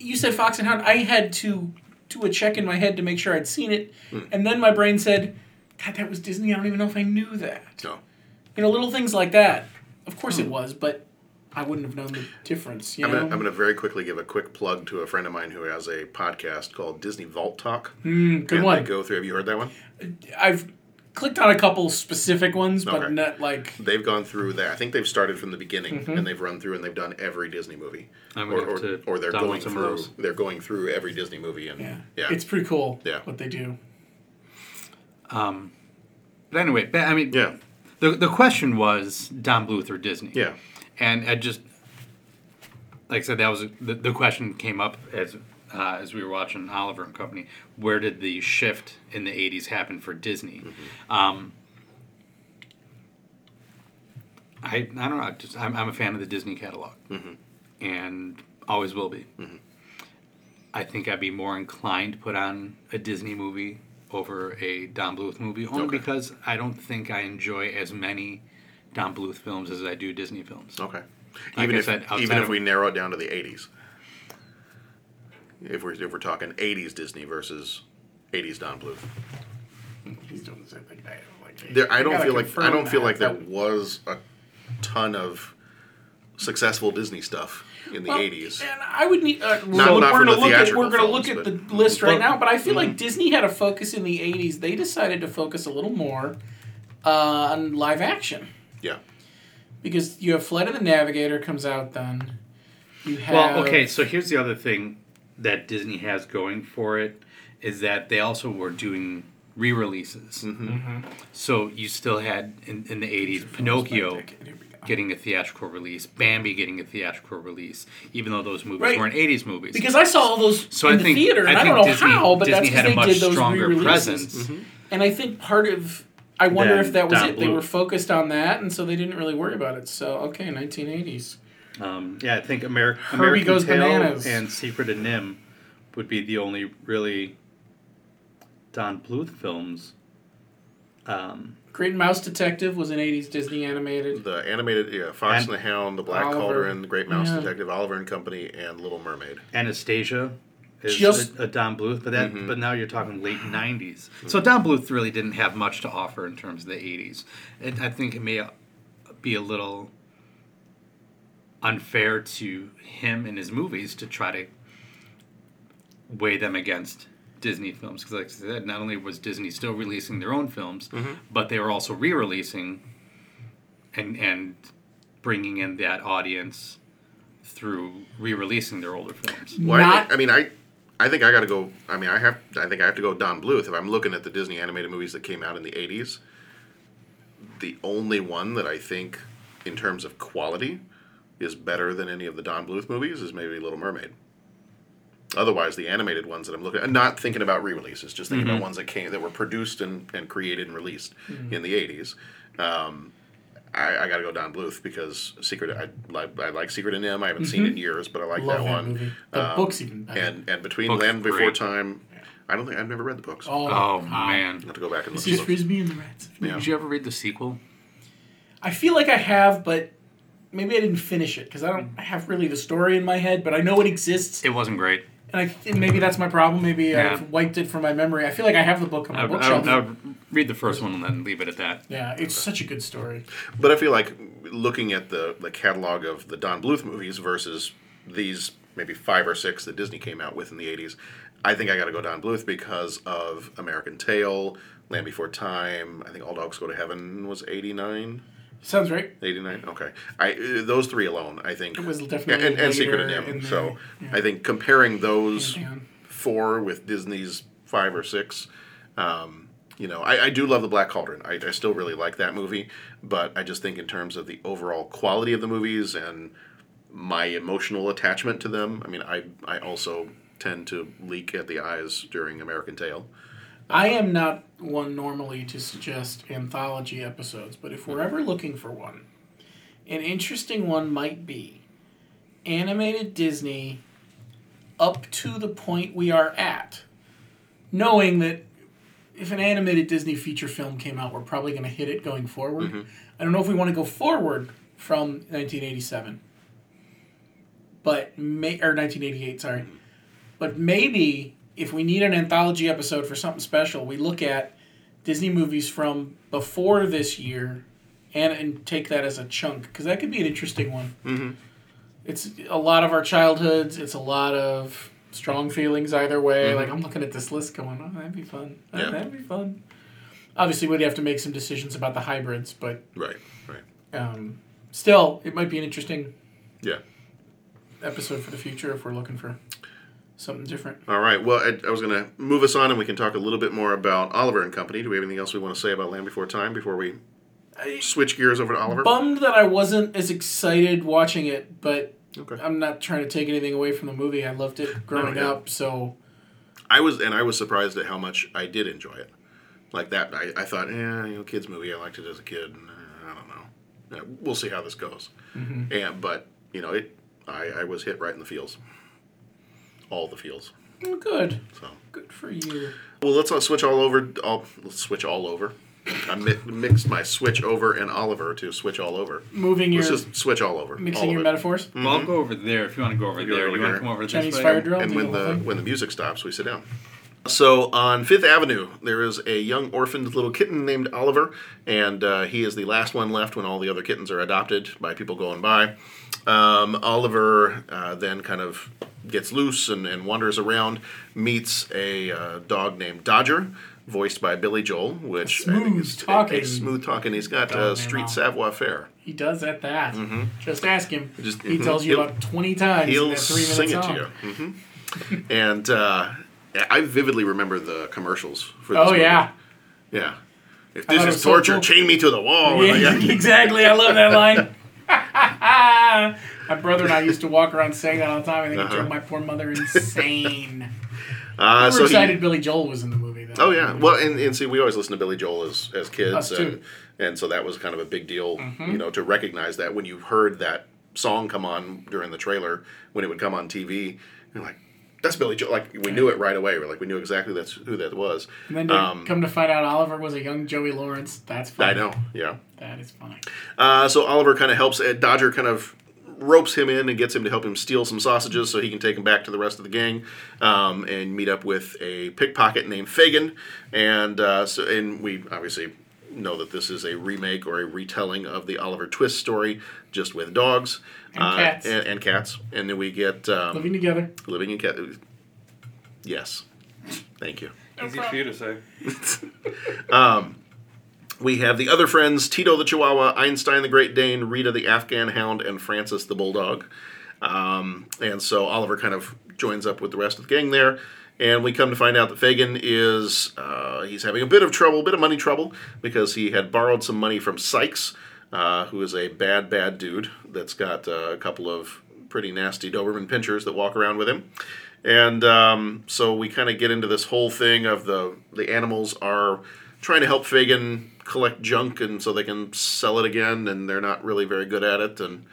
Speaker 17: You said Fox and Hound. I had to do a check in my head to make sure I'd seen it,
Speaker 8: Hmm.
Speaker 17: and then my brain said, "God, that was Disney." I don't even know if I knew that.
Speaker 8: No.
Speaker 17: You know, little things like that. Of course it was, but I wouldn't have known the difference. You
Speaker 8: I'm gonna, I'm gonna very quickly give a quick plug to a friend of mine who has a podcast called Disney Vault Talk.
Speaker 17: Mm, good
Speaker 8: and
Speaker 17: one.
Speaker 8: They go through. Have you heard that one?
Speaker 17: I've clicked on a couple specific ones, but
Speaker 8: Okay.
Speaker 17: not like.
Speaker 8: They've gone through that. I think they've started from the beginning
Speaker 17: Mhm.
Speaker 8: and they've run through and they've done every Disney movie.
Speaker 9: I'm
Speaker 8: or, or,
Speaker 9: to
Speaker 8: or they're going
Speaker 9: some of
Speaker 8: through.
Speaker 9: those.
Speaker 8: They're going through every Disney movie and
Speaker 17: Yeah.
Speaker 8: yeah.
Speaker 17: It's pretty cool.
Speaker 8: Yeah.
Speaker 17: What they do.
Speaker 9: Um, but anyway, ba- I mean,
Speaker 8: yeah.
Speaker 9: The the question was Don Bluth or Disney.
Speaker 8: Yeah.
Speaker 9: And I just, like I said, that was the, the question came up as uh, as we were watching Oliver and Company. Where did the shift in the '80s happen for Disney? Um, I I don't know. Just I'm, I'm a fan of the Disney catalog,
Speaker 8: Mhm.
Speaker 9: and always will be. I think I'd be more inclined to put on a Disney movie over a Don Bluth movie, only
Speaker 8: Okay.
Speaker 9: because I don't think I enjoy as many Don Bluth films as I do Disney films.
Speaker 8: Okay.
Speaker 9: Like
Speaker 8: even
Speaker 9: I
Speaker 8: if
Speaker 9: said,
Speaker 8: even if we narrow it down to the '80s, if we're if we're talking '80s Disney versus '80s Don Bluth,
Speaker 17: He's doing the same thing. I, don't like,
Speaker 8: there, I don't feel like I don't feel
Speaker 17: that.
Speaker 8: like there was a ton of successful Disney stuff in the
Speaker 17: Well,
Speaker 8: '80s.
Speaker 17: And I would need. Uh, we're
Speaker 8: Not-
Speaker 17: we're
Speaker 8: not for
Speaker 17: gonna
Speaker 8: the
Speaker 17: look at
Speaker 8: theatrical
Speaker 17: we're gonna look at
Speaker 8: but-
Speaker 17: the list right
Speaker 8: Well,
Speaker 17: now, but I feel
Speaker 8: mhm.
Speaker 17: like Disney had a focus in the '80s. They decided to focus a little more uh, on live action
Speaker 8: Yeah.
Speaker 17: because you have Flight of the Navigator comes out then. You have
Speaker 9: Well, okay, so here's the other thing that Disney has going for it is that they also were doing re-releases.
Speaker 8: Mhm.
Speaker 9: So you still had in, in the '80s Pinocchio getting a theatrical release, Bambi getting a theatrical release, even though those movies
Speaker 17: Right.
Speaker 9: weren't '80s movies.
Speaker 17: because I saw all those
Speaker 9: So
Speaker 17: in
Speaker 9: I
Speaker 17: the
Speaker 9: think-
Speaker 17: theater, and
Speaker 9: I
Speaker 17: I, don't
Speaker 9: think
Speaker 17: know
Speaker 9: Disney-
Speaker 17: how, but
Speaker 9: Disney
Speaker 17: that's
Speaker 9: had
Speaker 17: because
Speaker 9: a
Speaker 17: they
Speaker 9: much
Speaker 17: did those
Speaker 9: stronger
Speaker 17: re-releases.
Speaker 9: presence. Mhm.
Speaker 17: And I think part of I wonder if that was
Speaker 9: Don
Speaker 17: it. They were focused on that, and so they didn't really worry about it. So okay, 1980s.
Speaker 9: Um, yeah, I think Ameri-
Speaker 17: Herbie
Speaker 9: American
Speaker 17: Goes
Speaker 9: Tail
Speaker 17: Bananas.
Speaker 9: and Secret of NIMH would be the only really Don Bluth films. Um,
Speaker 17: Great Mouse Detective was an 80s Disney animated.
Speaker 8: The animated, yeah, Fox and,
Speaker 9: And-
Speaker 8: the Hound, The Black
Speaker 17: Oliver.
Speaker 8: Cauldron, The Great Mouse
Speaker 17: Yeah.
Speaker 8: Detective, Oliver and Company, and Little Mermaid.
Speaker 9: Anastasia is
Speaker 17: Just-
Speaker 9: a, a Don Bluth, but that
Speaker 8: Mhm.
Speaker 9: but now you're talking late [SIGHS] '90s. So Don Bluth really didn't have much to offer in terms of the '80s. It, I think it may be a little unfair to him and his movies to try to weigh them against Disney films because, like I said, not only was Disney still releasing their own films,
Speaker 8: Mhm.
Speaker 9: but they were also re-releasing and and bringing in that audience through re-releasing their older films.
Speaker 8: Well, I, think- I mean, I, I think I got to go. I mean, I have. I think I have to go Don Bluth if I'm looking at the Disney animated movies that came out in the '80s. The only one that I think, in terms of quality, is better than any of the Don Bluth movies is maybe Little Mermaid. Otherwise, the animated ones that I'm looking at, not thinking about re-releases, just thinking
Speaker 9: Mhm.
Speaker 8: about ones that came that were produced and, and created and released
Speaker 17: Mhm.
Speaker 8: in the '80s. Um, I, I got to go Don Bluth because Secret. I like I like Secret of NIMH. I haven't seen it in
Speaker 17: Mhm.
Speaker 8: years, but I like
Speaker 17: Love
Speaker 8: that
Speaker 17: that
Speaker 8: one. Um,
Speaker 17: movie. The book's even better.
Speaker 8: And and between
Speaker 9: Book's
Speaker 8: Land Before
Speaker 9: great.
Speaker 8: Time, I don't think I've never read the books.
Speaker 17: Oh,
Speaker 9: Oh, man!
Speaker 8: I have to go back and look.
Speaker 17: This is
Speaker 8: at.
Speaker 17: Frisby and the Rats.
Speaker 8: Yeah.
Speaker 9: Did you ever read the sequel?
Speaker 17: I feel like I have, but maybe I didn't finish it because I don't mm. have really the story in my head, but I know it exists.
Speaker 9: It wasn't great.
Speaker 17: And, I, and maybe that's my problem. Maybe
Speaker 9: Yeah.
Speaker 17: I've wiped it from my memory. I feel like I have the book on my
Speaker 9: I would, I,
Speaker 17: bookshelf.
Speaker 9: I would read the first one and then leave it at that.
Speaker 17: yeah, it's such a good story.
Speaker 8: But I feel like looking at the the catalog of the Don Bluth movies versus these maybe five or six that Disney came out with in the '80s, I think I got to go Don Bluth because of American Tail, Land Before Time. I think All Dogs Go to Heaven was '89.
Speaker 17: Sounds right.
Speaker 8: 89 okay i uh, those three alone i think
Speaker 17: It was definitely
Speaker 8: and, and secret of
Speaker 17: NIMH
Speaker 8: so
Speaker 17: there,
Speaker 8: i think comparing those
Speaker 17: down.
Speaker 8: four with disney's five or six um, you know I, I do love the black cauldron I, I still really like that movie but i just think in terms of the overall quality of the movies and my emotional attachment to them i mean i i also tend to leak at the eyes during american tail
Speaker 17: I am not one normally to suggest anthology episodes, but if we're ever looking for one, an interesting one might be animated Disney up to the point we are at, knowing that if an animated Disney feature film came out, we're probably going to hit it going forward.
Speaker 8: Mhm.
Speaker 17: I don't know if we want to go forward from 1987, but may or 1988, sorry. But maybe if we need an anthology episode for something special, we look at Disney movies from before this year, and and take that as a chunk because that could be an interesting one.
Speaker 8: Mm-hmm.
Speaker 17: It's a lot of our childhoods. It's a lot of strong feelings either way.
Speaker 8: Mhm.
Speaker 17: Like I'm looking at this list, going, "Oh, that'd be fun.
Speaker 8: Yeah.
Speaker 17: That'd be fun." Obviously, we'd have to make some decisions about the hybrids, but
Speaker 8: Right, right.
Speaker 17: um, still, it might be an interesting
Speaker 8: Yeah.
Speaker 17: episode for the future if we're looking for something different.
Speaker 8: All right. Well, I, I was going to move us on, and we can talk a little bit more about Oliver and Company. Do we have anything else we want to say about Land Before Time before we switch gears over to Oliver?
Speaker 17: Bummed that I wasn't as excited watching it, but
Speaker 8: Okay.
Speaker 17: I'm not trying to take anything away from the movie. I loved it growing
Speaker 8: yeah.
Speaker 17: up, so
Speaker 8: I was, and I was surprised at how much I did enjoy it. Like that, I, I thought, yeah, you know, kids movie. I liked it as a kid. And, uh, I don't know. Yeah, we'll see how this goes.
Speaker 17: Mhm.
Speaker 8: And but you know, it, I, I was hit right in the feels. All the feels.
Speaker 17: oh, good.
Speaker 8: So
Speaker 17: Good for you.
Speaker 8: Well, let's uh, switch all over. All, let's switch all over. I mi- mixed my switch over and Oliver to switch all over.
Speaker 17: Moving
Speaker 8: Let's
Speaker 17: your-
Speaker 8: just switch all over.
Speaker 17: mixing
Speaker 8: all of
Speaker 17: your
Speaker 8: it.
Speaker 17: metaphors?
Speaker 18: Well, I'll go over there if you want to go over
Speaker 8: You go
Speaker 18: there.
Speaker 8: over
Speaker 18: you want to come over
Speaker 17: Chinese
Speaker 18: this way?
Speaker 17: fire drill?
Speaker 8: And when
Speaker 17: the
Speaker 8: the
Speaker 17: thing?
Speaker 8: when the music stops, we sit down. So on Fifth Avenue, there is a young orphaned little kitten named Oliver, and uh, he is the last one left when all the other kittens are adopted by people going by. Um, Oliver uh, then kind of gets loose and, and wanders around, meets a uh, dog named Dodger, voiced by Billy Joel, which I think
Speaker 17: Smooth
Speaker 8: is
Speaker 17: talking.
Speaker 8: smooth talking. He's got uh, street savoir faire.
Speaker 17: He does at that. Just ask him.
Speaker 8: Just-
Speaker 17: he
Speaker 8: mhm.
Speaker 17: tells you
Speaker 8: He'll-
Speaker 17: about 20 times in
Speaker 8: He'll
Speaker 17: that three
Speaker 8: sing it
Speaker 17: song.
Speaker 8: to you. hmm and uh, I vividly remember the commercials for this
Speaker 17: Oh,
Speaker 8: movie.
Speaker 17: yeah.
Speaker 8: Yeah. If this is
Speaker 17: was so
Speaker 8: torture,
Speaker 17: cool.
Speaker 8: chain me to the wall.
Speaker 17: Yeah, [LAUGHS] exactly. I love that line. [LAUGHS] My brother and I used to walk around saying that all the time. I think
Speaker 8: Uh-huh.
Speaker 17: it drove my poor mother insane. [LAUGHS]
Speaker 8: Uh,
Speaker 17: we were
Speaker 8: so he-
Speaker 17: excited Billy Joel was in the movie, though.
Speaker 8: Oh yeah, well, and, and see, we always listened to Billy Joel as as kids,
Speaker 17: Us
Speaker 8: and
Speaker 17: too.
Speaker 8: and so that was kind of a big deal,
Speaker 17: Mhm.
Speaker 8: you know, to recognize that when you heard that song come on during the trailer, when it would come on TV, you're like, that's Billy Joel. Like we knew it right away. We're like, we knew exactly that's who that was.
Speaker 17: And then to
Speaker 8: Um,
Speaker 17: come to find out Oliver was a young Joey Lawrence. That's funny.
Speaker 8: I know, yeah.
Speaker 17: That is funny.
Speaker 8: Uh, so Oliver kind of helps. Uh, Dodger kind of ropes him in and gets him to help him steal some sausages so he can take them back to the rest of the gang um, and meet up with a pickpocket named Fagin. And uh, so, and we obviously know that this is a remake or a retelling of the Oliver Twist story, just with dogs
Speaker 17: And
Speaker 8: uh,
Speaker 17: cats.
Speaker 8: and, and cats. And then we get um,
Speaker 17: Living together.
Speaker 8: living in cat. Yes, thank you.
Speaker 9: Easy for you to say. [LAUGHS]
Speaker 8: Um, we have the other friends Tito the Chihuahua, Einstein the Great Dane, Rita the Afghan Hound, and Francis the Bulldog. Um, and so Oliver kind of joins up with the rest of the gang there. And we come to find out that Fagin is uh, he's having a bit of trouble, a bit of money trouble, because he had borrowed some money from Sykes, uh, who is a bad, bad dude that's got uh, a couple of pretty nasty Doberman pinchers that walk around with him. And um, so we kind of get into this whole thing of the the animals are trying to help Fagin collect junk, and so they can sell it again, and they're not really very good at it. And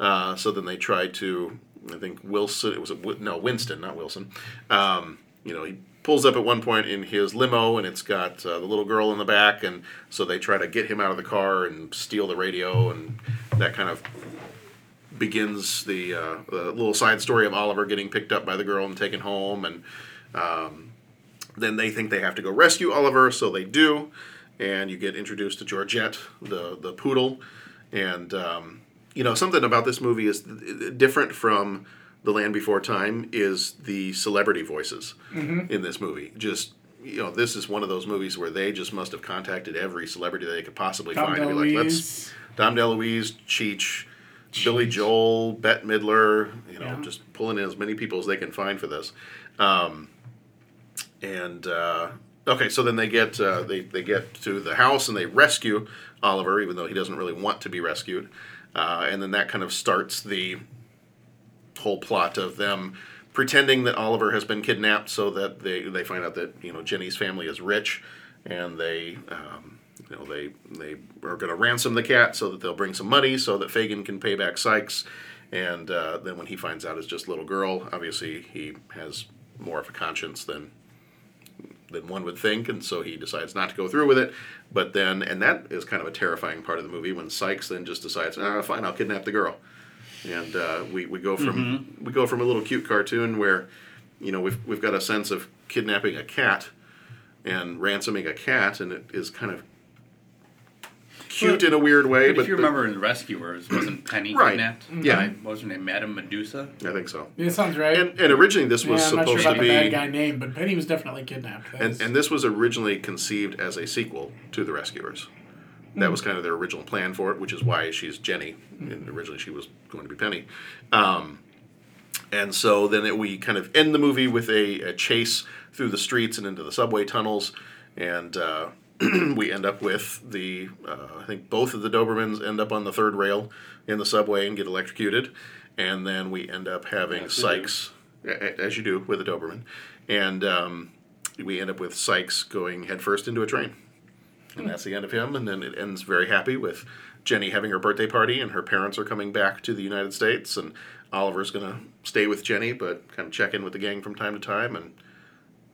Speaker 8: uh, so then they try to, I think Wilson, it was a, no Winston, not Wilson. Um, you know, he pulls up at one point in his limo, and it's got uh, the little girl in the back, and so they try to get him out of the car and steal the radio, and that kind of begins the, uh, the little side story of Oliver getting picked up by the girl and taken home, and um, then they think they have to go rescue Oliver, so they do, and you get introduced to Georgette, the the poodle, and um, you know something about this movie is different from The Land Before Time is the celebrity voices
Speaker 17: Mhm.
Speaker 8: in this movie. Just you know, this is one of those movies where they just must have contacted every celebrity they could possibly
Speaker 17: Dom
Speaker 8: find. and be like, let's Dom DeLuise, Cheech, Billy Joel, Bette Midler, you know,
Speaker 17: Yeah.
Speaker 8: just pulling in as many people as they can find for this. Um, and uh, okay, so then they get uh, they they get to the house and they rescue Oliver, even though he doesn't really want to be rescued. Uh, and then that kind of starts the whole plot of them pretending that Oliver has been kidnapped, so that they they find out that you know Jenny's family is rich, and they. Um, you know they they are going to ransom the cat so that they'll bring some money so that Fagin can pay back Sykes, and uh, then when he finds out it's just little girl, obviously he has more of a conscience than than one would think, and so he decides not to go through with it. But then, and that is kind of a terrifying part of the movie when Sykes then just decides, ah, fine, I'll kidnap the girl, and uh, we we go from we go from a little cute cartoon where, you know, we've we've got a sense of kidnapping a cat, and ransoming a cat, and it is kind of cute in a weird way.
Speaker 9: But,
Speaker 8: But,
Speaker 9: if you
Speaker 8: but-
Speaker 9: remember in The Rescuers, wasn't Penny
Speaker 8: Right.
Speaker 9: kidnapped?
Speaker 8: Yeah.
Speaker 9: By, what was her name? Madame Medusa?
Speaker 8: I think so.
Speaker 17: Yeah, sounds right.
Speaker 8: And, and originally this was
Speaker 17: yeah, I'm not
Speaker 8: supposed
Speaker 17: sure about
Speaker 8: to be
Speaker 17: the bad guy name, but Penny was definitely kidnapped. That
Speaker 8: And,
Speaker 17: was-
Speaker 8: and this was originally conceived as a sequel to The Rescuers. That
Speaker 17: Mm.
Speaker 8: was kind of their original plan for it, which is why she's Jenny. And originally she was going to be Penny. Um, and so then it, we kind of end the movie with a, a chase through the streets and into the subway tunnels. And uh, [CLEARS THROAT] we end up with the, uh, I think both of the Dobermans end up on the third rail in the subway and get electrocuted. And then we end up having
Speaker 9: As.
Speaker 8: Sykes, as you do with a Doberman. And um, we end up with Sykes going headfirst into a train. And that's the end of him. And then it ends very happy with Jenny having her birthday party, and her parents are coming back to the United States. And Oliver's going to stay with Jenny, but kind of check in with the gang from time to time. And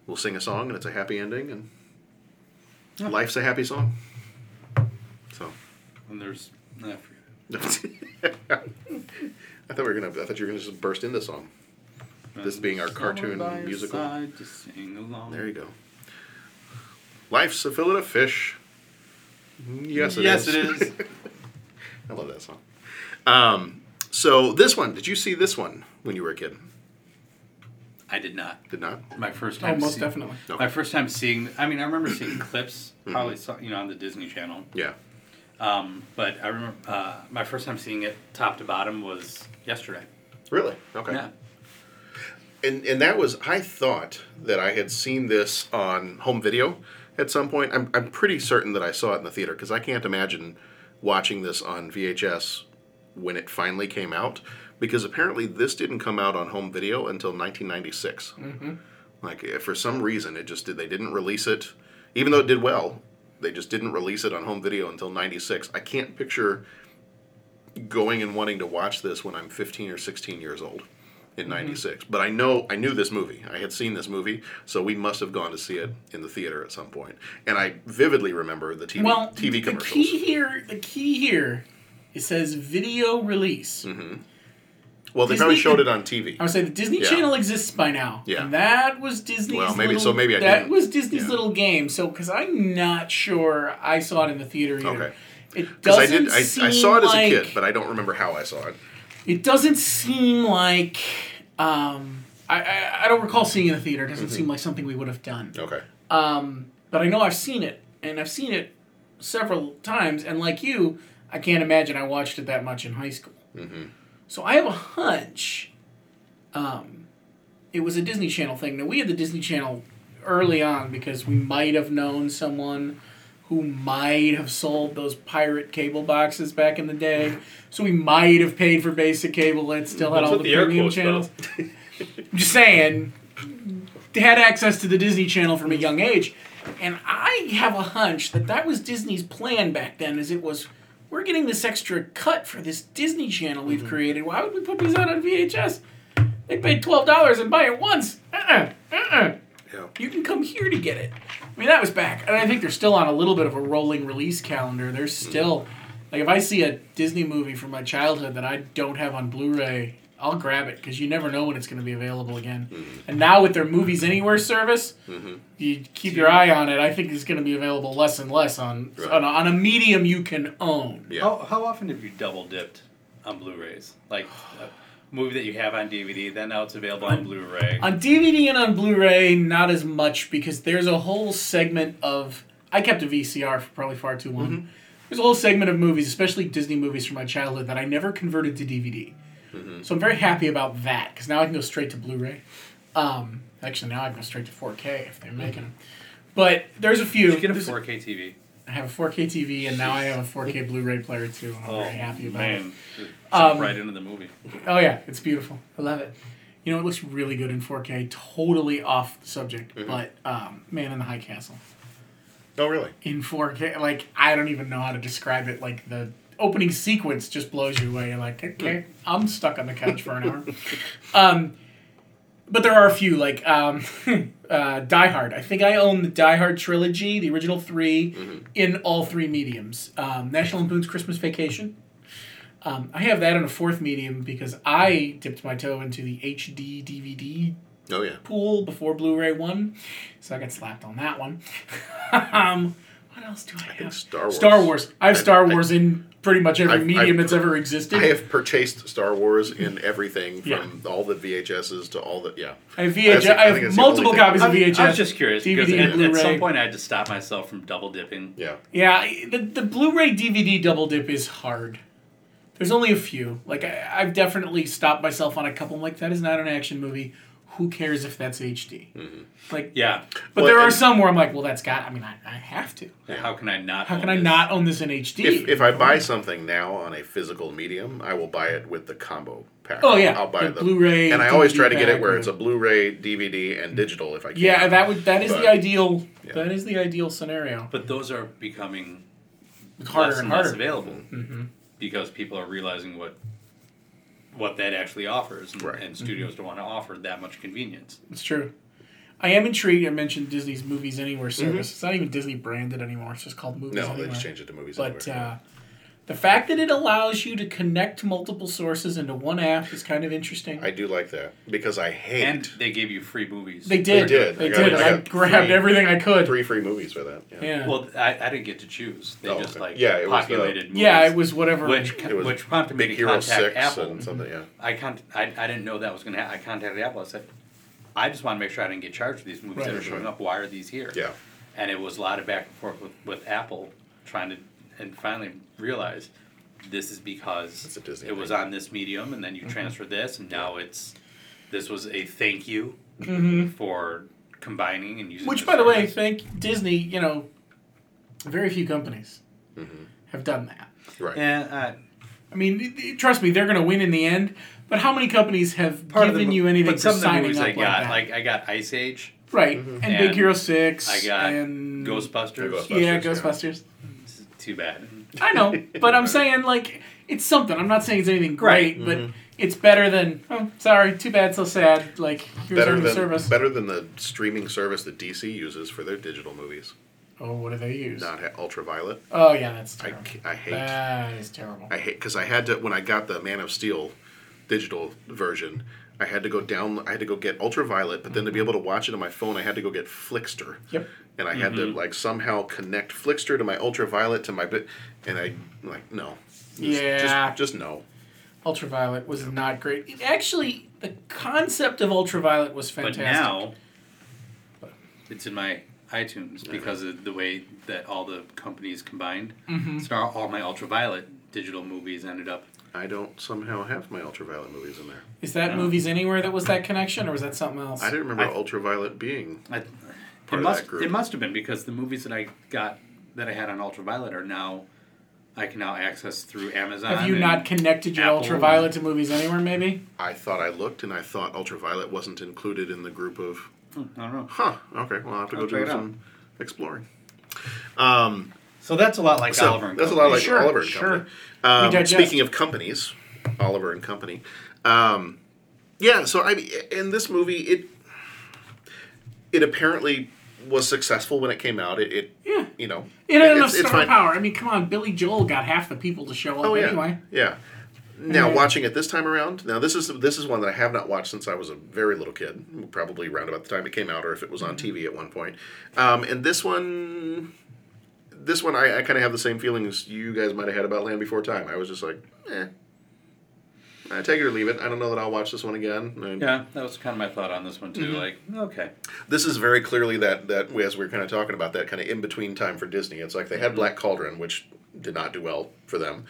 Speaker 8: we'll sing a song, and it's a happy ending. And life's a happy song. So.
Speaker 9: And there's. I forget. [LAUGHS]
Speaker 8: I thought we were gonna. I thought you were gonna just burst into song. This being our cartoon
Speaker 9: Someone by your
Speaker 8: musical.
Speaker 9: to sing along.
Speaker 8: There you go. Life's a fillet of fish. Yes, it
Speaker 9: Yes,
Speaker 8: is.
Speaker 9: it is. [LAUGHS]
Speaker 8: I love that song. Um, so this one, did you see this one when you were a kid?
Speaker 9: I did not.
Speaker 8: Did not.
Speaker 9: My first
Speaker 17: Oh,
Speaker 9: time.
Speaker 17: most
Speaker 9: see-
Speaker 17: definitely.
Speaker 9: My first time seeing. I mean, I remember seeing clips,
Speaker 8: Mhm.
Speaker 9: probably saw, you know on the Disney Channel.
Speaker 8: Yeah.
Speaker 9: Um, but I remember uh, my first time seeing it top to bottom was yesterday.
Speaker 8: Really? Okay.
Speaker 9: Yeah.
Speaker 8: And and that was I thought that I had seen this on home video at some point. I'm I'm pretty certain that I saw it in the theater because I can't imagine watching this on VHS when it finally came out because apparently this didn't come out on home video until 1996.
Speaker 17: Mhm.
Speaker 8: Like eh, for some reason it just did they didn't release it even though it did well. They just didn't release it on home video until 96. I can't picture going and wanting to watch this when I'm 15 or 16 years old in
Speaker 17: Mhm.
Speaker 8: 96. But I know I knew this movie. I had seen this movie, so we must have gone to see it in the theater at some point. And I vividly remember the TV
Speaker 17: well,
Speaker 8: TV
Speaker 17: the
Speaker 8: commercials.
Speaker 17: key here, the key here, it says video release.
Speaker 8: Mm-hmm. Well, they probably
Speaker 17: Disney-
Speaker 8: showed it on TV.
Speaker 17: I would say the Disney
Speaker 8: Yeah.
Speaker 17: Channel exists by now.
Speaker 8: Yeah.
Speaker 17: And that was Disney's.
Speaker 8: Well, maybe-
Speaker 17: little,
Speaker 8: so maybe I
Speaker 17: that
Speaker 8: didn't.
Speaker 17: was Disney's
Speaker 8: Yeah.
Speaker 17: little game. So, because I'm not sure I saw it in the theater either.
Speaker 8: Okay.
Speaker 17: It doesn't
Speaker 8: I did, I, I saw it as
Speaker 17: like,
Speaker 8: a kid, but I don't remember how I saw it.
Speaker 17: It doesn't seem like. Um, I, I I don't recall seeing it in the theater. It doesn't
Speaker 8: Mhm.
Speaker 17: seem like something we would have done.
Speaker 8: Okay.
Speaker 17: Um, but I know I've seen it, and I've seen it several times. And like you, I can't imagine I watched it that much in high school.
Speaker 8: Mm-hmm.
Speaker 17: So I have a hunch. Um, it was a Disney Channel thing. Now we had the Disney Channel early on because we might have known someone who might have sold those pirate cable boxes back in the day. So we might have paid for basic cable and still had all the,
Speaker 9: the
Speaker 17: premium channels. [LAUGHS] I'm just saying, they had access to the Disney Channel from a young age, and I have a hunch that that was Disney's plan back then. Is it was we're getting this extra cut for this Disney Channel we've mm-hmm. created. Why would we put these out on VHS? They paid twelve dollars and buy it once. Uh-uh, uh-uh.
Speaker 8: Yeah.
Speaker 17: You can come here to get it. I mean, that was back, and I think they're still on a little bit of a rolling release calendar. They're mm. still like if I see a Disney movie from my childhood that I don't have on Blu-ray, I'll grab it because you never know when it's going to be available again. And now with their Movies Anywhere service,
Speaker 8: Mm-hmm.
Speaker 17: you keep your eye on it. I think it's going to be available less and less on on, a, on a medium you can own.
Speaker 9: How, how often have you double dipped on Blu-rays? Like a movie that you have on DVD, then now it's available on Blu-ray.
Speaker 17: On DVD and on Blu-ray, not as much because there's a whole segment of. I kept a VCR for probably far too long.
Speaker 8: Mm-hmm.
Speaker 17: There's a whole segment of movies, especially Disney movies from my childhood, that I never converted to DVD.
Speaker 8: Mm-hmm.
Speaker 17: So I'm very happy about that because now I can go straight to Blu-ray. Um, actually, now I can go straight to 4K if they're making them. But there's a few.
Speaker 9: You get a
Speaker 17: There's
Speaker 9: 4K TV.
Speaker 17: I have a 4K TV and now I have a 4K Blu-ray player too. I'm very happy about
Speaker 9: Oh, man.
Speaker 17: it. Um,
Speaker 9: right into the movie.
Speaker 17: Oh yeah, it's beautiful. I love it. You know, it looks really good in 4K. Totally off the subject,
Speaker 8: Mhm.
Speaker 17: but um, Man in the High Castle
Speaker 8: Oh, really?
Speaker 17: in 4K, like I don't even know how to describe it. Like the opening sequence just blows you away. You're like, [LAUGHS] okay, I'm stuck on the couch for an hour. Um, but there are a few like um, [LAUGHS] uh, Die Hard. I think I own the Die Hard trilogy, the original 3
Speaker 8: Mm-hmm.
Speaker 17: in all three mediums. Um, National Lampoon's Christmas Vacation. Um, I have that in a fourth medium because I dipped my toe into the HD DVD
Speaker 8: Oh yeah.
Speaker 17: pool before Blu-ray one, so I got slapped on that one. [LAUGHS] um, what else do I have?
Speaker 8: Star Wars.
Speaker 17: Star Wars. I have Star
Speaker 8: I-
Speaker 17: Wars in pretty much every
Speaker 8: I've-
Speaker 17: medium
Speaker 8: I've-
Speaker 17: that's ever existed.
Speaker 8: I have purchased Star Wars in everything from
Speaker 17: Yeah.
Speaker 8: all the VHSs to all the yeah.
Speaker 17: I have
Speaker 8: That's
Speaker 17: VHS.
Speaker 8: the-
Speaker 17: I have
Speaker 8: think that's
Speaker 17: multiple copies of VHS.
Speaker 9: I was just curious because
Speaker 17: DVD
Speaker 9: at,
Speaker 17: and
Speaker 9: at
Speaker 17: Blu-ray.
Speaker 9: some point I had to stop myself from double dipping.
Speaker 8: Yeah.
Speaker 17: Yeah, the, the Blu-ray DVD double dip is hard. There's only a few. Like I, I've definitely stopped myself on a couple. I'm like, that is not an action movie. Who cares if that's HD? Like,
Speaker 9: Yeah.
Speaker 17: But
Speaker 8: Well,
Speaker 17: there are some where I'm like, well, that's got. I mean, I, I have to.
Speaker 9: How can I not?
Speaker 17: How can I
Speaker 9: this?
Speaker 17: not own this in HD?
Speaker 8: If, if I buy something now on a physical medium, I will buy it with the combo pack.
Speaker 17: Oh, yeah,
Speaker 8: I'll buy
Speaker 17: the
Speaker 8: the
Speaker 17: Blu-ray,
Speaker 8: and I always
Speaker 17: DVD
Speaker 8: try to get it where
Speaker 17: or-
Speaker 8: it's a Blu-ray, DVD, and digital if I can.
Speaker 17: yeah, that would that is
Speaker 8: But-
Speaker 17: the ideal. That is the ideal scenario.
Speaker 9: But those are becoming
Speaker 17: Harder
Speaker 9: less
Speaker 17: and
Speaker 9: and less
Speaker 17: harder.
Speaker 9: available
Speaker 17: Mhm.
Speaker 9: because people are realizing what what that actually offers, and,
Speaker 8: Right.
Speaker 9: and studios don't want to offer that much convenience.
Speaker 17: It's true. I am intrigued. I mentioned Disney's Movies Anywhere
Speaker 8: Mhm.
Speaker 17: service. It's not even Disney branded anymore. It's just called Movies
Speaker 8: No,
Speaker 17: Anywhere.
Speaker 8: they just changed it to Movies
Speaker 17: But
Speaker 8: Anywhere.
Speaker 17: uh, the fact that it allows you to connect multiple sources into one app is kind of interesting.
Speaker 8: I do like that because I hate.
Speaker 9: And they gave you free movies.
Speaker 17: They did.
Speaker 8: They did.
Speaker 17: They
Speaker 8: I got-
Speaker 17: did.
Speaker 8: I
Speaker 17: I, grabbed
Speaker 8: three-
Speaker 17: everything I could.
Speaker 8: Three free movies for that. Yeah.
Speaker 17: Yeah.
Speaker 9: Well, I, I didn't get to choose. They
Speaker 8: Oh,
Speaker 9: just
Speaker 8: okay.
Speaker 9: like
Speaker 8: Yeah, it was the-
Speaker 9: populated. movies,
Speaker 17: Yeah, it was whatever.
Speaker 9: Which
Speaker 8: It was
Speaker 9: which prompted me to
Speaker 8: Hero
Speaker 9: contact
Speaker 8: 6
Speaker 9: Apple.
Speaker 8: and something, yeah.
Speaker 9: I con- I, I didn't know that was going to happen. I contacted Apple. I said, I just want to make sure I didn't get charged for these movies that
Speaker 8: Right,
Speaker 9: are showing
Speaker 8: right.
Speaker 9: up. Why are these here?
Speaker 8: Yeah.
Speaker 9: And it was a lot of back and forth with, with Apple trying to, and finally realized this is because
Speaker 8: It's a Disney
Speaker 9: it was on this medium, and then you
Speaker 17: Mm-hmm.
Speaker 9: transfer this, and now it's this was a thank you
Speaker 17: Mhm.
Speaker 9: for combining and using.
Speaker 17: Which,
Speaker 9: the
Speaker 17: by the way, thank Disney. You know, very few companies
Speaker 8: Mm-hmm.
Speaker 17: have done that.
Speaker 8: Right.
Speaker 9: And uh,
Speaker 17: I mean, y- y- trust me, they're going to win in the end. But how many companies have
Speaker 9: part of
Speaker 17: given
Speaker 9: the,
Speaker 17: you anything
Speaker 9: but
Speaker 17: for
Speaker 9: some of the
Speaker 17: signing
Speaker 9: movies
Speaker 17: up
Speaker 9: I
Speaker 17: like
Speaker 9: got,
Speaker 17: that?
Speaker 9: like I got Ice Age,
Speaker 17: right,
Speaker 8: Mm-hmm.
Speaker 17: and, Big Hero Six.
Speaker 9: I got
Speaker 17: and
Speaker 9: Ghostbusters.
Speaker 8: Ghostbusters,
Speaker 17: Yeah,
Speaker 8: yeah.
Speaker 17: Ghostbusters.
Speaker 9: Too bad.
Speaker 17: I know, but I'm saying like it's something. I'm not saying it's anything great,
Speaker 9: Right.
Speaker 17: but
Speaker 8: Mhm.
Speaker 17: it's better than. Oh, sorry, too bad, so sad. Like here's
Speaker 8: Better
Speaker 17: our new
Speaker 8: than
Speaker 17: service.
Speaker 8: better than the streaming service that DC uses for their digital movies.
Speaker 17: Oh, what do they use?
Speaker 8: Not ha- Ultraviolet.
Speaker 17: Oh yeah, that's
Speaker 8: I,
Speaker 17: terrible.
Speaker 8: ca- I hate.
Speaker 17: That is terrible.
Speaker 8: I hate because I had to when I got the Man of Steel digital version. I had to go down. I had to go get Ultraviolet, but then to be able to watch it on my phone, I had to go get Flixster.
Speaker 17: Yep.
Speaker 8: And I had to
Speaker 9: Mhm.
Speaker 8: like somehow connect Flixster to my Ultraviolet to my bit, and I like no. Just-
Speaker 17: Yeah.
Speaker 8: Just, just no.
Speaker 17: Ultraviolet was not great. It- actually, the concept of Ultraviolet was fantastic.
Speaker 9: But
Speaker 17: fantastic.
Speaker 9: now it's in my iTunes because of the way that all the companies combined.
Speaker 17: Mhm.
Speaker 9: So now all my ultraviolet digital movies ended up.
Speaker 8: I don't somehow have my Ultraviolet movies in there.
Speaker 17: is that
Speaker 9: No.
Speaker 17: movies anywhere that was that connection, or was that something else?
Speaker 8: I didn't remember
Speaker 9: I-
Speaker 8: Ultraviolet being.
Speaker 9: I, it
Speaker 8: of
Speaker 9: must
Speaker 8: that group.
Speaker 9: it must have been because the movies that I got that I had on ultraviolet are now I can now access through Amazon.
Speaker 17: Have you
Speaker 9: and
Speaker 17: not connected your
Speaker 9: Apple.
Speaker 17: Ultraviolet to movies anywhere? Maybe.
Speaker 8: I thought I looked and I thought Ultraviolet wasn't included in the group of.
Speaker 9: Hmm, I don't know.
Speaker 8: Huh. Okay. Well, I'll have to
Speaker 9: I'll
Speaker 8: go
Speaker 9: check
Speaker 8: do
Speaker 9: it out.
Speaker 8: some exploring. Um,
Speaker 9: So that's a lot like
Speaker 8: so
Speaker 9: Oliver and
Speaker 8: that's a lot like
Speaker 17: Sure,
Speaker 8: Oliver and
Speaker 17: sure.
Speaker 8: Company. Um,
Speaker 17: digest.
Speaker 8: speaking of companies, Oliver and Company. Um, yeah. So I in this movie it it apparently was successful when it came out. It, it
Speaker 17: Yeah.
Speaker 8: you know
Speaker 17: It had
Speaker 8: it's-
Speaker 17: enough
Speaker 8: it's
Speaker 17: star power. I mean, come on, Billy Joel got half the people to show up
Speaker 8: Oh yeah,
Speaker 17: anyway.
Speaker 8: yeah. Now
Speaker 17: Yeah.
Speaker 8: watching it this time around, now this is this is one that I have not watched since I was a very little kid, probably around about the time it came out, or if it was on TV at one point. Um, and this one, this one I, I kind of have the same feelings you guys might have had about Land Before Time. I was just like, eh, I take it or leave it. I don't know that I'll watch this one again. I-
Speaker 9: Yeah, that was kind of my thought on this one too.
Speaker 8: Mhm.
Speaker 9: Like, okay,
Speaker 8: This is very clearly that that as we are kind of talking about that kind of in between time for Disney. It's like they had Black Cauldron, which did not do well for them,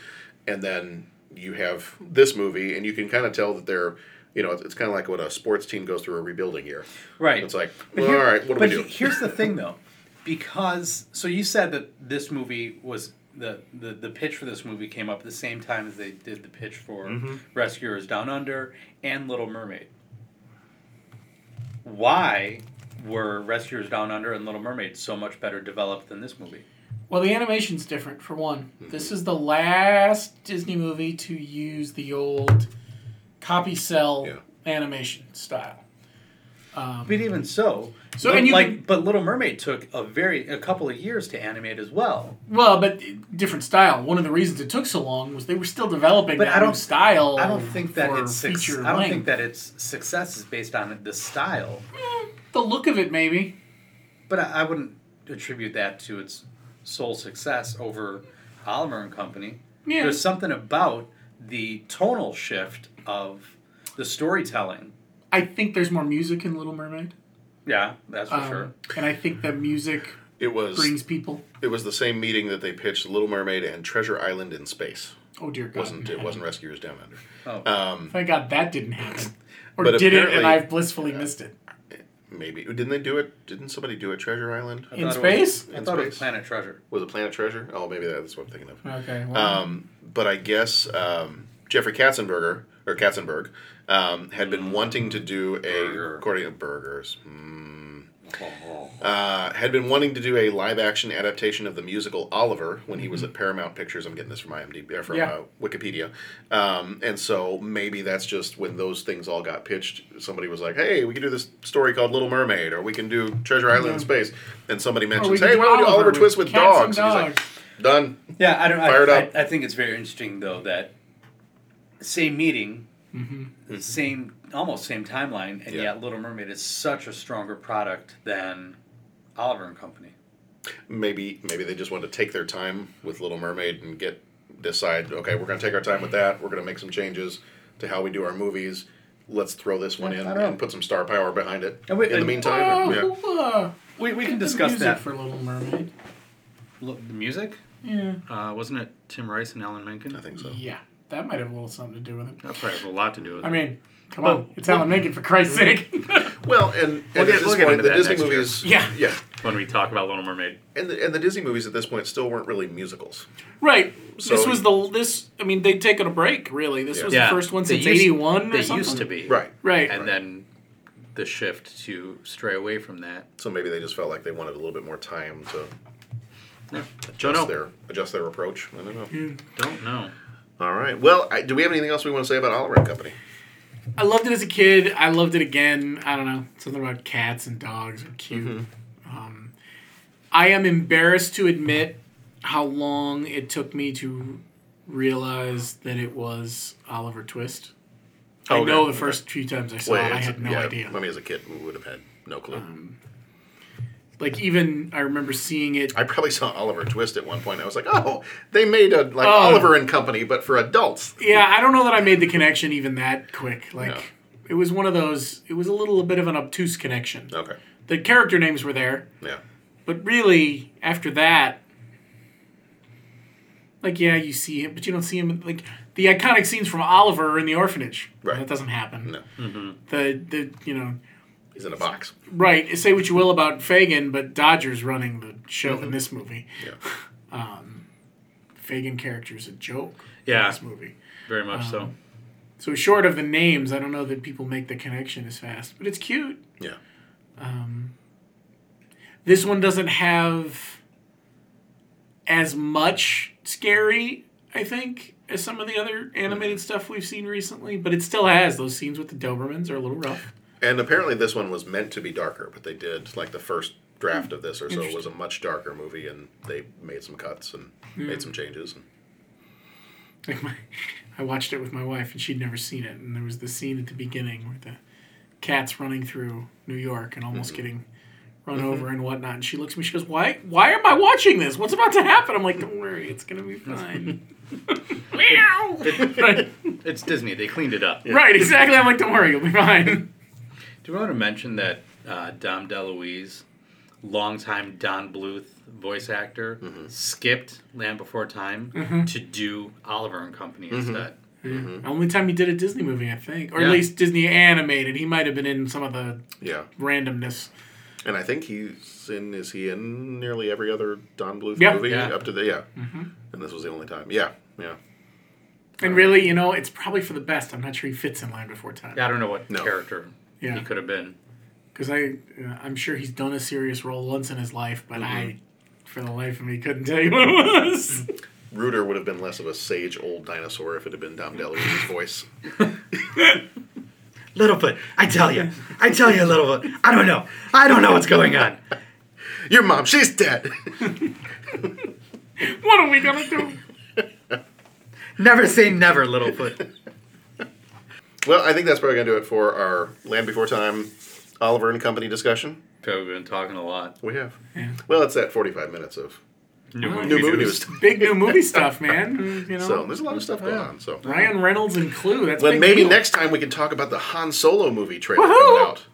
Speaker 8: and then you have this movie, and you can kind of tell that they're, you know, it's, it's kind of like when a sports team goes through a rebuilding year.
Speaker 9: right.
Speaker 8: It's like, well,
Speaker 9: here-
Speaker 8: all right, what do we do?
Speaker 9: he- here's the thing, though, because so you said that this movie was the, the the pitch for this movie came up at the same time as they did the pitch for
Speaker 8: Mhm.
Speaker 9: Rescuers Down Under and Little Mermaid. Why were Rescuers Down Under and Little Mermaid so much better developed than this movie?
Speaker 17: Well, the animation's different for one.
Speaker 8: Mm-hmm.
Speaker 17: This is the last Disney movie to use the old copy cell
Speaker 8: Yeah.
Speaker 17: animation style. Um,
Speaker 9: But even so,
Speaker 17: So, and you
Speaker 9: like,
Speaker 17: can-
Speaker 9: but Little Mermaid took a very a couple of years to animate as well.
Speaker 17: well, but different style. One of the reasons it took so long was they were still developing
Speaker 9: But
Speaker 17: that
Speaker 9: I don't
Speaker 17: style.
Speaker 9: I don't think that it's
Speaker 17: feature
Speaker 9: I don't
Speaker 17: length.
Speaker 9: think that its success is based on the style.
Speaker 17: the look of it maybe.
Speaker 9: But I, I wouldn't attribute that to its sole success over Oliver and Company.
Speaker 17: Yeah.
Speaker 9: There's something about the tonal shift of the storytelling.
Speaker 17: I think there's more music in Little Mermaid.
Speaker 9: Yeah, that's for
Speaker 17: Um,
Speaker 9: sure.
Speaker 17: And I think the music
Speaker 8: It was
Speaker 17: brings people.
Speaker 8: It was the same meeting that they pitched Little Mermaid and Treasure Island in space.
Speaker 17: Oh dear God!
Speaker 8: wasn't it wasn't Rescuers Down Under.
Speaker 9: Oh.
Speaker 8: Um,
Speaker 17: Thank God that didn't happen. [LAUGHS] Or
Speaker 8: But
Speaker 17: did it and I've blissfully missed it.
Speaker 8: maybe didn't they do it? Didn't somebody do it? Treasure Island
Speaker 17: In thought it was- space?
Speaker 9: I
Speaker 8: In
Speaker 9: thought it was? Planet Treasure.
Speaker 8: Was it Planet Treasure? Oh, maybe that's what I'm thinking of.
Speaker 17: Okay, well-
Speaker 8: Um, but I guess um, Jeffrey Katzenberger or Katzenberg um, had been wanting to do a according to burgers. Mm, uh, had been wanting to do a live action adaptation of the musical Oliver when he was at Paramount Pictures. I'm getting this from IMDb or from
Speaker 17: Yeah.
Speaker 8: uh, Wikipedia, um, and so maybe that's just when those things all got pitched. Somebody was like, "Hey, we can do this story called Little Mermaid, or we can do Treasure Island in space," and somebody
Speaker 17: Or we
Speaker 8: mentions,
Speaker 17: can
Speaker 8: "Hey,
Speaker 17: do
Speaker 8: why don't we do
Speaker 17: Oliver
Speaker 8: Oliver
Speaker 17: with
Speaker 8: Twist with
Speaker 17: cats
Speaker 8: dogs?"
Speaker 17: and
Speaker 8: And he's like, "Done."
Speaker 9: Yeah, I don't. I,
Speaker 8: Fired
Speaker 9: I,
Speaker 8: up.
Speaker 9: I think it's very interesting though that same meeting,
Speaker 17: Mhm.
Speaker 9: Same almost same timeline, and
Speaker 8: Yeah.
Speaker 9: yet Little Mermaid is such a stronger product than Oliver and Company.
Speaker 8: maybe maybe they just want to take their time with Little Mermaid and get decide okay we're going to take our time with that we're going to make some changes to how we do our movies let's throw this one
Speaker 9: Yeah,
Speaker 8: in
Speaker 9: I
Speaker 8: and put some star power behind it
Speaker 9: And we-
Speaker 8: in the
Speaker 9: and-
Speaker 8: meantime yeah.
Speaker 17: uh,
Speaker 9: We, we
Speaker 17: did
Speaker 9: can
Speaker 17: the
Speaker 9: discuss
Speaker 17: music
Speaker 9: that.
Speaker 17: for Little Mermaid.
Speaker 9: L- the music?
Speaker 17: Yeah.
Speaker 9: Uh, wasn't it Tim Rice and Alan Menken? I
Speaker 8: think so.
Speaker 17: Yeah, that might have a little something to do with it.
Speaker 9: That probably has a lot to do with it.
Speaker 17: I mean, come
Speaker 9: Well,
Speaker 17: on, it's Alan Menken for Christ's [LAUGHS] sake.
Speaker 8: well [LAUGHS] and,
Speaker 9: We'll
Speaker 8: and
Speaker 9: get-
Speaker 8: at this point the
Speaker 9: that
Speaker 8: Disney
Speaker 9: next year.
Speaker 8: movies
Speaker 17: Yeah.
Speaker 8: yeah
Speaker 9: when we talk about Little Mermaid.
Speaker 8: and the, and the Disney movies at this point still weren't really musicals
Speaker 17: right.
Speaker 8: So-
Speaker 17: this was the this. I mean, they'd taken a break. Really, this was the first one since '81
Speaker 9: They
Speaker 17: something.
Speaker 9: used to be.
Speaker 8: Right.
Speaker 17: Right.
Speaker 9: And then the shift to stray away from that.
Speaker 8: so maybe they just felt like they wanted a little bit more time to
Speaker 9: Yeah.
Speaker 8: adjust their adjust their approach I don't know
Speaker 9: Don't know.
Speaker 8: All right well I, do we have anything else we want to say about Oliver and Company
Speaker 17: I loved it as a kid. I loved it again. I don't know something about cats and dogs are cute.
Speaker 8: Mm-hmm.
Speaker 17: Um, I am embarrassed to admit how long it took me to realize that it was Oliver Twist. I
Speaker 8: Okay,
Speaker 17: know the first few times I saw
Speaker 8: Well,
Speaker 17: it, I had no
Speaker 8: yeah,
Speaker 17: idea.
Speaker 8: I mean, as a kid, we would have had no clue.
Speaker 17: Like even I remember seeing it.
Speaker 8: I probably saw Oliver Twist at one point. I was like, oh, they made a like
Speaker 17: Oh.
Speaker 8: Oliver and Company, but for adults.
Speaker 17: Yeah, I don't know that I made the connection even that quick. Like
Speaker 8: No.
Speaker 17: it was one of those. It was a little bit of an obtuse connection.
Speaker 8: Okay.
Speaker 17: The character names were there,
Speaker 8: Yeah.
Speaker 17: but really after that, like yeah, you see him, but you don't see him. Like the iconic scenes from Oliver in the orphanage.
Speaker 8: Right.
Speaker 17: That doesn't happen.
Speaker 8: No. Mm-hmm.
Speaker 17: The the you know
Speaker 8: He's in a box.
Speaker 17: right. Say what you will about Fagin, but Dodger's running the show in this movie.
Speaker 8: Yeah. [LAUGHS]
Speaker 17: Um, Fagin character is a joke.
Speaker 9: Yeah.
Speaker 17: In this movie.
Speaker 9: Very much so.
Speaker 17: Um, So short of the names, I don't know that people make the connection as fast, but it's cute.
Speaker 8: Yeah.
Speaker 17: Um, this one doesn't have as much scary, I think, as some of the other animated stuff we've seen recently, but it still has those scenes with the Dobermans are a little rough.
Speaker 8: And apparently, this one was meant to be darker, but they did like the first draft of this or so It was a much darker movie, and they made some cuts and
Speaker 17: Yeah.
Speaker 8: made some changes. And
Speaker 17: Like my, I watched it with my wife, and she'd never seen it, and there was the scene at the beginning where the cat's running through New York and almost getting run
Speaker 9: Mhm.
Speaker 17: over and whatnot, and she looks at me, she goes, "Why? Why am I watching this? What's about to happen?" I'm like, "Don't worry, it's gonna be [LAUGHS] fine." Meow. [LAUGHS] right.
Speaker 9: It's Disney. They cleaned it up.
Speaker 17: Right, exactly. I'm like, "Don't worry, you'll be fine."
Speaker 9: Do you want to mention that uh, Dom DeLuise, longtime Don Bluth voice actor, skipped Land Before Time
Speaker 17: Mhm.
Speaker 9: to do Oliver and Company
Speaker 8: Mm-hmm.
Speaker 9: instead?
Speaker 17: Yeah. Only time he did a Disney movie, I think, or
Speaker 9: Yeah.
Speaker 17: at least Disney animated. He might have been in some of the
Speaker 8: yeah.
Speaker 17: randomness.
Speaker 8: And I think he's in. Is he in nearly every other Don Bluth
Speaker 17: Yeah.
Speaker 8: movie
Speaker 17: Yeah.
Speaker 8: up to the yeah?
Speaker 17: Mhm.
Speaker 8: And this was the only time. Yeah, yeah.
Speaker 17: And really, you know, it's probably for the best. I'm not sure he fits in Land Before Time.
Speaker 9: Yeah, I don't know what
Speaker 8: No.
Speaker 9: character
Speaker 17: Yeah.
Speaker 9: he could have been.
Speaker 17: because I uh, I'm sure he's done a serious role once in his life, but I, for the life of me, couldn't tell you what it was. [LAUGHS]
Speaker 8: Rooter would have been less of a sage old dinosaur if it had been Dom [LAUGHS] DeLuise's voice. [LAUGHS]
Speaker 18: Littlefoot, I tell you, I tell you, Littlefoot, I don't know, I don't know what's going on.
Speaker 8: Your mom, she's dead.
Speaker 17: What are we gonna do?
Speaker 18: Never say never, Littlefoot.
Speaker 8: Well, I think that's probably going to do it for our Land Before Time, Oliver and Company discussion.
Speaker 9: We've been talking a lot.
Speaker 8: We have. Well, it's that 45 minutes of
Speaker 9: New
Speaker 17: Well,
Speaker 8: new
Speaker 9: movie
Speaker 8: movie
Speaker 9: news.
Speaker 8: news. [LAUGHS]
Speaker 17: Big new movie stuff, man. [LAUGHS] You know,
Speaker 8: So there's a lot of stuff going on. So
Speaker 17: Ryan Reynolds and Clue. That's
Speaker 8: well,
Speaker 17: big
Speaker 8: maybe
Speaker 17: deal.
Speaker 8: next time we can talk about the Han Solo movie trailer
Speaker 17: Woohoo!
Speaker 8: coming out,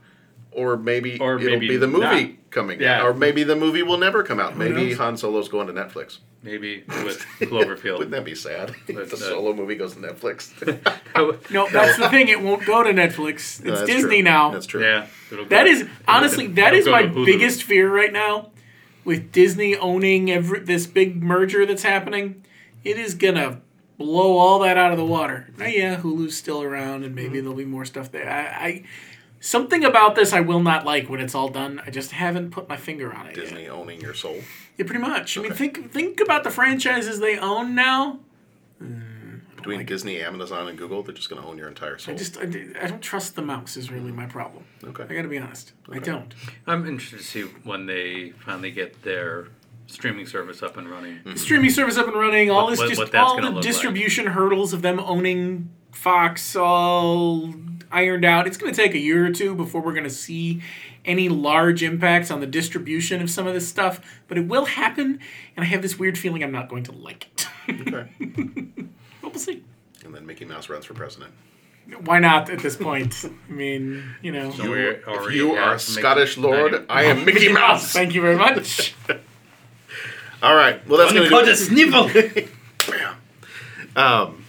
Speaker 8: or maybe
Speaker 9: Or
Speaker 8: it'll
Speaker 9: maybe
Speaker 8: be the movie
Speaker 9: not.
Speaker 8: coming
Speaker 9: Yeah.
Speaker 8: out, or maybe the movie will never come out.
Speaker 17: Who
Speaker 8: Maybe
Speaker 17: knows?
Speaker 8: Han Solo's going to Netflix.
Speaker 9: Maybe [LAUGHS] with Cloverfield.
Speaker 8: Wouldn't that be sad? if the
Speaker 9: uh,
Speaker 8: Solo movie goes to Netflix. [LAUGHS] [LAUGHS]
Speaker 17: No, that's the thing. It won't go to Netflix. It's
Speaker 8: No,
Speaker 17: Disney
Speaker 8: true.
Speaker 17: now.
Speaker 8: That's true.
Speaker 9: yeah. it'll
Speaker 17: That honestly that
Speaker 9: it'll
Speaker 17: is my biggest fear right now, with Disney owning every this big merger that's happening. It is gonna blow all that out of the water. Oh yeah, Hulu's still around, and
Speaker 8: Mm-hmm.
Speaker 17: maybe there'll be more stuff there. I, I something about this I will not like when it's all done. I just haven't put my finger on it. yet.
Speaker 8: Disney owning your soul.
Speaker 17: Yeah, pretty much. I mean, think think about the franchises they own now.
Speaker 8: Between Disney, Amazon, and Google, they're just going to own your entire soul.
Speaker 17: I just I, I don't trust the mouse is really my problem.
Speaker 8: Okay.
Speaker 17: I got to be honest. I don't.
Speaker 9: I'm interested to see when they finally get their streaming service up and running.
Speaker 8: Mm-hmm.
Speaker 17: streaming service up and running. All
Speaker 9: What-
Speaker 17: this
Speaker 9: what-
Speaker 17: just
Speaker 9: what that's
Speaker 17: all the
Speaker 9: look like.
Speaker 17: distribution hurdles of them owning Fox all ironed out. It's going to take a year or two before we're going to see any large impacts on the distribution of some of this stuff, but it will happen. And I have this weird feeling I'm not going to like it.
Speaker 8: Okay. [LAUGHS]
Speaker 17: but we'll see.
Speaker 8: And then Mickey Mouse runs for president.
Speaker 17: Why not at this point? I mean, you know.
Speaker 9: So we
Speaker 8: If you are
Speaker 9: have Mickey-
Speaker 8: Scottish Lord, I am Mickey
Speaker 17: Mickey
Speaker 8: Mouse.
Speaker 17: Thank you very much. [LAUGHS]
Speaker 8: All right. Well, that's going to do it.
Speaker 18: snivel. [LAUGHS]
Speaker 8: Um,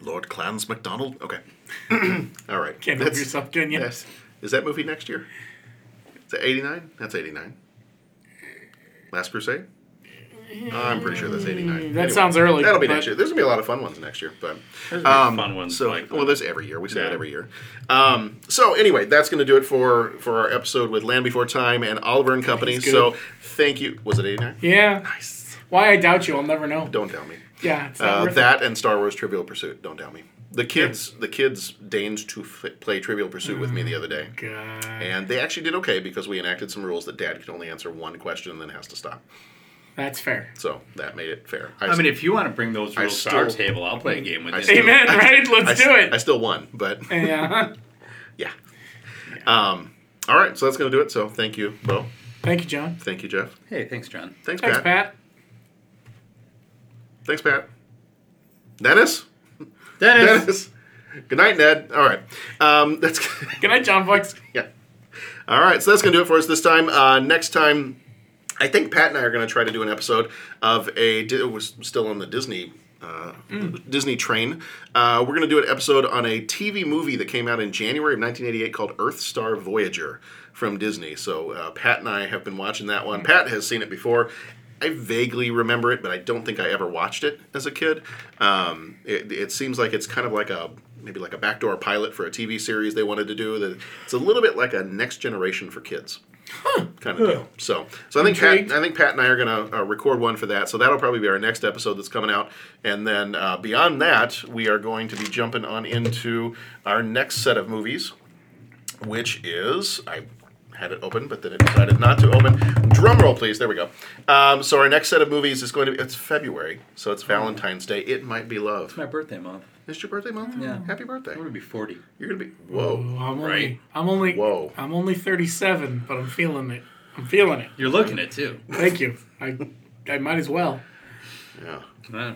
Speaker 8: Lord Clans MacDonald. Okay. [CLEARS THROAT] All right.
Speaker 17: Can't help yourself, can you?
Speaker 8: Yes. Is that movie next year? Is it 89? That's 89. Last Crusade? I'm pretty sure that's 89.
Speaker 17: That sounds early,
Speaker 8: That'll be next year. There's going to be a lot of fun ones next year. But
Speaker 9: There's gonna
Speaker 8: um,
Speaker 9: fun ones,
Speaker 8: So,
Speaker 9: like-
Speaker 8: well, there's every year. We say that every year. Um, so anyway, that's going to do it for for our episode with Land Before Time and Oliver and Company.
Speaker 17: He's.
Speaker 8: So thank you. Was it 89?
Speaker 17: Yeah. Nice. Why I doubt you, I'll never know.
Speaker 8: Don't doubt me.
Speaker 17: Yeah, it's
Speaker 8: Uh, that and Star Wars Trivial Pursuit. Don't doubt me. The kids, the kids deigned to f- play Trivial Pursuit with me the other day.
Speaker 17: God.
Speaker 8: and they actually did okay because we enacted some rules that Dad can only answer one question and then has to stop.
Speaker 17: That's fair.
Speaker 8: So that made it fair.
Speaker 9: I mean, if you want to bring those
Speaker 8: I
Speaker 9: rules to our
Speaker 8: still-
Speaker 9: table, I'll play a game with
Speaker 8: I
Speaker 9: you.
Speaker 8: still-
Speaker 17: Amen,
Speaker 8: I-
Speaker 17: right? Let's
Speaker 8: I
Speaker 17: do
Speaker 8: s-
Speaker 17: it.
Speaker 8: I still won, but
Speaker 17: Yeah. [LAUGHS]
Speaker 8: yeah. Um, all right, so that's gonna do it. So thank you, Bo.
Speaker 17: Thank you, John.
Speaker 8: Thank you, Jeff.
Speaker 9: Hey, thanks, John.
Speaker 8: Thanks,
Speaker 17: Thanks,
Speaker 8: Pat.
Speaker 17: Pat.
Speaker 8: Thanks, Pat. Dennis.
Speaker 9: Dennis.
Speaker 8: Dennis. Good night, Ned. All right. Um, that's [LAUGHS]
Speaker 17: Good night, John Fox.
Speaker 8: yeah. All right, so that's gonna do it for us this time. Uh, next time, I think Pat and I are gonna try to do an episode of a. It was still on the Disney. Uh, Disney train. Uh, we're going to do an episode on a TV movie that came out in January of 1988 called Earthstar Voyager from Disney. So uh, Pat and I have been watching that one. Pat has seen it before. I vaguely remember it, but I don't think I ever watched it as a kid. Um, it, it seems like it's kind of like a maybe like a backdoor pilot for a TV series they wanted to do. That it's a little bit like a next generation for kids. Kind of deal. So, so I think Pat, I think Pat and I are going to uh, record one for that. So that'll probably be our next episode that's coming out. And then uh, beyond that, we are going to be jumping on into our next set of movies, which is I had it open, but then it decided not to open. Drum roll, please. There we go. Um, so our next set of movies is going to be it's February, so it's Valentine's Day. It might be love.
Speaker 9: It's my birthday month.
Speaker 8: It's your birthday month.
Speaker 9: Yeah.
Speaker 8: Happy birthday.
Speaker 9: I'm gonna be 40.
Speaker 8: You're gonna be whoa.
Speaker 17: I'm only,
Speaker 9: Right.
Speaker 17: I'm only,
Speaker 8: Whoa.
Speaker 17: I'm only 37, but I'm feeling it. I'm feeling it.
Speaker 9: You're looking it too.
Speaker 17: Thank you. I, I might as well.
Speaker 8: Yeah.
Speaker 9: Yeah.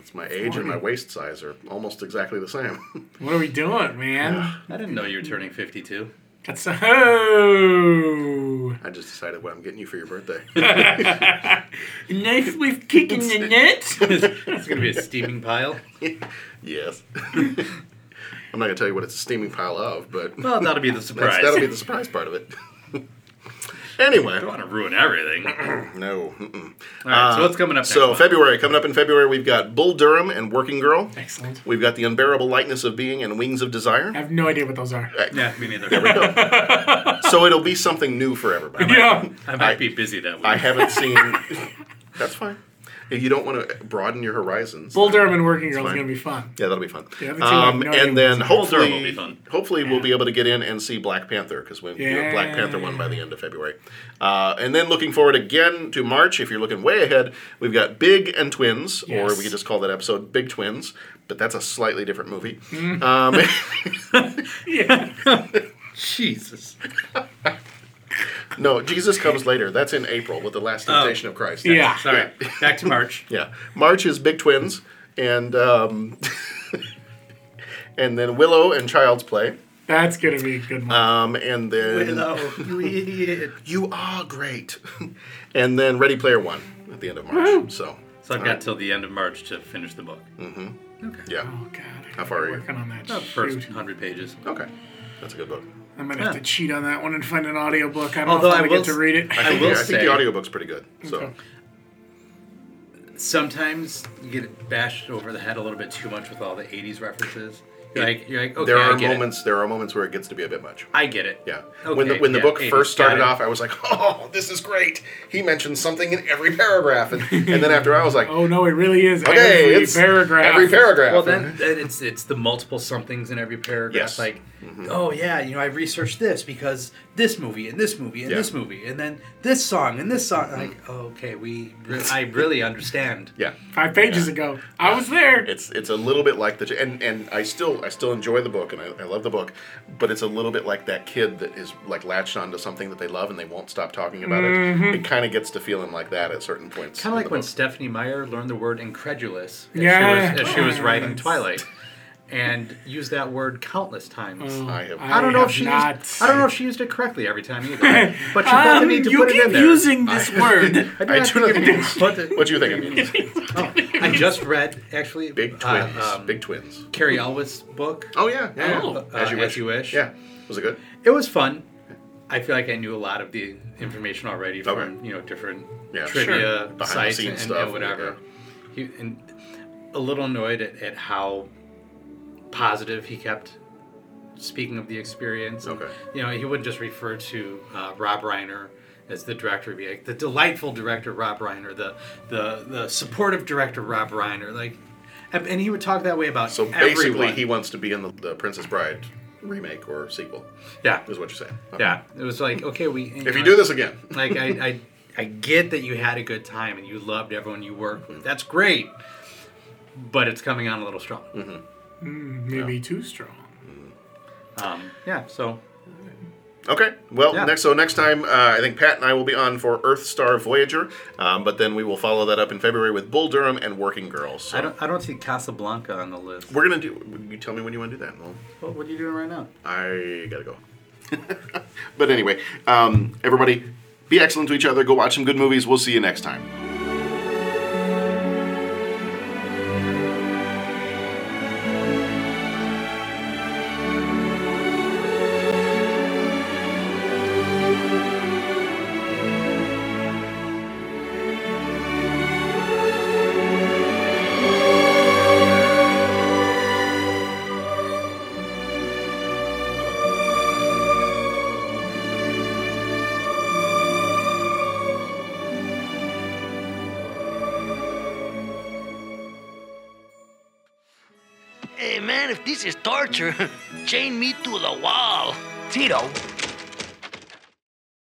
Speaker 8: It's my age and my waist size are almost exactly the same. [LAUGHS]
Speaker 17: What are we doing, man?
Speaker 9: I didn't know you were turning 52.
Speaker 17: That's a ho.
Speaker 8: I just decided what I'm getting you for your birthday. [LAUGHS] [LAUGHS]
Speaker 17: Knife with kicking the net.
Speaker 9: it's gonna be a [LAUGHS] steaming pile.
Speaker 8: yes. I'm not gonna tell you what it's a steaming pile of, but
Speaker 9: Well, that'll be the surprise.
Speaker 8: that'll be the surprise part of it. Anyway,
Speaker 9: I don't want to ruin everything. [CLEARS THROAT]
Speaker 8: no. mm-mm.
Speaker 9: All right, so uh, what's coming up next
Speaker 8: So
Speaker 9: month?
Speaker 8: February, coming up in February, we've got Bull Durham and Working Girl.
Speaker 17: Excellent.
Speaker 8: We've got The Unbearable Lightness of Being and Wings of Desire.
Speaker 17: I have no idea what those are.
Speaker 9: Yeah, me neither.
Speaker 8: There we go. [LAUGHS] so it'll be something new for everybody.
Speaker 17: Yeah.
Speaker 9: I might be busy that week.
Speaker 8: I haven't seen. [LAUGHS] That's fine. If you don't want to broaden your horizons.
Speaker 17: Bull Durham and Working Girl is going to be fun.
Speaker 8: Yeah, that'll be fun.
Speaker 17: The other two, I have
Speaker 8: Um,
Speaker 17: no
Speaker 8: and then hopefully,
Speaker 9: will be fun.
Speaker 8: hopefully we'll be able to get in and see Black Panther because we you know, Black Panther won by the end of February. Uh, and then looking forward again to March. If you're looking way ahead, we've got Big and Twins, or we could just call that episode Big Twins. But that's a slightly different movie.
Speaker 17: Mm.
Speaker 8: Um, [LAUGHS]
Speaker 17: yeah. [LAUGHS]
Speaker 9: Jesus. [LAUGHS]
Speaker 8: no, Jesus comes later. That's in April with the Last
Speaker 9: Oh.
Speaker 8: Temptation of Christ.
Speaker 9: Yeah. Sorry. Back to March. [LAUGHS]
Speaker 8: Yeah, March is Big Twins, and um, [LAUGHS] and then Willow and Child's Play.
Speaker 17: That's going to be a good one.
Speaker 8: Um, and then
Speaker 9: Willow, you idiot. [LAUGHS]
Speaker 8: You are great. and then Ready Player One at the end of March. So,
Speaker 9: So I've got till the end of March to finish the book.
Speaker 8: Mm-hmm.
Speaker 9: Okay.
Speaker 8: Yeah.
Speaker 17: Oh God.
Speaker 8: How far are you?
Speaker 17: Working on that.
Speaker 9: About first hundred pages.
Speaker 8: Okay, that's a good book.
Speaker 17: I might have to cheat on that one and find an audiobook. I don't
Speaker 9: Although
Speaker 17: know if
Speaker 9: I
Speaker 17: I'm
Speaker 9: will
Speaker 17: get to read it.
Speaker 8: I think,
Speaker 9: will
Speaker 8: the, I think
Speaker 9: say-
Speaker 8: the audiobook's pretty good. So,
Speaker 17: Okay.
Speaker 9: Sometimes you get bashed over the head a little bit too much with all the '80s references. You're like, you're like, okay,
Speaker 8: there are
Speaker 9: I get it.
Speaker 8: moments. There are moments where it gets to be a bit much.
Speaker 9: I get it.
Speaker 8: Yeah.
Speaker 9: Okay,
Speaker 8: when the when the
Speaker 9: yeah,
Speaker 8: book
Speaker 9: 80s,
Speaker 8: first started off, I was like, [LAUGHS] "Oh, this is great." He mentions something in every paragraph, and, and then after I was like, [LAUGHS]
Speaker 17: Oh no, it really is.
Speaker 8: "Okay,
Speaker 17: every
Speaker 8: it's
Speaker 17: paragraph.
Speaker 8: Every paragraph."
Speaker 9: Well, then, then it's it's the multiple somethings in every paragraph.
Speaker 8: Yes.
Speaker 9: Like,
Speaker 8: Mhm.
Speaker 9: oh yeah, you know, I researched this because this movie and this movie and
Speaker 8: Yeah.
Speaker 9: this movie and then this song and this song. Like, oh, okay, we, I really understand. [LAUGHS]
Speaker 8: yeah.
Speaker 17: Five pages ago, I was there.
Speaker 8: It's it's a little bit like the and and I still I still enjoy the book and I, I love the book, but it's a little bit like that kid that is like latched onto something that they love and they won't stop talking about
Speaker 17: Mhm.
Speaker 8: it. It kind of gets to feeling like that at certain points.
Speaker 9: Kind of like when
Speaker 8: book.
Speaker 9: Stephanie Meyer learned the word incredulous as,
Speaker 17: Yeah.
Speaker 9: she, was, as she was writing Twilight, and used that word countless times.
Speaker 17: Oh,
Speaker 8: I have.
Speaker 9: I don't know
Speaker 17: have
Speaker 9: if she
Speaker 17: not.
Speaker 9: used, I don't know if she used it correctly every time either, [LAUGHS] but she felt the
Speaker 17: Um,
Speaker 9: need to
Speaker 17: you
Speaker 9: put
Speaker 17: keep
Speaker 9: it in there.
Speaker 17: You keep using this [LAUGHS] word.
Speaker 9: I, do
Speaker 8: I
Speaker 9: not
Speaker 8: do
Speaker 9: think
Speaker 8: not think-
Speaker 9: what, the,
Speaker 8: What do you think it means? [LAUGHS]
Speaker 9: oh, I just read actually
Speaker 8: Big
Speaker 9: uh,
Speaker 8: twins.
Speaker 9: um,
Speaker 8: Big twins.
Speaker 9: Cary Elwes book.
Speaker 8: Oh yeah, yeah.
Speaker 17: Oh.
Speaker 9: Uh,
Speaker 8: As you
Speaker 9: As
Speaker 8: wish.
Speaker 9: You Wish.
Speaker 8: Yeah. Was it good?
Speaker 9: It was fun. I feel like I knew a lot of the information already from
Speaker 8: Okay.
Speaker 9: you know different
Speaker 8: Yeah,
Speaker 9: trivia
Speaker 8: sure. Behind the
Speaker 9: sites
Speaker 8: scenes
Speaker 9: and,
Speaker 8: stuff,
Speaker 9: and whatever. He, and a little annoyed at, at how positive he kept speaking of the experience. And,
Speaker 8: Okay.
Speaker 9: You know, he wouldn't just refer to uh, Rob Reiner as the director. Be like the delightful director Rob Reiner, the the the supportive director Rob Reiner, like. And he would talk that way about
Speaker 8: So basically,
Speaker 9: everyone.
Speaker 8: he wants to be in the, the Princess Bride remake or sequel.
Speaker 9: yeah,
Speaker 8: Is what you're saying? Okay.
Speaker 9: Yeah, it was like okay, we.
Speaker 8: If you do this again, [LAUGHS]
Speaker 9: like I, I, I get that you had a good time and you loved everyone you worked with. That's great, but it's coming on a little strong.
Speaker 8: Mm-hmm.
Speaker 17: Mm, maybe too strong.
Speaker 9: Um, yeah, so
Speaker 8: Okay. Well,
Speaker 9: Yeah.
Speaker 8: next so next time uh, I think Pat and I will be on for Earthstar Voyager, um, but then we will follow that up in February with Bull Durham and Working Girls. So
Speaker 9: I don't, I don't see Casablanca on the list.
Speaker 8: we're gonna do. You tell me when you want to do that. Well,
Speaker 9: Well, what are you doing right now?
Speaker 8: I gotta go. [LAUGHS] but anyway, um, everybody, be excellent to each other. Go watch some good movies. We'll see you next time.